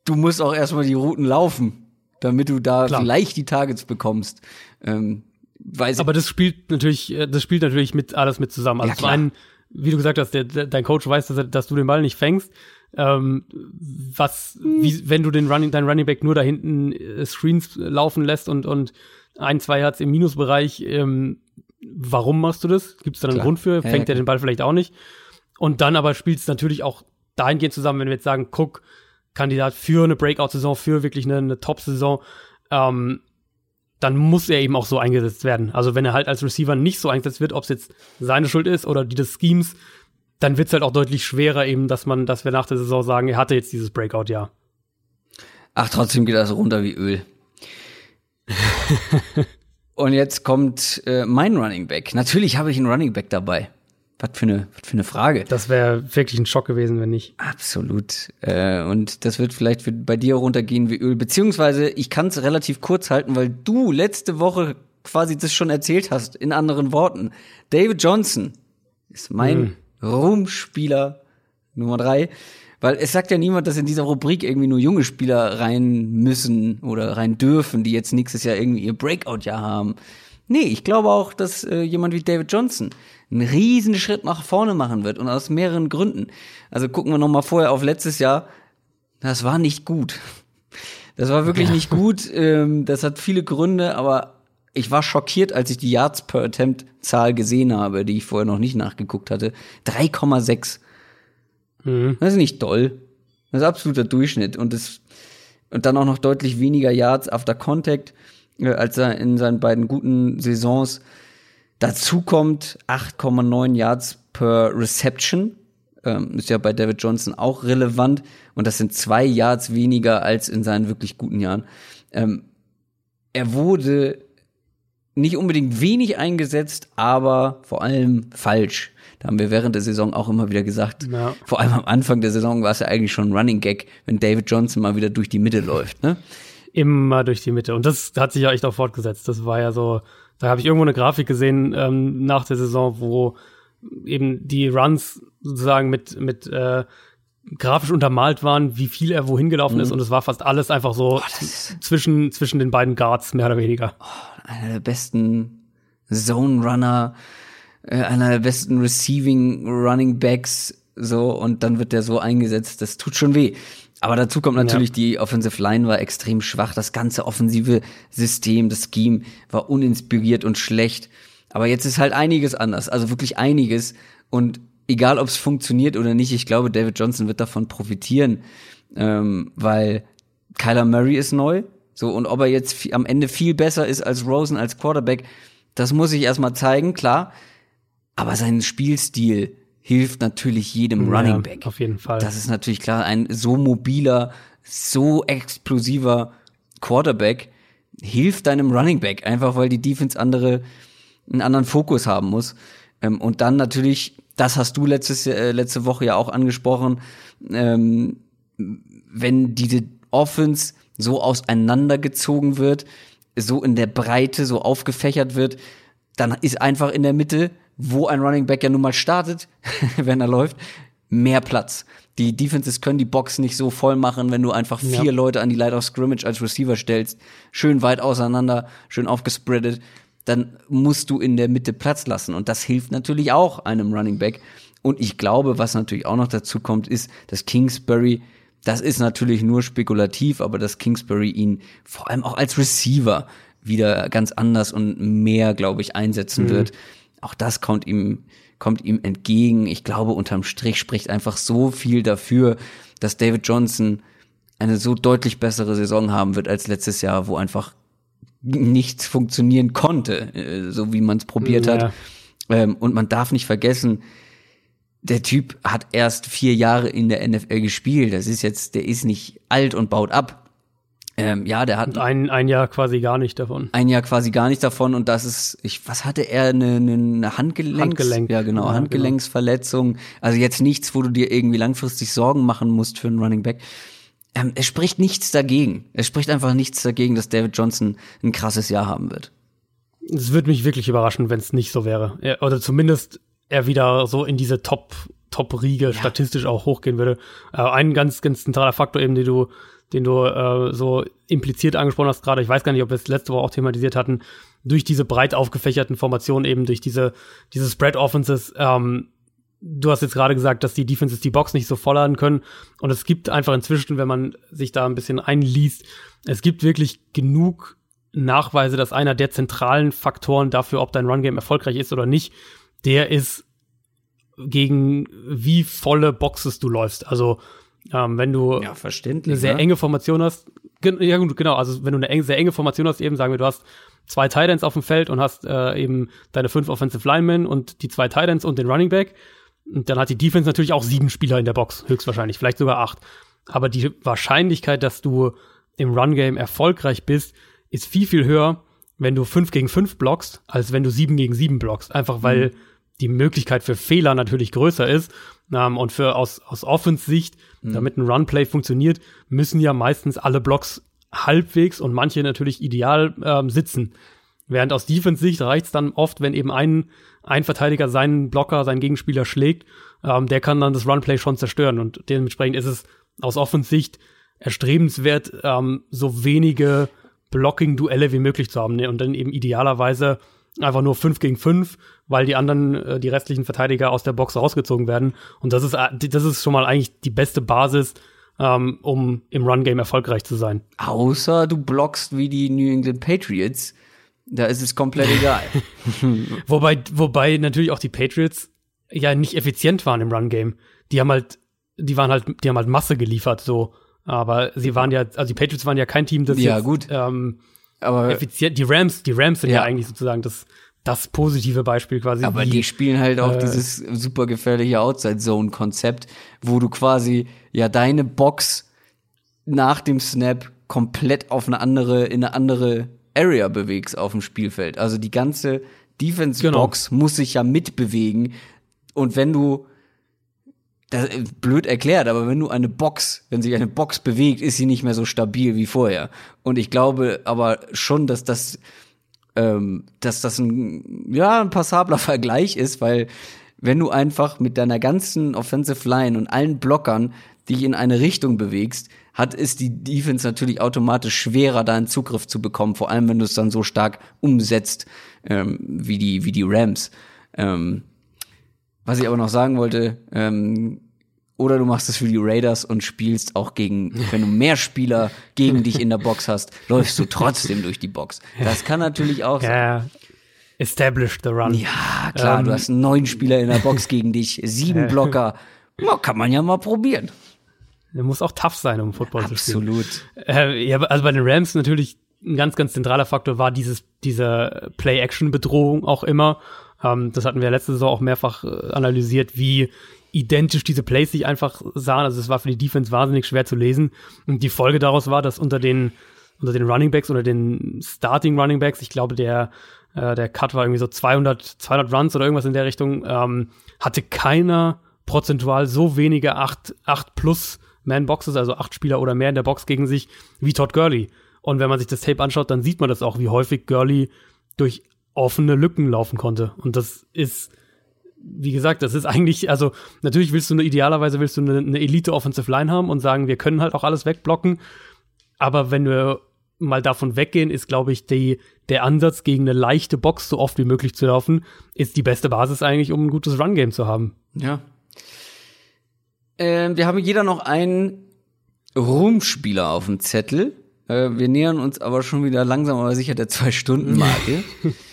du musst auch erstmal die Routen laufen, damit du da Klar. vielleicht die Targets bekommst. Ähm, weiß Aber das spielt natürlich, äh, das spielt natürlich mit alles mit zusammen. Also Ja, zum einen, wie du gesagt hast, der, der, dein Coach weiß, dass, er, dass du den Ball nicht fängst. Ähm, was, wie, wenn du den Running, dein Running Back nur da hinten äh, Screens laufen lässt und, und ein, zwei Yards im Minusbereich, ähm, warum machst du das? Gibt es da einen. Grund für? Ja, Fängt ja, er klar. den Ball vielleicht auch nicht? Und dann aber spielt es natürlich auch dahingehend zusammen, wenn wir jetzt sagen, guck, Kandidat für eine Breakout-Saison, für wirklich eine, eine Top-Saison, ähm, dann muss er eben auch so eingesetzt werden. Also wenn er halt als Receiver nicht so eingesetzt wird, ob es jetzt seine Schuld ist oder die des Schemes, dann wird es halt auch deutlich schwerer eben, dass man, dass wir nach der Saison sagen, er hatte jetzt dieses Breakout-Jahr. Ach, trotzdem geht das runter wie Öl. Und jetzt kommt äh, mein Running Back. Natürlich habe ich einen Running Back dabei. Was für eine, was für eine Frage. Das wäre wirklich ein Schock gewesen, wenn nicht. Absolut. Äh, und das wird vielleicht bei dir runtergehen wie Öl. Beziehungsweise ich kann es relativ kurz halten, weil du letzte Woche quasi das schon erzählt hast, in anderen Worten. David Johnson ist mein Ruhmspieler Nummer drei. Weil es sagt ja niemand, dass in dieser Rubrik irgendwie nur junge Spieler rein müssen oder rein dürfen, die jetzt nächstes Jahr irgendwie ihr Breakout-Jahr haben. Nee, ich glaube auch, dass äh, jemand wie David Johnson einen riesen Schritt nach vorne machen wird und aus mehreren Gründen. Also gucken wir noch mal vorher auf letztes Jahr. Das war nicht gut. Das war wirklich nicht gut. Ähm, das hat viele Gründe, aber ich war schockiert, als ich die Yards per Attempt Zahl gesehen habe, die ich vorher noch nicht nachgeguckt hatte. 3,6. Mhm. Das ist nicht toll. Das ist absoluter Durchschnitt und das und dann auch noch deutlich weniger Yards after Contact als er in seinen beiden guten Saisons. Dazu kommt 8,9 Yards per Reception. Ähm, ist ja bei David Johnson auch relevant. Und das sind zwei Yards weniger als in seinen wirklich guten Jahren. Ähm, er wurde nicht unbedingt wenig eingesetzt, aber vor allem falsch. Da haben wir während der Saison auch immer wieder gesagt. Ja. Vor allem am Anfang der Saison war es ja eigentlich schon ein Running Gag, wenn David Johnson mal wieder durch die Mitte läuft. Ne? Immer durch die Mitte. Und das hat sich ja echt auch fortgesetzt. Das war ja so, da habe ich irgendwo eine Grafik gesehen ähm, nach der Saison, wo eben die Runs sozusagen mit, mit äh, grafisch untermalt waren, wie viel er wohin gelaufen mhm. ist und es war fast alles einfach so Boah, zwischen, zwischen den beiden Guards, mehr oder weniger. Oh, einer der besten Zone Runner, äh, einer der besten Receiving Running Backs, so, und dann wird der so eingesetzt, das tut schon weh. Aber dazu kommt natürlich, ja. die Offensive Line war extrem schwach. Das ganze offensive System, das Scheme war uninspiriert und schlecht. Aber jetzt ist halt einiges anders, also wirklich einiges. Und egal, ob es funktioniert oder nicht, ich glaube, David Johnson wird davon profitieren, ähm, weil Kyler Murray ist neu. So, und ob er jetzt am Ende viel besser ist als Rosen als Quarterback, das muss ich erstmal zeigen, klar. Aber sein Spielstil, hilft natürlich jedem ja, Running Back. Auf jeden Fall. Das ist natürlich klar. Ein so mobiler, so explosiver Quarterback hilft deinem Running Back, einfach weil die Defense andere, einen anderen Fokus haben muss. Ähm, und dann natürlich, das hast du letztes, äh, letzte Woche ja auch angesprochen, ähm, wenn diese Offense so auseinandergezogen wird, so in der Breite, so aufgefächert wird, dann ist einfach in der Mitte wo ein Running Back ja nun mal startet, wenn er läuft, mehr Platz. Die Defenses können die Box nicht so voll machen, wenn du einfach vier ja. Leute an die Light of Scrimmage als Receiver stellst, schön weit auseinander, schön aufgespreadet, dann musst du in der Mitte Platz lassen. Und das hilft natürlich auch einem Running Back. Und ich glaube, was natürlich auch noch dazu kommt, ist, dass Kingsbury, das ist natürlich nur spekulativ, aber dass Kingsbury ihn vor allem auch als Receiver wieder ganz anders und mehr, glaube ich, einsetzen mhm. wird auch das kommt ihm, kommt ihm entgegen. Ich glaube, unterm Strich spricht einfach so viel dafür, dass David Johnson eine so deutlich bessere Saison haben wird als letztes Jahr, wo einfach nichts funktionieren konnte, äh, so wie man es probiert ja. hat. Ähm, und man darf nicht vergessen, der Typ hat erst vier Jahre in der NFL gespielt. Das ist jetzt, der ist nicht alt und baut ab. Ähm, ja, der hat und ein, ein Jahr quasi gar nicht davon. Ein Jahr quasi gar nicht davon und das ist, ich, was hatte er eine, eine Handgelenks, Handgelenk, ja genau, ja, Handgelenksverletzung. Also jetzt nichts, wo du dir irgendwie langfristig Sorgen machen musst für einen Running Back. Ähm, es spricht nichts dagegen. Es spricht einfach nichts dagegen, dass David Johnson ein krasses Jahr haben wird. Es würde mich wirklich überraschen, wenn es nicht so wäre. Er, oder zumindest er wieder so in diese Top Top-Riege ja. statistisch auch hochgehen würde. Äh, ein ganz, ganz zentraler Faktor eben, den du den du äh, so impliziert angesprochen hast gerade, ich weiß gar nicht, ob wir es letzte Woche auch thematisiert hatten, durch diese breit aufgefächerten Formationen, eben durch diese, diese Spread Offenses, ähm, du hast jetzt gerade gesagt, dass die Defenses die Box nicht so vollladen können. Und es gibt einfach inzwischen, wenn man sich da ein bisschen einliest, es gibt wirklich genug Nachweise, dass einer der zentralen Faktoren dafür, ob dein Run-Game erfolgreich ist oder nicht, der ist gegen wie volle Boxes du läufst. Also ähm, wenn du ja, eine sehr ne? enge Formation hast, ja genau, also wenn du eine eng, sehr enge Formation hast, eben sagen wir, du hast zwei Titans auf dem Feld und hast äh, eben deine fünf Offensive Linemen und die zwei Titans und den Running Back. Und dann hat die Defense natürlich auch sieben Spieler in der Box, höchstwahrscheinlich, vielleicht sogar acht. Aber die Wahrscheinlichkeit, dass du im Run-Game erfolgreich bist, ist viel, viel höher, wenn du fünf gegen fünf blockst, als wenn du sieben gegen sieben blockst. Einfach weil mhm. die Möglichkeit für Fehler natürlich größer ist. Ähm, und für aus, aus Offense-Sicht Mhm. Damit ein Runplay funktioniert, müssen ja meistens alle Blocks halbwegs und manche natürlich ideal ähm, sitzen. Während aus Defense-Sicht reicht es dann oft, wenn eben ein, ein Verteidiger seinen Blocker, seinen Gegenspieler schlägt, ähm, der kann dann das Runplay schon zerstören. Und dementsprechend ist es aus Offensicht erstrebenswert, ähm, so wenige Blocking-Duelle wie möglich zu haben. Ne? Und dann eben idealerweise einfach nur 5 gegen 5, weil die anderen, äh, die restlichen Verteidiger aus der Box rausgezogen werden. Und das ist, äh, das ist schon mal eigentlich die beste Basis, ähm, um im Run-Game erfolgreich zu sein. Außer du blockst wie die New England Patriots. Da ist es komplett egal. wobei, wobei natürlich auch die Patriots ja nicht effizient waren im Run-Game. Die haben halt, die waren halt, die haben halt Masse geliefert, so. Aber sie waren ja, also die Patriots waren ja kein Team, das ja, jetzt, gut. Ähm, aber effizient. Die Rams, die Rams sind ja, ja eigentlich sozusagen das, das positive Beispiel quasi. Aber wie, die spielen halt auch äh, dieses super gefährliche Outside-Zone-Konzept, wo du quasi ja deine Box nach dem Snap komplett auf eine andere, in eine andere Area bewegst auf dem Spielfeld. Also die ganze Defense-Box genau. muss sich ja mitbewegen. Und wenn du das, blöd erklärt, aber wenn du eine Box, wenn sich eine Box bewegt, ist sie nicht mehr so stabil wie vorher. Und ich glaube aber schon, dass das, ähm, dass das ein, ja, ein passabler Vergleich ist, weil wenn du einfach mit deiner ganzen Offensive Line und allen Blockern dich in eine Richtung bewegst, hat ist die Defense natürlich automatisch schwerer, da einen Zugriff zu bekommen, vor allem wenn du es dann so stark umsetzt ähm, wie die wie die Rams. Ähm, was ich aber noch sagen wollte, ähm, oder du machst es für die Raiders und spielst auch gegen, wenn du mehr Spieler gegen dich in der Box hast, läufst du trotzdem durch die Box. Das kann natürlich auch sein. Ja, establish the run. Ja, klar, Ähm, du hast neun Spieler in der Box gegen dich, sieben Blocker. Ja, kann man ja mal probieren. Der muss auch tough sein, um Football zu spielen. Absolut. Äh, ja, also bei den Rams natürlich ein ganz, ganz zentraler Faktor war dieses, diese Play-Action-Bedrohung auch immer. Ähm, das hatten wir letzte Saison auch mehrfach äh, analysiert, wie identisch diese Plays sich einfach sahen. Also es war für die Defense wahnsinnig schwer zu lesen. Und die Folge daraus war, dass unter den, unter den Running Backs oder den Starting Running Backs, ich glaube, der, äh, der Cut war irgendwie so 200, 200 Runs oder irgendwas in der Richtung, ähm, hatte keiner prozentual so wenige 8, 8 plus Man-Boxes, also acht Spieler oder mehr in der Box gegen sich, wie Todd Gurley. Und wenn man sich das Tape anschaut, dann sieht man das auch, wie häufig Gurley durch offene Lücken laufen konnte. Und das ist, wie gesagt, das ist eigentlich, also natürlich willst du eine, idealerweise willst du eine, eine Elite Offensive Line haben und sagen, wir können halt auch alles wegblocken. Aber wenn wir mal davon weggehen, ist, glaube ich, die, der Ansatz gegen eine leichte Box so oft wie möglich zu laufen, ist die beste Basis eigentlich, um ein gutes Run-Game zu haben. Ja. Ähm, wir haben jeder noch einen Ruhmspieler auf dem Zettel. Äh, wir nähern uns aber schon wieder langsam aber sicher der Zwei-Stunden-Marke.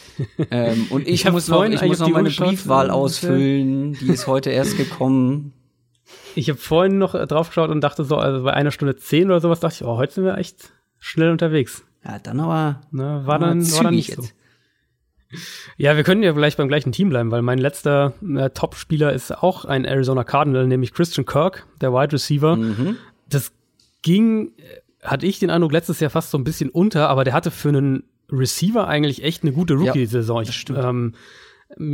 ähm, und ich, Ich muss noch, ich muss noch Uhr meine Briefwahl ausfüllen. Die ist heute erst gekommen. Ich habe vorhin noch äh, drauf geschaut und dachte so, also bei einer Stunde zehn oder sowas, dachte ich, oh, heute sind wir echt schnell unterwegs. Ja, dann aber. Ne, war, dann, war dann nicht so. jetzt. Ja, wir können ja vielleicht beim gleichen Team bleiben, weil mein letzter äh, Top-Spieler ist auch ein Arizona Cardinal, nämlich Christian Kirk, der Wide Receiver. Mhm. Das ging, äh, hatte ich den Eindruck, letztes Jahr fast so ein bisschen unter, aber der hatte für einen Receiver eigentlich echt eine gute Rookie-Saison. Ich, ähm,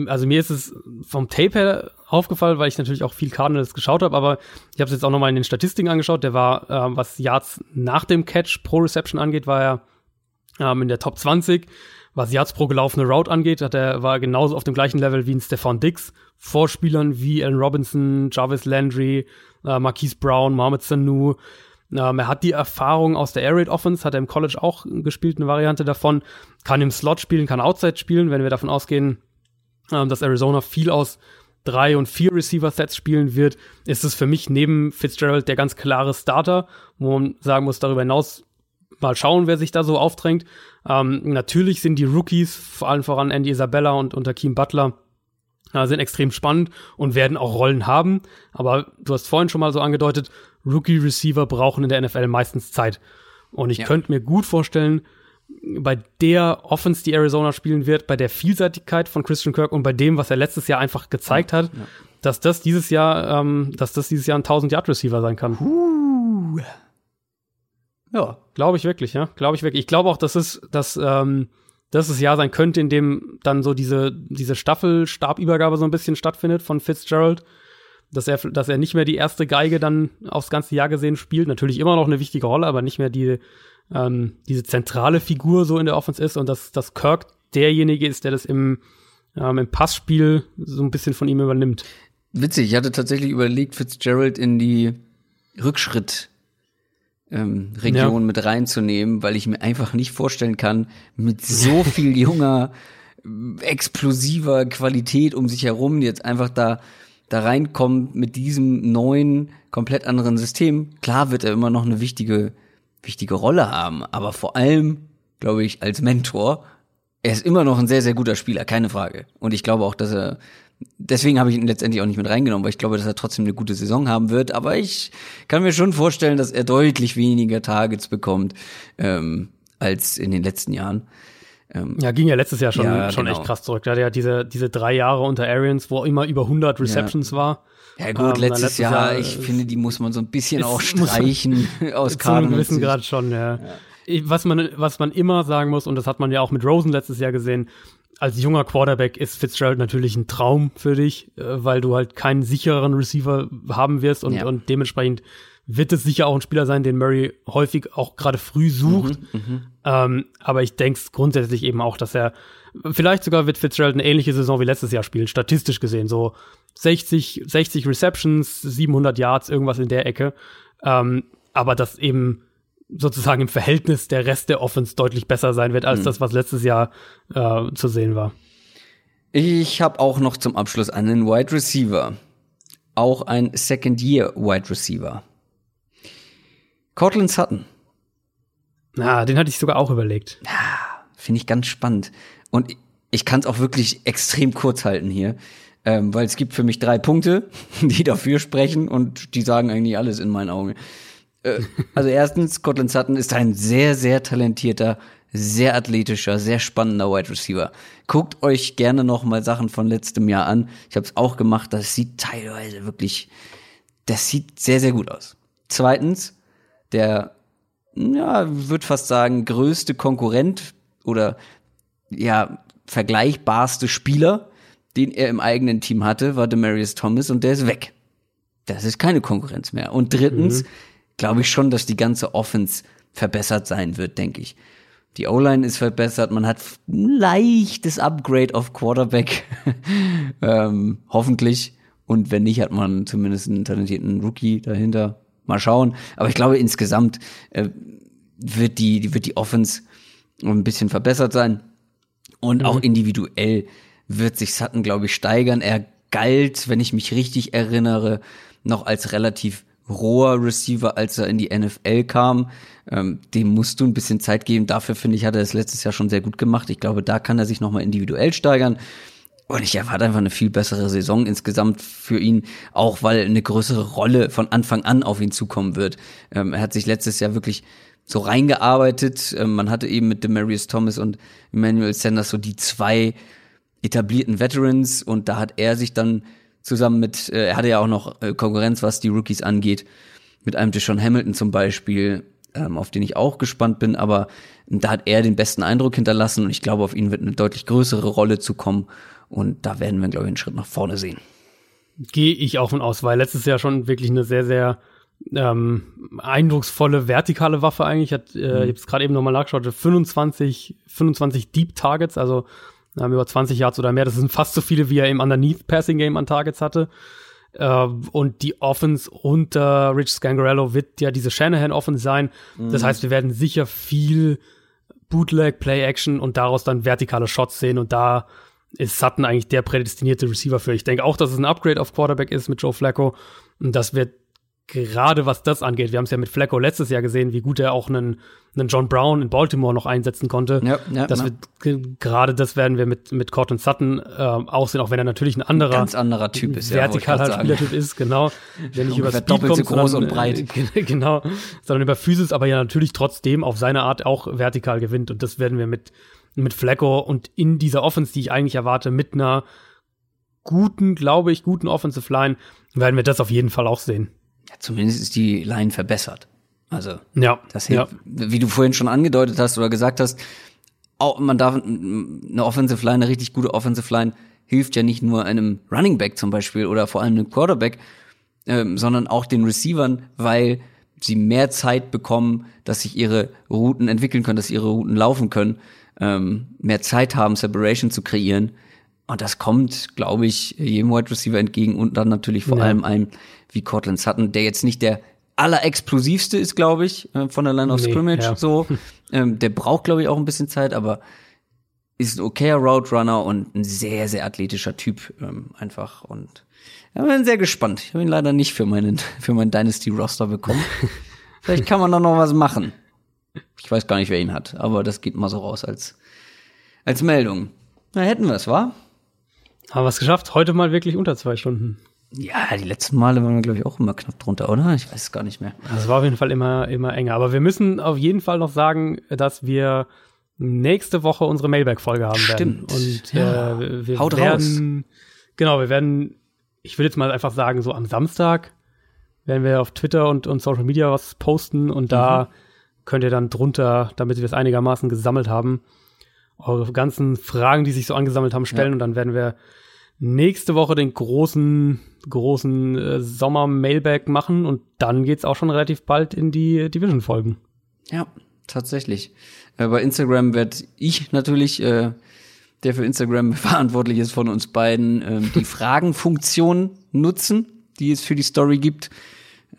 also mir ist es vom Tape her aufgefallen, weil ich natürlich auch viel Cardinals geschaut habe, aber ich habe es jetzt auch nochmal in den Statistiken angeschaut. Der war, ähm, was Yards nach dem Catch pro Reception angeht, war er ähm, in der Top 20. Was Yards pro gelaufene Route angeht, hat er, war er genauso auf dem gleichen Level wie ein Stefan Dix. Vorspielern wie Allen Robinson, Jarvis Landry, äh, Marquise Brown, Mohamed Sanu. Ähm, er hat die Erfahrung aus der Air Raid Offense, hat er im College auch gespielt, eine Variante davon. Kann im Slot spielen, kann Outside spielen, wenn wir davon ausgehen, ähm, dass Arizona viel aus drei und vier Receiver-Sets spielen wird, ist es für mich neben Fitzgerald der ganz klare Starter, wo man sagen muss, darüber hinaus mal schauen, wer sich da so aufdrängt. Ähm, natürlich sind die Rookies, vor allem voran Andy Isabella und unter Keem Butler, äh, sind extrem spannend und werden auch Rollen haben. Aber du hast vorhin schon mal so angedeutet, Rookie-Receiver brauchen in der NFL meistens Zeit. Und ich Ja. könnte mir gut vorstellen, bei der Offense, die Arizona spielen wird, bei der Vielseitigkeit von Christian Kirk und bei dem, was er letztes Jahr einfach gezeigt hat, dass das dieses Jahr, ähm, dass das dieses Jahr ein 1000-Yard-Receiver sein kann. Ja. Glaube ich wirklich, ja. Glaube ich wirklich. Ich glaube auch, dass es, dass, ähm, dass es Jahr sein könnte, in dem dann so diese, diese Staffel-Stabübergabe so ein bisschen stattfindet von Fitzgerald. Dass er, dass er nicht mehr die erste Geige dann aufs ganze Jahr gesehen spielt. Natürlich immer noch eine wichtige Rolle, aber nicht mehr die, ähm, diese zentrale Figur so in der Offense ist und dass, dass Kirk derjenige ist, der das im, ähm, im Passspiel so ein bisschen von ihm übernimmt. Witzig, ich hatte tatsächlich überlegt, Fitzgerald in die Rückschritt ähm, Region mit reinzunehmen, weil ich mir einfach nicht vorstellen kann, mit so viel junger, explosiver Qualität um sich herum jetzt einfach da da reinkommt mit diesem neuen, komplett anderen System. Klar wird er immer noch eine wichtige, wichtige Rolle haben, aber vor allem, glaube ich, als Mentor, er ist immer noch ein sehr, sehr guter Spieler, keine Frage. Und ich glaube auch, dass er, deswegen habe ich ihn letztendlich auch nicht mit reingenommen, weil ich glaube, dass er trotzdem eine gute Saison haben wird. Aber ich kann mir schon vorstellen, dass er deutlich weniger Targets bekommt ähm, als in den letzten Jahren. Ja, ging ja letztes Jahr schon, Ja, schon genau. echt krass zurück. Da hatte ja diese, diese drei Jahre unter Arians, wo immer über 100 Receptions war. Ja gut, Ähm, letztes, letztes Jahr, Jahr, ich finde, die muss man so ein bisschen auch streichen aus Zu einem Cardinals gewissen Sicht. Grad schon, ja. Ich- Was man, was man immer sagen muss, und das hat man ja auch mit Rosen letztes Jahr gesehen, als junger Quarterback ist Fitzgerald natürlich ein Traum für dich, äh, weil du halt keinen sichereren Receiver haben wirst und, Ja. und dementsprechend wird es sicher auch ein Spieler sein, den Murray häufig auch gerade früh sucht. Mhm, Ähm, aber ich denke grundsätzlich eben auch, dass er vielleicht sogar wird Fitzgerald eine ähnliche Saison wie letztes Jahr spielen, statistisch gesehen. So 60, 60 Receptions, 700 Yards, irgendwas in der Ecke. Ähm, aber das eben sozusagen im Verhältnis der Rest der Offense deutlich besser sein wird als mhm. das, was letztes Jahr äh, zu sehen war. Ich habe auch noch zum Abschluss einen Wide Receiver. Auch ein Second-Year Wide Receiver. Cortland Sutton. Na, ah, den hatte ich sogar auch überlegt. Ja, finde ich ganz spannend. Und ich kann es auch wirklich extrem kurz halten hier, ähm, weil es gibt für mich drei Punkte, die dafür sprechen und die sagen eigentlich alles in meinen Augen. Äh, also erstens, Scotland Sutton ist ein sehr, sehr talentierter, sehr athletischer, sehr spannender Wide Receiver. Guckt euch gerne noch mal Sachen von letztem Jahr an. Ich habe es auch gemacht. Das sieht teilweise wirklich, das sieht sehr, sehr gut aus. Zweitens, der, ja, würde fast sagen, größte Konkurrent oder ja, vergleichbarste Spieler, den er im eigenen Team hatte, war Demarius Thomas und der ist weg. Das ist keine Konkurrenz mehr. Und drittens mhm. glaube ich schon, dass die ganze Offense verbessert sein wird, denke ich. Die O-Line ist verbessert, man hat ein leichtes Upgrade auf Quarterback, ähm, hoffentlich. Und wenn nicht, hat man zumindest einen talentierten Rookie dahinter. Mal schauen. Aber ich glaube, insgesamt äh, wird die, wird die Offense ein bisschen verbessert sein. Und mhm. auch individuell wird sich Sutton, glaube ich, steigern. Er galt, wenn ich mich richtig erinnere, noch als relativ roher Receiver, als er in die NFL kam. Ähm, dem musst du ein bisschen Zeit geben. Dafür finde ich, hat er es letztes Jahr schon sehr gut gemacht. Ich glaube, da kann er sich nochmal individuell steigern. Und ich erwarte einfach eine viel bessere Saison insgesamt für ihn, auch weil eine größere Rolle von Anfang an auf ihn zukommen wird. Ähm, er hat sich letztes Jahr wirklich so reingearbeitet. Ähm, man hatte eben mit Demarius Thomas und Emmanuel Sanders so die zwei etablierten Veterans und da hat er sich dann zusammen mit, äh, er hatte ja auch noch äh, Konkurrenz, was die Rookies angeht, mit einem Deshaun Hamilton zum Beispiel, ähm, auf den ich auch gespannt bin, aber da hat er den besten Eindruck hinterlassen und ich glaube, auf ihn wird eine deutlich größere Rolle zukommen und da werden wir, glaube ich, einen Schritt nach vorne sehen. Gehe ich auch von aus, weil letztes Jahr schon wirklich eine sehr, sehr ähm, eindrucksvolle vertikale Waffe eigentlich. Hat, äh, mhm. Ich habe es gerade eben nochmal nachgeschaut, 25, 25 Deep Targets, also haben über 20 Yards oder mehr. Das sind fast so viele, wie er im Underneath Passing Game an Targets hatte. Äh, und die Offense unter Rich Scangarello wird ja diese Shanahan Offense sein. Mhm. Das heißt, wir werden sicher viel Bootleg, Play Action und daraus dann vertikale Shots sehen und da ist Sutton eigentlich der prädestinierte Receiver für. Ich denke auch, dass es ein Upgrade auf Quarterback ist mit Joe Flacco und das wird gerade was das angeht, wir haben es ja mit Flacco letztes Jahr gesehen, wie gut er auch einen, einen John Brown in Baltimore noch einsetzen konnte. Ja, ja, das ja. wird gerade das werden wir mit mit Cortland Sutton äh, auch sehen, auch wenn er natürlich ein anderer ganz anderer Typ ist, vertikaler ja, Spielertyp ist, genau, der nicht über Speed doppelt kommt, so groß sondern, und breit, äh, genau, sondern über Physis, aber ja natürlich trotzdem auf seine Art auch vertikal gewinnt und das werden wir mit mit Flacco und in dieser Offense, die ich eigentlich erwarte, mit einer guten, glaube ich, guten Offensive Line werden wir das auf jeden Fall auch sehen. Ja, zumindest ist die Line verbessert. Also, ja, das hilft, ja. wie du vorhin schon angedeutet hast oder gesagt hast, auch, man darf eine Offensive Line, eine richtig gute Offensive Line hilft ja nicht nur einem Running Back zum Beispiel oder vor allem einem Quarterback, ähm, sondern auch den Receivern, weil sie mehr Zeit bekommen, dass sich ihre Routen entwickeln können, dass ihre Routen laufen können, ähm, mehr Zeit haben, Separation zu kreieren. Und das kommt, glaube ich, jedem Wide Receiver entgegen und dann natürlich vor ja. allem einem wie Cortland Sutton, der jetzt nicht der allerexplosivste ist, glaube ich, äh, von der Line of nee, Scrimmage. Ja. So, ähm, der braucht, glaube ich, auch ein bisschen Zeit, aber ist ein okayer Route Runner und ein sehr, sehr athletischer Typ ähm, einfach. Und ja, bin sehr gespannt. Ich habe ihn leider nicht für meinen für meinen Dynasty Roster bekommen. Vielleicht kann man da noch was machen. Ich weiß gar nicht, wer ihn hat, aber das geht mal so raus als als Meldung. Na, hätten wir es, wa? Haben wir es geschafft? Heute mal wirklich unter zwei Stunden. Ja, die letzten Male waren wir, glaube ich, auch immer knapp drunter, oder? Ich weiß es gar nicht mehr. Das war auf jeden Fall immer, immer enger. Aber wir müssen auf jeden Fall noch sagen, dass wir nächste Woche unsere Mailback-Folge haben Stimmt. werden. Und ja. äh, wir Haut werden, raus. genau, wir werden, ich will jetzt mal einfach sagen, so am Samstag werden wir auf Twitter und, und Social Media was posten und da mhm. Könnt ihr dann drunter, damit wir es einigermaßen gesammelt haben, eure ganzen Fragen, die sich so angesammelt haben, stellen ja. und dann werden wir nächste Woche den großen, großen äh, Sommer-Mailback machen und dann geht's auch schon relativ bald in die Division-Folgen. Ja, tatsächlich. Äh, bei Instagram werde ich natürlich äh, der für Instagram verantwortlich ist von uns beiden, ähm, die Fragenfunktion nutzen, die es für die Story gibt.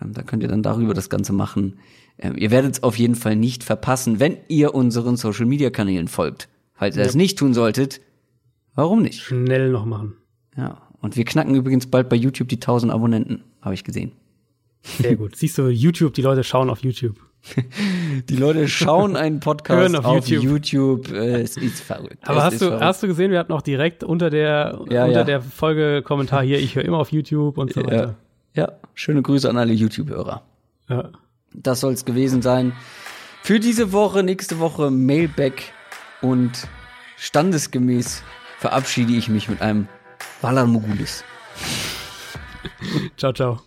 Ähm, da könnt ihr dann darüber das Ganze machen. Ähm, ihr werdet es auf jeden Fall nicht verpassen, wenn ihr unseren Social Media Kanälen folgt. Falls ihr Ja. das nicht tun solltet, warum nicht? Schnell noch machen. Ja. Und wir knacken übrigens bald bei YouTube die 1000 Abonnenten, habe ich gesehen. Sehr gut. Siehst du, YouTube, die Leute schauen auf YouTube. Die Leute schauen einen Podcast Hören auf auf, YouTube. YouTube. Äh, es ist verrückt. Aber es hast du, verrückt. hast du gesehen, wir hatten auch direkt unter der, Ja, unter ja. der Folge Kommentar hier, ich höre immer auf YouTube und so ja. weiter. ja, schöne Grüße an alle YouTube-Hörer. Ja. Das soll es gewesen sein. Für diese Woche, nächste Woche Mailback und standesgemäß verabschiede ich mich mit einem Valar Mogulis. Ciao, ciao.